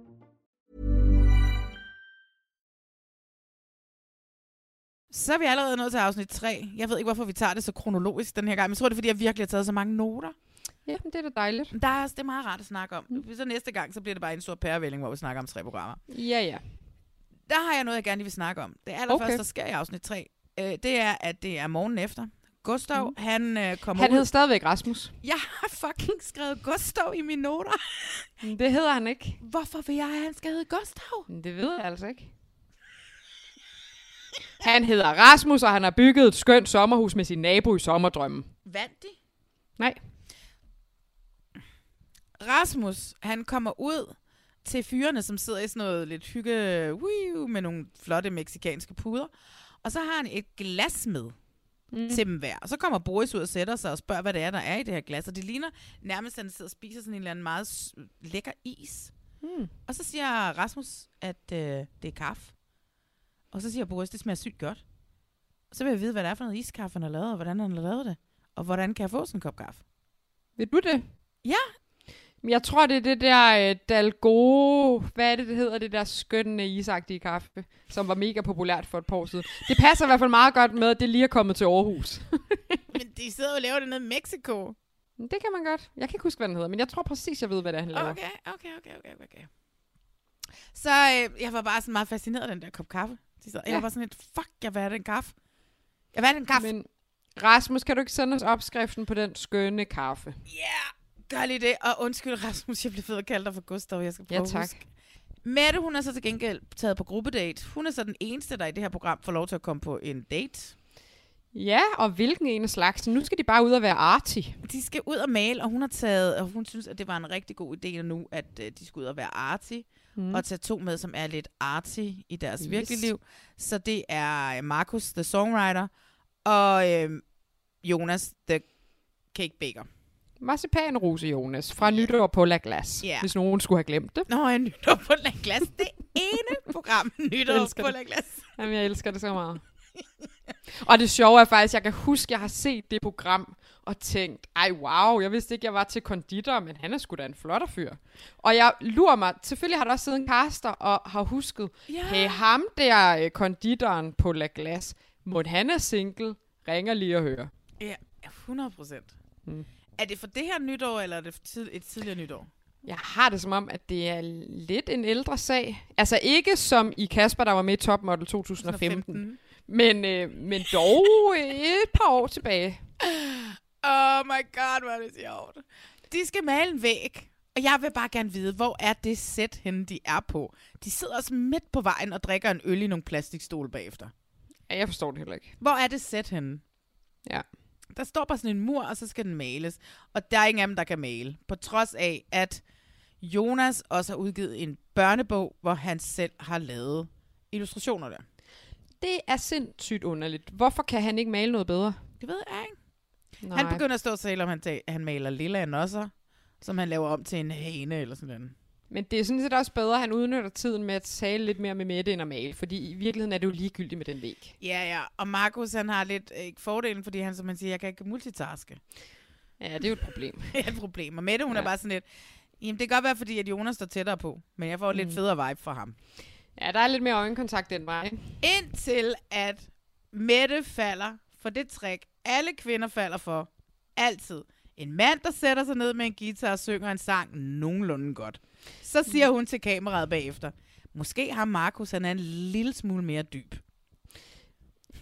Så er vi allerede nået til afsnit 3. Jeg ved ikke, hvorfor vi tager det så kronologisk den her gang, men jeg tror, det er, fordi jeg virkelig har taget så mange noter.
Ja, men det er da dejligt.
Der er, det er meget rart at snakke om. Mm. Så næste gang, så bliver det bare en stor pærevælling, hvor vi snakker om tre programmer.
Ja, ja.
Der har jeg noget, jeg gerne lige vil snakke om. Det allerførste,
Okay.
der sker i afsnit 3, øh, det er, at det er morgen efter. Gustav, mm. han øh, kommer
Han
ud.
hed stadigvæk Rasmus.
Jeg har fucking skrevet Gustav i mine noter.
Det hedder han ikke.
Hvorfor vil jeg, at han skal hedde Gustav?
Det ved jeg altså ikke. Han hedder Rasmus, og han har bygget et skønt sommerhus med sin nabo i sommerdrømmen.
Vandt de?
Nej.
Rasmus, han kommer ud til fyrene, som sidder i sådan noget lidt hygge wiu, med nogle flotte meksikanske puder. Og så har han et glas med mm. til dem hver. Og så kommer Boris ud og sætter sig og spørger, hvad det er, der er i det her glas. Og det ligner nærmest, at han sidder og spiser sådan en eller anden meget lækker is.
Mm.
Og så siger Rasmus, at øh, det er kaffe. Og så siger Boris, det smager sygt godt. Og så vil jeg vide, hvad det er for noget iskaffe, han har lavet, og hvordan han har lavet det. Og hvordan kan jeg få sådan en kop kaffe?
Ved du det?
Ja.
Jeg tror, det er det der øh, Dalgoro, hvad er det, det hedder, det der skønne isagtige kaffe, som var mega populært for et par år siden. Det passer i hvert fald meget godt med, at det lige er kommet til Aarhus. *laughs*
Men de sidder og laver det nede i Mexico.
det kan man godt. Jeg kan ikke huske, hvad den hedder, men jeg tror præcis, jeg ved, hvad det er, han laver.
Okay, okay, okay, okay, okay. Så øh, jeg var bare sådan meget fascineret af den der kop kaffe. De sad, Jeg
Ja.
var bare sådan lidt, fuck, jeg vil have den kaffe. Jeg vil have den kaffe.
Men Rasmus, kan du ikke sende os opskriften på den skønne kaffe?
Gør lige det. Og undskyld, *laughs* Rasmus, jeg blev fed at kalde dig for Gustav. Jeg skal prøve
Ja,
at
tak.
huske. Mette, hun er så til gengæld taget på gruppedate. Hun er så den eneste, der i det her program får lov til at komme på en date.
Ja, og hvilken en af slagsen? Nu skal de bare ud og være arty.
De skal ud og male, og hun har taget, og hun synes, at det var en rigtig god idé nu, at øh, de skulle ud og være arty,
Mm.
og tage to med, som er lidt arty i deres
Yes.
virkelige liv. Så det er øh, Markus, the songwriter, og øh, Jonas, the cake baker.
Marcipanrose, Jonas, fra Nytår på La Glace,
Ja.
hvis nogen skulle have glemt det.
Nå, jeg nytår på La Glace. Det ene program, *laughs* nytår på
det.
La Glace.
Jamen, jeg elsker det så meget. og det sjove er faktisk, jeg kan huske, jeg har set det program og tænkt, ej wow, jeg vidste ikke, jeg var til konditor, men han er sgu da en flotter fyr. Og jeg lurer mig, selvfølgelig har der også siddet en kaster og har husket,
Ja.
hey, ham der øh, konditoren på La Glace, må han er single, ringer lige og hører.
Ja, 100 procent.
Mm.
Er det for det her nytår, eller er det tid, et tidligere nytår?
Jeg har det som om, at det er lidt en ældre sag. Altså ikke som i Kasper, der var med i Top Model 2015,
2015.
men, øh, men dog et par år tilbage. *laughs*
Oh my god, hvor er det sjovt. De skal male en væg, og jeg vil bare gerne vide, hvor er det sæt henne, de er på? De sidder også midt på vejen og drikker en øl i nogle plastikstole bagefter.
Ja, jeg forstår det heller ikke.
Hvor er det sæt henne?
Ja.
Der står bare sådan en mur, og så skal den males. Og der er ingen af dem, der kan male. På trods af, at Jonas også har udgivet en børnebog, hvor han selv har lavet illustrationer der.
Det er sindssygt underligt. Hvorfor kan han ikke male noget bedre?
Det ved jeg.
Nej.
Han begynder at stå og tale om, han, ta- han maler lilla nosser, som han laver om til en hane eller sådan noget.
Men det er sådan set også bedre, at han udnytter tiden med at tale lidt mere med Mette end at male, fordi i virkeligheden er det jo ligegyldigt med den væg.
Ja, ja. Og Markus, han har lidt øh, fordelen, fordi han, som man siger, jeg kan ikke multitaske.
Ja, det er jo et problem. *laughs*
det er et problem. Og Mette, hun ja. Er bare sådan lidt, jamen det kan godt være, fordi at Jonas står tættere på, men jeg får mm. lidt federe vibe fra ham.
Ja, der er lidt mere øjenkontakt vej. ikke?
Indtil at Mette falder for det trick, alle kvinder falder for. Altid. En mand, der sætter sig ned med en guitar og synger en sang nogenlunde godt. Så siger hun til kameraet bagefter, måske har Markus, han er en lille smule mere dyb.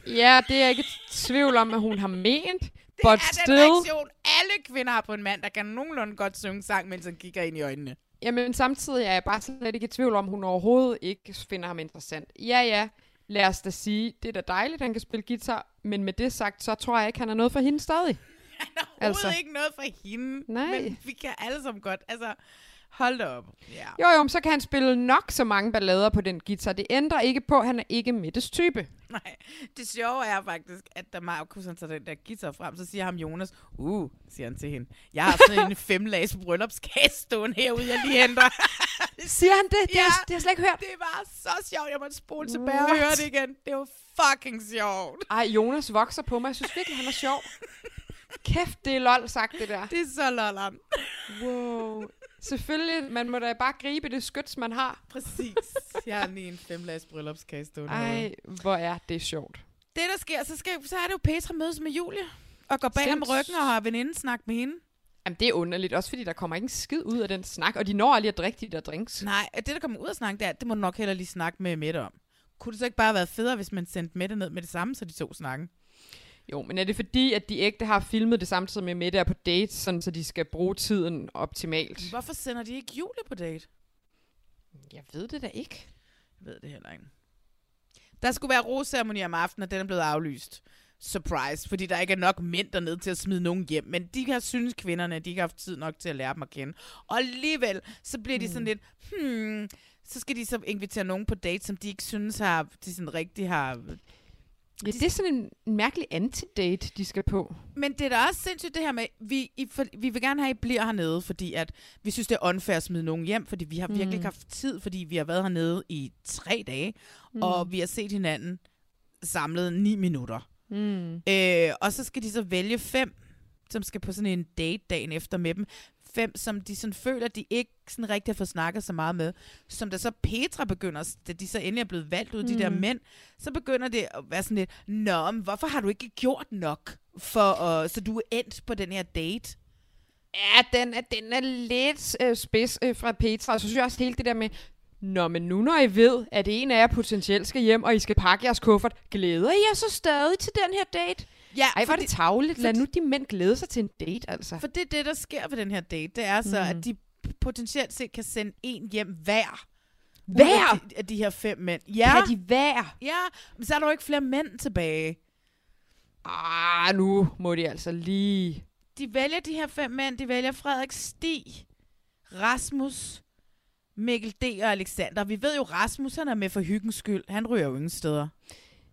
Ja, det er jeg ikke i tvivl om, at hun har ment.
Det
but
er
still,
den reaktion, alle kvinder har på en mand, der kan nogenlunde godt synge en sang, mens han kigger ind i øjnene.
Jamen samtidig er jeg bare slet ikke i tvivl om, hun overhovedet ikke finder ham interessant. Ja, ja, lad os da sige, det er da dejligt, at han kan spille guitar, men med det sagt, så tror jeg ikke, han er noget for hende stadig. *laughs*
Overhovedet altså. ikke noget for hende,
Nej.
men vi kan alle sammen godt. Altså, hold da op. Ja.
Jo, jo, men så kan han spille nok så mange ballader på den guitar. Det ændrer ikke på, at han er ikke Mettes type. *laughs*
Nej, det sjove er faktisk, at da Markus han tager den der guitar frem, så siger ham Jonas, uh, siger han til hende, jeg har sådan en *laughs* femlags bryllupskage stående herude, jeg lige henter. *laughs*
Siger han det? Det har jeg- det har jeg slet ikke hørt.
Det var så sjovt, jeg måtte spole tilbage og høre det igen. Det var fucking sjovt.
Ej, Jonas vokser på mig. Jeg synes virkelig, han er sjov. Kæft, det er lol sagt, det der.
Det er så lolleren.
Wow. Selvfølgelig, man må da bare gribe det skyts, man har.
Præcis. Jeg har lige en femlags bryllupskage stående
Ej, hvor er det sjovt.
Det, der sker, så, skal, så er det jo Petra mødes med Julie, og går bag om ryggen og har venindesnak med hende.
Jamen, det er underligt, også fordi der kommer ikke en skid ud af den snak, og de når aldrig at drikke de der drinks.
Nej, det der kommer ud af snakken, det, er, det må du nok heller lige snakke med Mette om. Kunne det så ikke bare have været federe, hvis man sendte Mette ned med det samme, så de to snakken?
Jo, men er det fordi, at de ægte har filmet det samtidig med Mette er på date, sådan, så de skal bruge tiden optimalt?
Hvorfor sender de ikke Julie på date?
Jeg ved det da ikke.
Jeg ved det heller ikke. Der skulle være roseremoni om aftenen, og den er blevet aflyst. Surprise, fordi der ikke er nok mænd dernede til at smide nogen hjem. Men de har synes kvinderne, de ikke har haft tid nok til at lære dem at kende. Og alligevel, så bliver de sådan lidt, hmm, så skal de så invitere nogen på date, som de ikke synes har, de sådan rigtig har...
Ja, det er sådan en, en mærkelig antidate, de skal på.
Men det er da også sindssygt det her med, vi, I, for, vi vil gerne have, at I bliver hernede, fordi at vi synes, det er unfair at smide nogen hjem, fordi vi har virkelig
Mm.
ikke haft tid, fordi vi har været hernede i tre dage, mm. og vi har set hinanden samlet ni minutter.
Mm.
Øh, og så skal de så vælge fem, som skal på sådan en date dagen efter med dem. Fem, som de sådan føler, de ikke sådan rigtig har fået snakket så meget med. Som da så Petra begynder, da de så endelig er blevet valgt ud, mm. de der
Mm.
mænd, så begynder det at være sådan lidt, Nå, men hvorfor har du ikke gjort nok, for, uh, så du er endt på den her date?
Ja, den er, den er lidt øh, spids øh, fra Petra. Og så synes jeg også hele det der med, Nå, men nu når I ved, at en af jer potentielt skal hjem, og I skal pakke jeres kuffert, glæder I jer så stadig til den her date?
Ja,
Ej, hvor er det tavligt. Lad nu de mænd glæde sig til en date, altså.
For det er det, der sker ved den her date. Det er så,
Mm.
at de potentielt set kan sende en hjem hver.
Hver?
Af de, af de her fem mænd. Ja.
Kan de hver?
Ja, men så er der jo ikke flere mænd tilbage.
Ah, nu må de altså lige...
De vælger de her fem mænd. De vælger Frederik Stig, Rasmus, Mikkel D. og Alexander. Vi ved jo, Rasmus han er med for hyggens skyld. Han ryger jo ingen steder.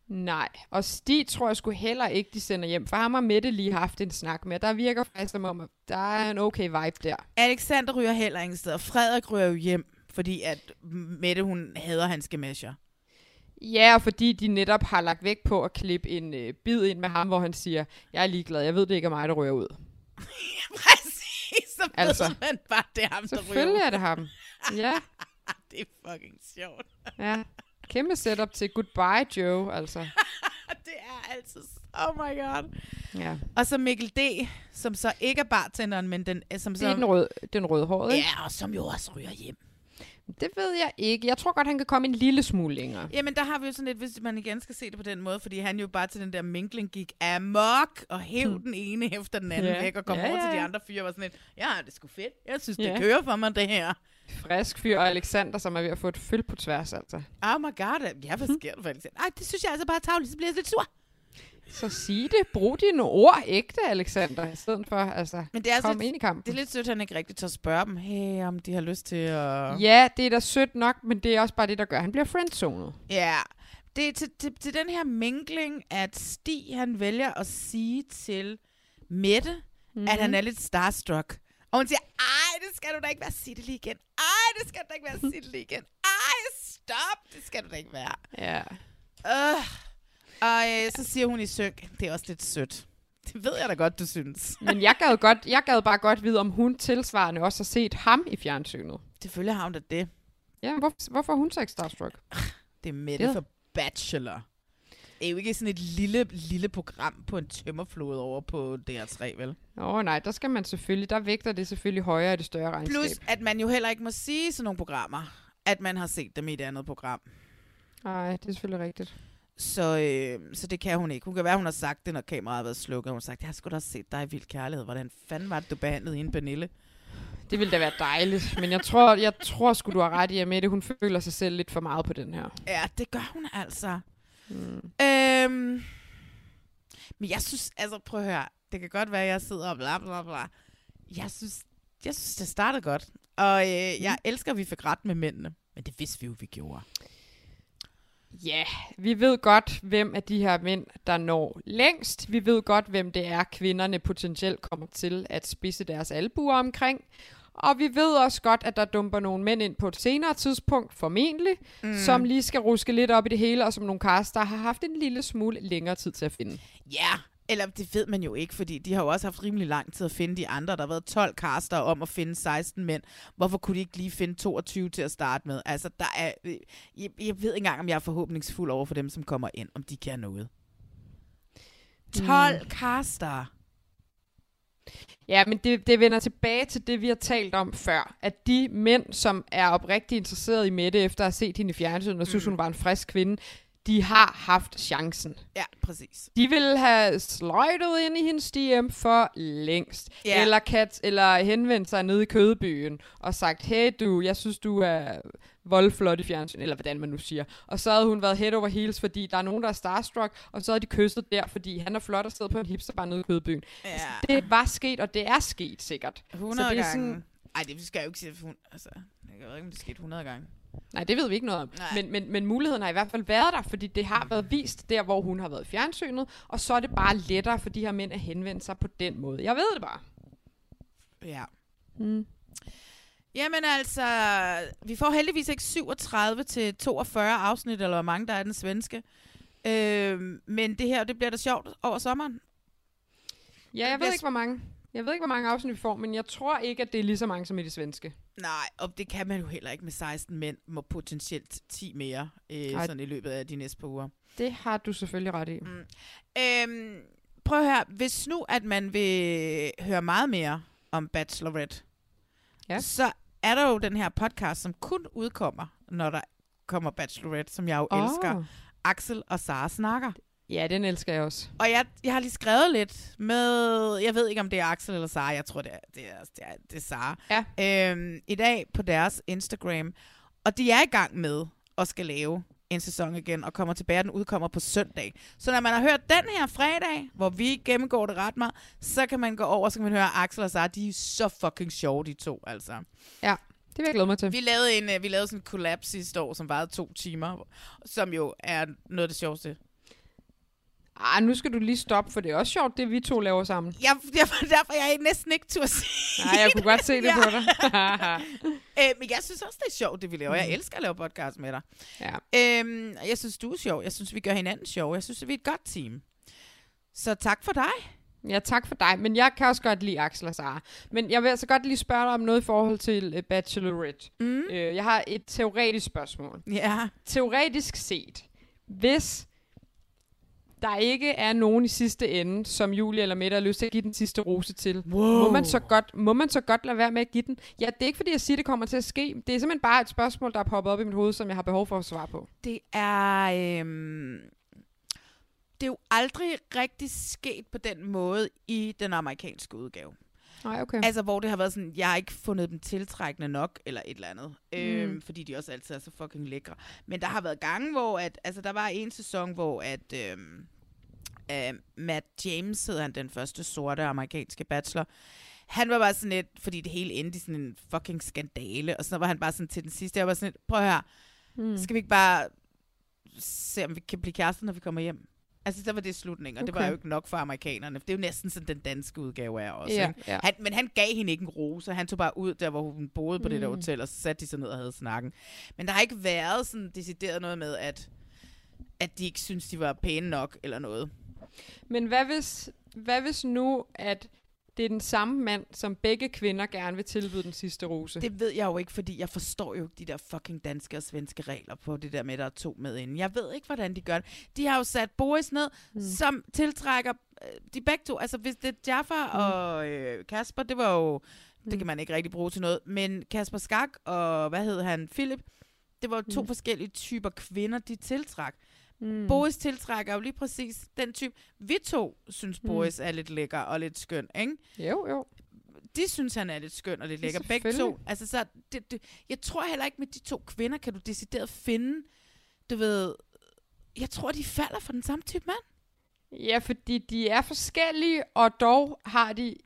Nej, og Stig tror jeg sgu heller ikke, de sender hjem. For ham har Mette lige haft en snak med. Der virker faktisk som om, at der er en okay vibe der.
Alexander ryger heller ingen steder. Frederik ryger jo hjem, fordi at Mette, hun hader hans gemasher.
Ja, og fordi de netop har lagt vægt på at klippe en øh, bid ind med ham, hvor han siger, jeg er ligeglad, jeg ved det ikke er mig, der ryger ud. *laughs*
Præcis, så
Altså.
ved man bare, det er ham, der
Selvfølgelig
ud.
er det ham. Ja, *laughs*
det er fucking sjovt.
ja. Kæmpe setup til Goodbye Joe, altså. *laughs*
det er altid... Oh my god.
Ja.
Og så Mikkel D., som så ikke er bartenderen, men den, som så...
Det er den, rød, den rødhårede, ikke?
Ja, og som jo også ryger hjem.
Det ved jeg ikke. Jeg tror godt, han kan komme en lille smule længere.
Jamen, der har vi jo sådan lidt, hvis man igen skal se det på den måde, fordi han jo bare til den der minkling gik amok og hæv
Hmm.
den ene efter den anden
Ja.
væk og kom
Ja,
over
ja,
til de andre fyre og var sådan lidt, ja, det er sgu fedt. Jeg synes, det
Ja.
kører for mig, det her.
Frisk fyr og Alexander, som er ved at få et føl på tværs, altså.
Oh my god, ja, hvad sker der for Alexander? Ej, det synes jeg altså bare er tavligt, så bliver jeg lidt sur.
Så sig det. Brug dine ord ægte, Alexander, i stedet for, altså,
Men det er
kom
lidt,
ind i kampen.
Det er lidt sødt, at han ikke rigtig tør spørge dem, hey, om de har lyst til at...
Ja, det er da sødt nok, men det er også bare det, der gør, han bliver friendzonet.
Ja, det er til, til, til den her mingling, at Stig han vælger at sige til Mette, mm-hmm.
Mhm.
at han er lidt starstruck. Og hun siger, ej, det skal du da ikke være. Sig det lige igen. Ej, det skal du da ikke være. Sig det lige igen. Ej, stop. Det skal du da ikke være.
Ja.
Uh. Og øh, så siger hun i synk, det er også lidt sødt. Det ved jeg da godt, du synes.
Men jeg gad, godt, jeg gad bare godt vide, om hun tilsvarende også har set ham i fjernsynet.
Selvfølgelig har hun da det.
Ja, hvor, hvorfor er hun så ikke starstruck?
Det er Mette
Ja.
for Bachelor. Det er jo ikke sådan et lille, lille program på en tømmerflod over på DR3, vel?
Åh oh, nej, der skal man selvfølgelig, der vægter det selvfølgelig højere i det større regnskab.
Plus, at man jo heller ikke må sige sådan nogle programmer, at man har set dem i et andet program.
Nej, det er selvfølgelig rigtigt.
Så, øh, så det kan hun ikke. Hun kan være, hun har sagt det, når kameraet har været slukket. Hun har sagt, jeg sgu da set dig i Vild Kærlighed. Hvordan fanden var det, du behandlede hende, Pernille?
Det ville da være dejligt, men jeg tror, jeg tror sgu, du har ret i, at Mette, hun føler sig selv lidt for meget på den her.
Ja, det gør hun altså.
Mm.
Øhm, men jeg synes, altså prøv at høre. Det kan godt være, at jeg sidder og bla bla bla. Jeg synes, jeg synes det startede godt. Og øh, jeg elsker, at vi fik ret med mændene. Men det vidste vi jo, vi gjorde.
Ja, vi ved godt, hvem af de her mænd, der når længst. Vi ved godt, hvem det er, kvinderne potentielt kommer til at spidse deres albuer omkring. Og vi ved også godt, at der dumper nogle mænd ind på et senere tidspunkt, formentlig,
Mm.
som lige skal ruske lidt op i det hele, og som nogle kaster har haft en lille smule længere tid til at finde.
Ja, eller det ved man jo ikke, fordi de har jo også haft rimelig lang tid at finde de andre. Der har været 12 caster om at finde 16 mænd. Hvorfor kunne de ikke lige finde 22 til at starte med? Altså, der er, øh, jeg, jeg ved ikke engang, om jeg er forhåbningsfuld over for dem, som kommer ind, om de kan noget. 12 mm. caster.
Ja, men det, det vender tilbage til det, vi har talt om før. At de mænd, som er oprigtigt interesseret i Mette, efter at have set hende i fjernsynet, og synes,
Mm.
hun var en frisk kvinde, de har haft chancen.
Ja, præcis.
De ville have sløjtet ind i hendes DM for længst.
Ja.
Eller, kat, eller henvendt sig nede i kødebyen og sagt, hey du, jeg synes du er voldflot i fjernsyn, eller hvordan man nu siger. Og så havde hun været head over heels, fordi der er nogen, der er starstruck, og så havde de kysset der, fordi han er flot og sidder på en hipsterbar nede i kødebyen.
Ja.
Altså, det var sket, og det er sket sikkert.
100
så det er
gange.
sådan,
Ej, det skal jeg jo ikke sige. for Hun, altså, jeg ved ikke, om det skete 100 gange.
Nej, det ved vi ikke noget om. Men, men, men muligheden har i hvert fald været der, fordi det har været vist der, hvor hun har været i fjernsynet, og så er det bare lettere for de her mænd at henvende sig på den måde. Jeg ved det bare.
Ja.
Mm.
Jamen altså, vi får heldigvis ikke 37 til 42 afsnit, eller hvor mange der er den svenske. Øh, men det her, det bliver da sjovt over sommeren.
Ja, jeg ved ikke, hvor mange. Jeg ved ikke, hvor mange afsnit vi får, men jeg tror ikke, at det er lige så mange som i det svenske.
Nej, og det kan man jo heller ikke med 16 mænd, må potentielt 10 mere øh,
Ej.
sådan i løbet af de næste par uger.
Det har du selvfølgelig ret i.
Mm. Øhm, prøv at høre, hvis nu at man vil høre meget mere om Bachelorette,
ja.
så er der jo den her podcast, som kun udkommer, når der kommer Bachelorette, som jeg jo oh. elsker. Axel og Sara snakker.
Ja, den elsker jeg også.
Og jeg, jeg har lige skrevet lidt med, jeg ved ikke om det er Axel eller Sara, jeg tror det er, det er, det er, det er Sara.
Ja.
Øhm, I dag på deres Instagram. Og de er i gang med at skal lave en sæson igen, og kommer tilbage, den udkommer på søndag. Så når man har hørt den her fredag, hvor vi gennemgår det ret meget, så kan man gå over, så kan man høre Axel og Sara, de er så fucking sjove, de to, altså.
Ja, det vil jeg glæde mig til.
Vi lavede, en, øh, vi lavede sådan en collab sidste år, som varede to timer, som jo er noget af det sjoveste.
Ej, nu skal du lige stoppe, for det er også sjovt, det vi to laver sammen.
Jeg, jeg, derfor jeg er næsten ikke tur at sige
Nej, jeg kunne godt se det på dig. *laughs*
øh, men jeg synes også, det er sjovt, det vi laver. Jeg
Mm.
elsker at lave podcast med dig.
Ja.
Øhm, jeg synes, du er sjov. Jeg synes, vi gør hinanden sjov. Jeg synes, vi er et godt team. Så tak for dig.
Ja, tak for dig. Men jeg kan også godt lide Axel og Sara. Men jeg vil altså godt lige spørge dig om noget i forhold til uh, Bachelorette.
Mm.
Øh, jeg har et teoretisk spørgsmål.
Ja.
Teoretisk set, hvis der ikke er nogen i sidste ende, som Julie eller Mette har lyst til at give den sidste rose til,
Wow.
må, man så godt, må man så godt lade være med at give den? Ja, det er ikke fordi, jeg siger, det kommer til at ske. Det er simpelthen bare et spørgsmål, der er poppet op i mit hoved, som jeg har behov for at svare på.
Det er... Øhm, det er jo aldrig rigtig sket på den måde i den amerikanske udgave.
Nej, okay.
Altså, hvor det har været sådan, jeg har ikke fundet dem tiltrækkende nok, eller et eller andet. Mm. Øhm, fordi de også altid er så fucking lækre. Men der har været gange, hvor at, altså, der var en sæson, hvor at, øhm, øh, Matt James hed han, den første sorte amerikanske bachelor. Han var bare sådan lidt, fordi det hele endte i sådan en fucking skandale, og så var han bare sådan til den sidste, jeg var sådan lidt, prøv at høre,
Mm.
skal vi ikke bare se, om vi kan blive kærester, når vi kommer hjem? Altså, der var det slutningen, og det var
Okay.
jo ikke nok for amerikanerne. Det er jo næsten sådan, den danske udgave er også.
Ja,
ikke?
ja.
Han, men han gav hende ikke en rose. Han tog bare ud der, hvor hun boede på mm. det der
Mm.
hotel, og så satte de sig ned og havde snakken. Men der har ikke været sådan decideret noget med, at, at de ikke synes, de var pæne nok, eller noget.
Men hvad hvis, hvad hvis nu, at det er den samme mand, som begge kvinder gerne vil tilbyde den sidste rose?
Det ved jeg jo ikke, fordi jeg forstår jo ikke de der fucking danske og svenske regler på det der med, at der er to med inden. Jeg ved ikke, hvordan de gør det. De har jo sat Boris ned, mm. som tiltrækker øh, de begge to. Altså, hvis det er Jaffa mm. og øh, Kasper, det var jo... Mm. Det kan man ikke rigtig bruge til noget. Men Kasper Skak og, hvad hed han, Philip, det var jo to
Mm.
forskellige typer kvinder, de tiltrak.
Mm.
Boris tiltrækker jo lige præcis den type. Vi to synes,
Mm.
Boris er lidt lækker og lidt skøn, ikke?
Jo, jo.
de synes, han er lidt skøn og lidt lækker. Begge to. Altså, så det, det, jeg tror heller ikke, med de to kvinder kan du decideret finde, du ved, jeg tror, de falder for den samme type mand.
Ja, fordi de er forskellige, og dog har de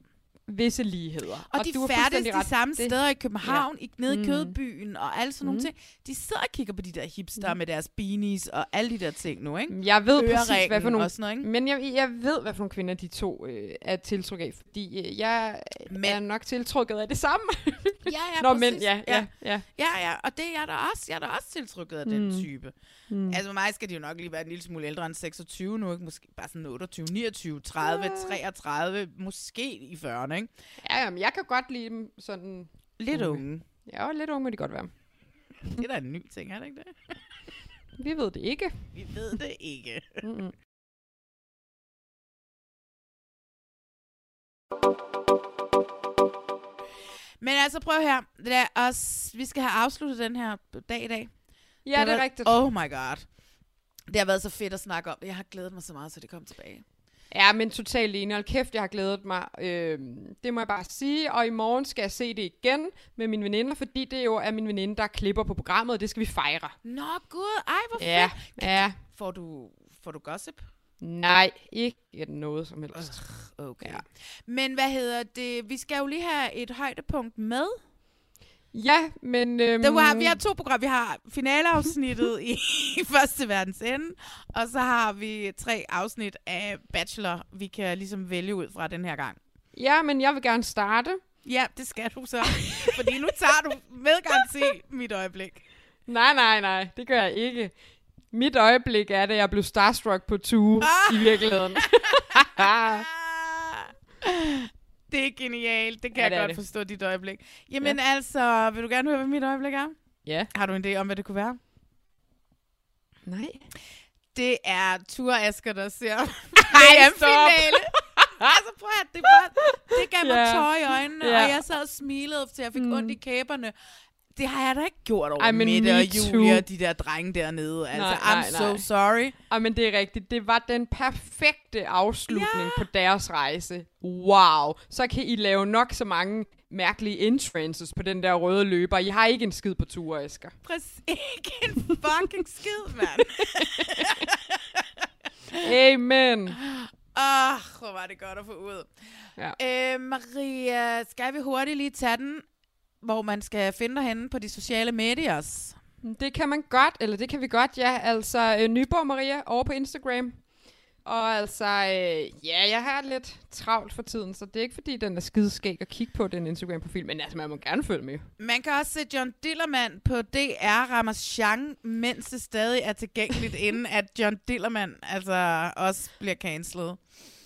visse ligheder.
Og, og de færdes de samme
Det-
steder i København,
Ja.
i, nede
Mm.
i Kødbyen og alle sådan nogle
Mm.
ting. De sidder og kigger på de der hipster med deres beanies og alle de der ting nu, ikke?
Jeg ved præcis, hvad for nogle...
og sådan noget, ikke?
Men jeg, jeg ved, hvad for nogle kvinder de to øh, er tiltrukket af, fordi øh, jeg men. er nok tiltrukket af det samme.
Ja, ja, *laughs*
Nå,
præcis.
men ja, ja, ja.
Ja, ja, og det er jeg da også. Jeg er da også tiltrukket af den
Mm.
type.
Mm.
Mm. Altså, for mig skal de jo nok lige være en lille smule ældre end 26 nu, ikke? Måske bare sådan 28, 29, 30,
Ja.
33, måske i 40'erne, ikke?
Ja, jamen, jeg kan godt lide dem sådan...
Lidt unge.
Ja, og lidt unge må de godt være.
Det er da en ny ting, er det ikke det? *laughs*
Vi ved det ikke.
Vi ved det ikke.
Mm-mm.
Men altså, prøv her. Lad os, vi skal have afsluttet den her dag i dag.
Ja,
har
det er
været-
rigtigt.
Oh my god. Det har været så fedt at snakke om. Jeg har glædet mig så meget, så det kom tilbage.
Ja, men totalt enig. Hold kæft, jeg har glædet mig. Øh, det må jeg bare sige. Og i morgen skal jeg se det igen med mine veninder, fordi det jo er min veninde, der klipper på programmet, og det skal vi fejre.
Nå, gud. Ej, hvor
Ja,
fedt.
ja.
Får du, får du gossip?
Nej, ikke noget som helst.
Okay. Ja. Men hvad hedder det? Vi skal jo lige have et højdepunkt med.
Ja, men... Øhm,
Det var, vi har to programmer. Vi har finaleafsnittet i, i *laughs* Første Verdens Ende, og så har vi tre afsnit af Bachelor, vi kan ligesom vælge ud fra den her gang.
Ja, men jeg vil gerne starte.
Ja, det skal du så. Fordi nu tager du med garanti mit øjeblik.
Nej, nej, nej, det gør jeg ikke. Mit øjeblik er, da jeg blev starstruck på Tue ah! i virkeligheden. *laughs* *laughs*
Det er genialt. Det kan
Ja, det
jeg godt
det.
forstå, dit øjeblik. Jamen ja. altså, vil du gerne høre, hvad mit øjeblik er?
Ja.
Har du en idé om, hvad det kunne være?
Nej.
Det er Ture Asger, der ser
Ej, *laughs*
VM-finale. altså prøv at det, bare, det gav mig
Ja.
tår i øjnene,
Ja.
og jeg sad og smilede, til jeg fik mm. ondt i kæberne. Det har jeg da ikke gjort over
Ej, men
Mette
me
og Julia og de der drenge dernede. Altså,
Nej,
I'm
nej,
so
nej.
sorry.
Ej, men det er rigtigt. Det var den perfekte afslutning ja. på deres rejse. Wow. Så kan I lave nok så mange mærkelige entrances på den der røde løber. I har ikke en skid på tur, Asger.
Præcis. Ikke en fucking skid, mand.
Amen.
Åh, oh, hvor var det godt at få ud.
Ja.
Øh, Maria, skal vi hurtigt lige tage den, hvor man skal finde dig henne på de sociale medier?
Det kan man godt, eller det kan vi godt, ja. Altså, øh, Nyborg Maria over på Instagram. Og altså, øh, ja, jeg har lidt travlt for tiden, så det er ikke fordi, den er skideskæg at kigge på, den Instagram-profil, men altså, man må gerne følge med.
Man kan også se John Dillermand på DR Ramachan, mens det stadig er tilgængeligt, *laughs* inden at John Dillermand altså også bliver cancelled.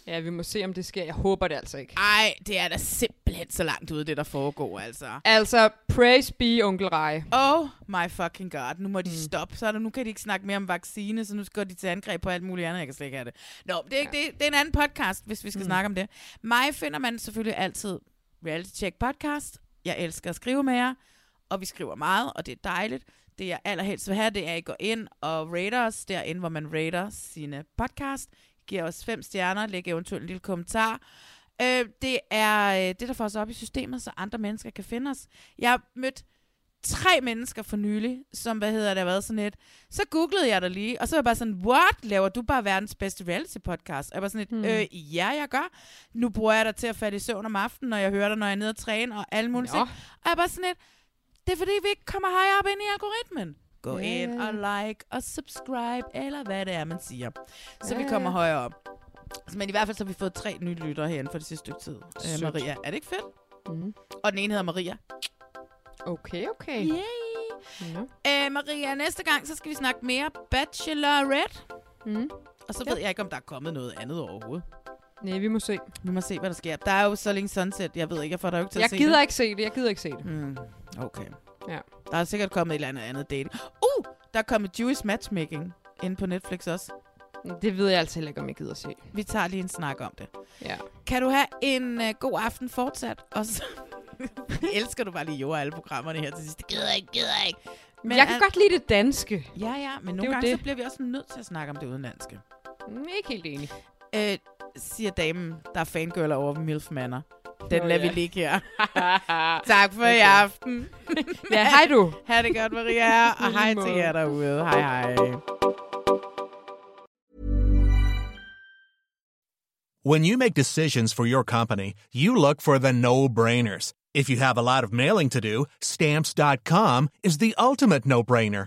Ja, vi må se, om det sker. Jeg håber det altså ikke.
Ej, det er da simpelthen så langt ude, det der foregår, altså.
Altså, praise be, onkel Rej.
Oh my fucking god, nu må de
Mm.
stoppe. Så er der, nu kan de ikke snakke mere om vaccine, så nu skal de til angreb på alt muligt andet. Jeg kan slet ikke have det. Nå, det er, ikke, det, det er en anden podcast, hvis vi skal
mm.
snakke om det. Mig finder man selvfølgelig altid Reality Check Podcast. Jeg elsker at skrive med jer, og vi skriver meget, og det er dejligt. Det jeg allerhelst vil have, det er, at I går ind og rater os derinde, hvor man rater sine podcast. Giver os fem stjerner, lægger eventuelt en lille kommentar. Øh, det er øh, det, der får os op i systemet, så andre mennesker kan finde os. Jeg har mødt tre mennesker for nylig, som, hvad hedder det, har været sådan et. Så googlede jeg dig lige, og så var jeg bare sådan, what? Laver du bare verdens bedste reality podcast? Og jeg var sådan et,
Hmm.
øh, ja, jeg gør. Nu bruger jeg dig til at falde i søvn om aftenen, når jeg hører dig, når jeg er nede og træne, og alle mulige ting. Og jeg er bare sådan et, det er fordi, vi ikke kommer højere op ind i algoritmen. Gå
Ja,
ind
ja.
og like og subscribe, eller hvad det er, man siger. Så
Ja,
vi kommer
ja.
højere op. Men i hvert fald så har vi fået tre nye lyttere herinde for det sidste stykke tid. Øh. Maria, er det ikke fedt?
Mm.
Og den ene hedder Maria.
Okay, okay.
Yay!
Ja.
Øh, Maria, næste gang, så skal vi snakke mere Bachelorette.
Mm.
Og så ved jeg ikke, om der er kommet noget andet overhovedet.
Nej, vi må se.
Vi må se, hvad der sker. Der er jo Selling Sunset. Jeg ved ikke, jeg får dig jo ikke til
Jeg
at se
gider
det.
ikke se det, jeg gider ikke se det.
Mm, okay.
Ja.
Der er sikkert kommet et eller andet andet dating. Uh, der er kommet Jewish Matchmaking inde på Netflix også.
Det ved jeg altså heller ikke, om jeg gider se.
Vi tager lige en snak om det.
Ja.
Kan du have en uh, god aften fortsat? Og så *laughs* elsker du bare lige jord alle programmerne her til sidst. Det gider jeg ikke, gider jeg ikke.
Men jeg kan
al-
godt lide det danske.
Ja, ja, men nogle gange
det.
så bliver vi også nødt til at snakke om det udenlandske.
Mm, ikke helt enig.
Øh, siger damen, der er fangirl over Milf Manor. Den
Nå,
lader
ja.
vi ligge her. *laughs* tak for okay. i aften. *laughs*
Ja, hej du. *laughs*
Ha' det godt, Maria. Og hej til jer derude. Hej, hej.
When you make decisions for your company, you look for the no-brainers. If you have a lot of mailing to do, stamps.com is the ultimate no-brainer.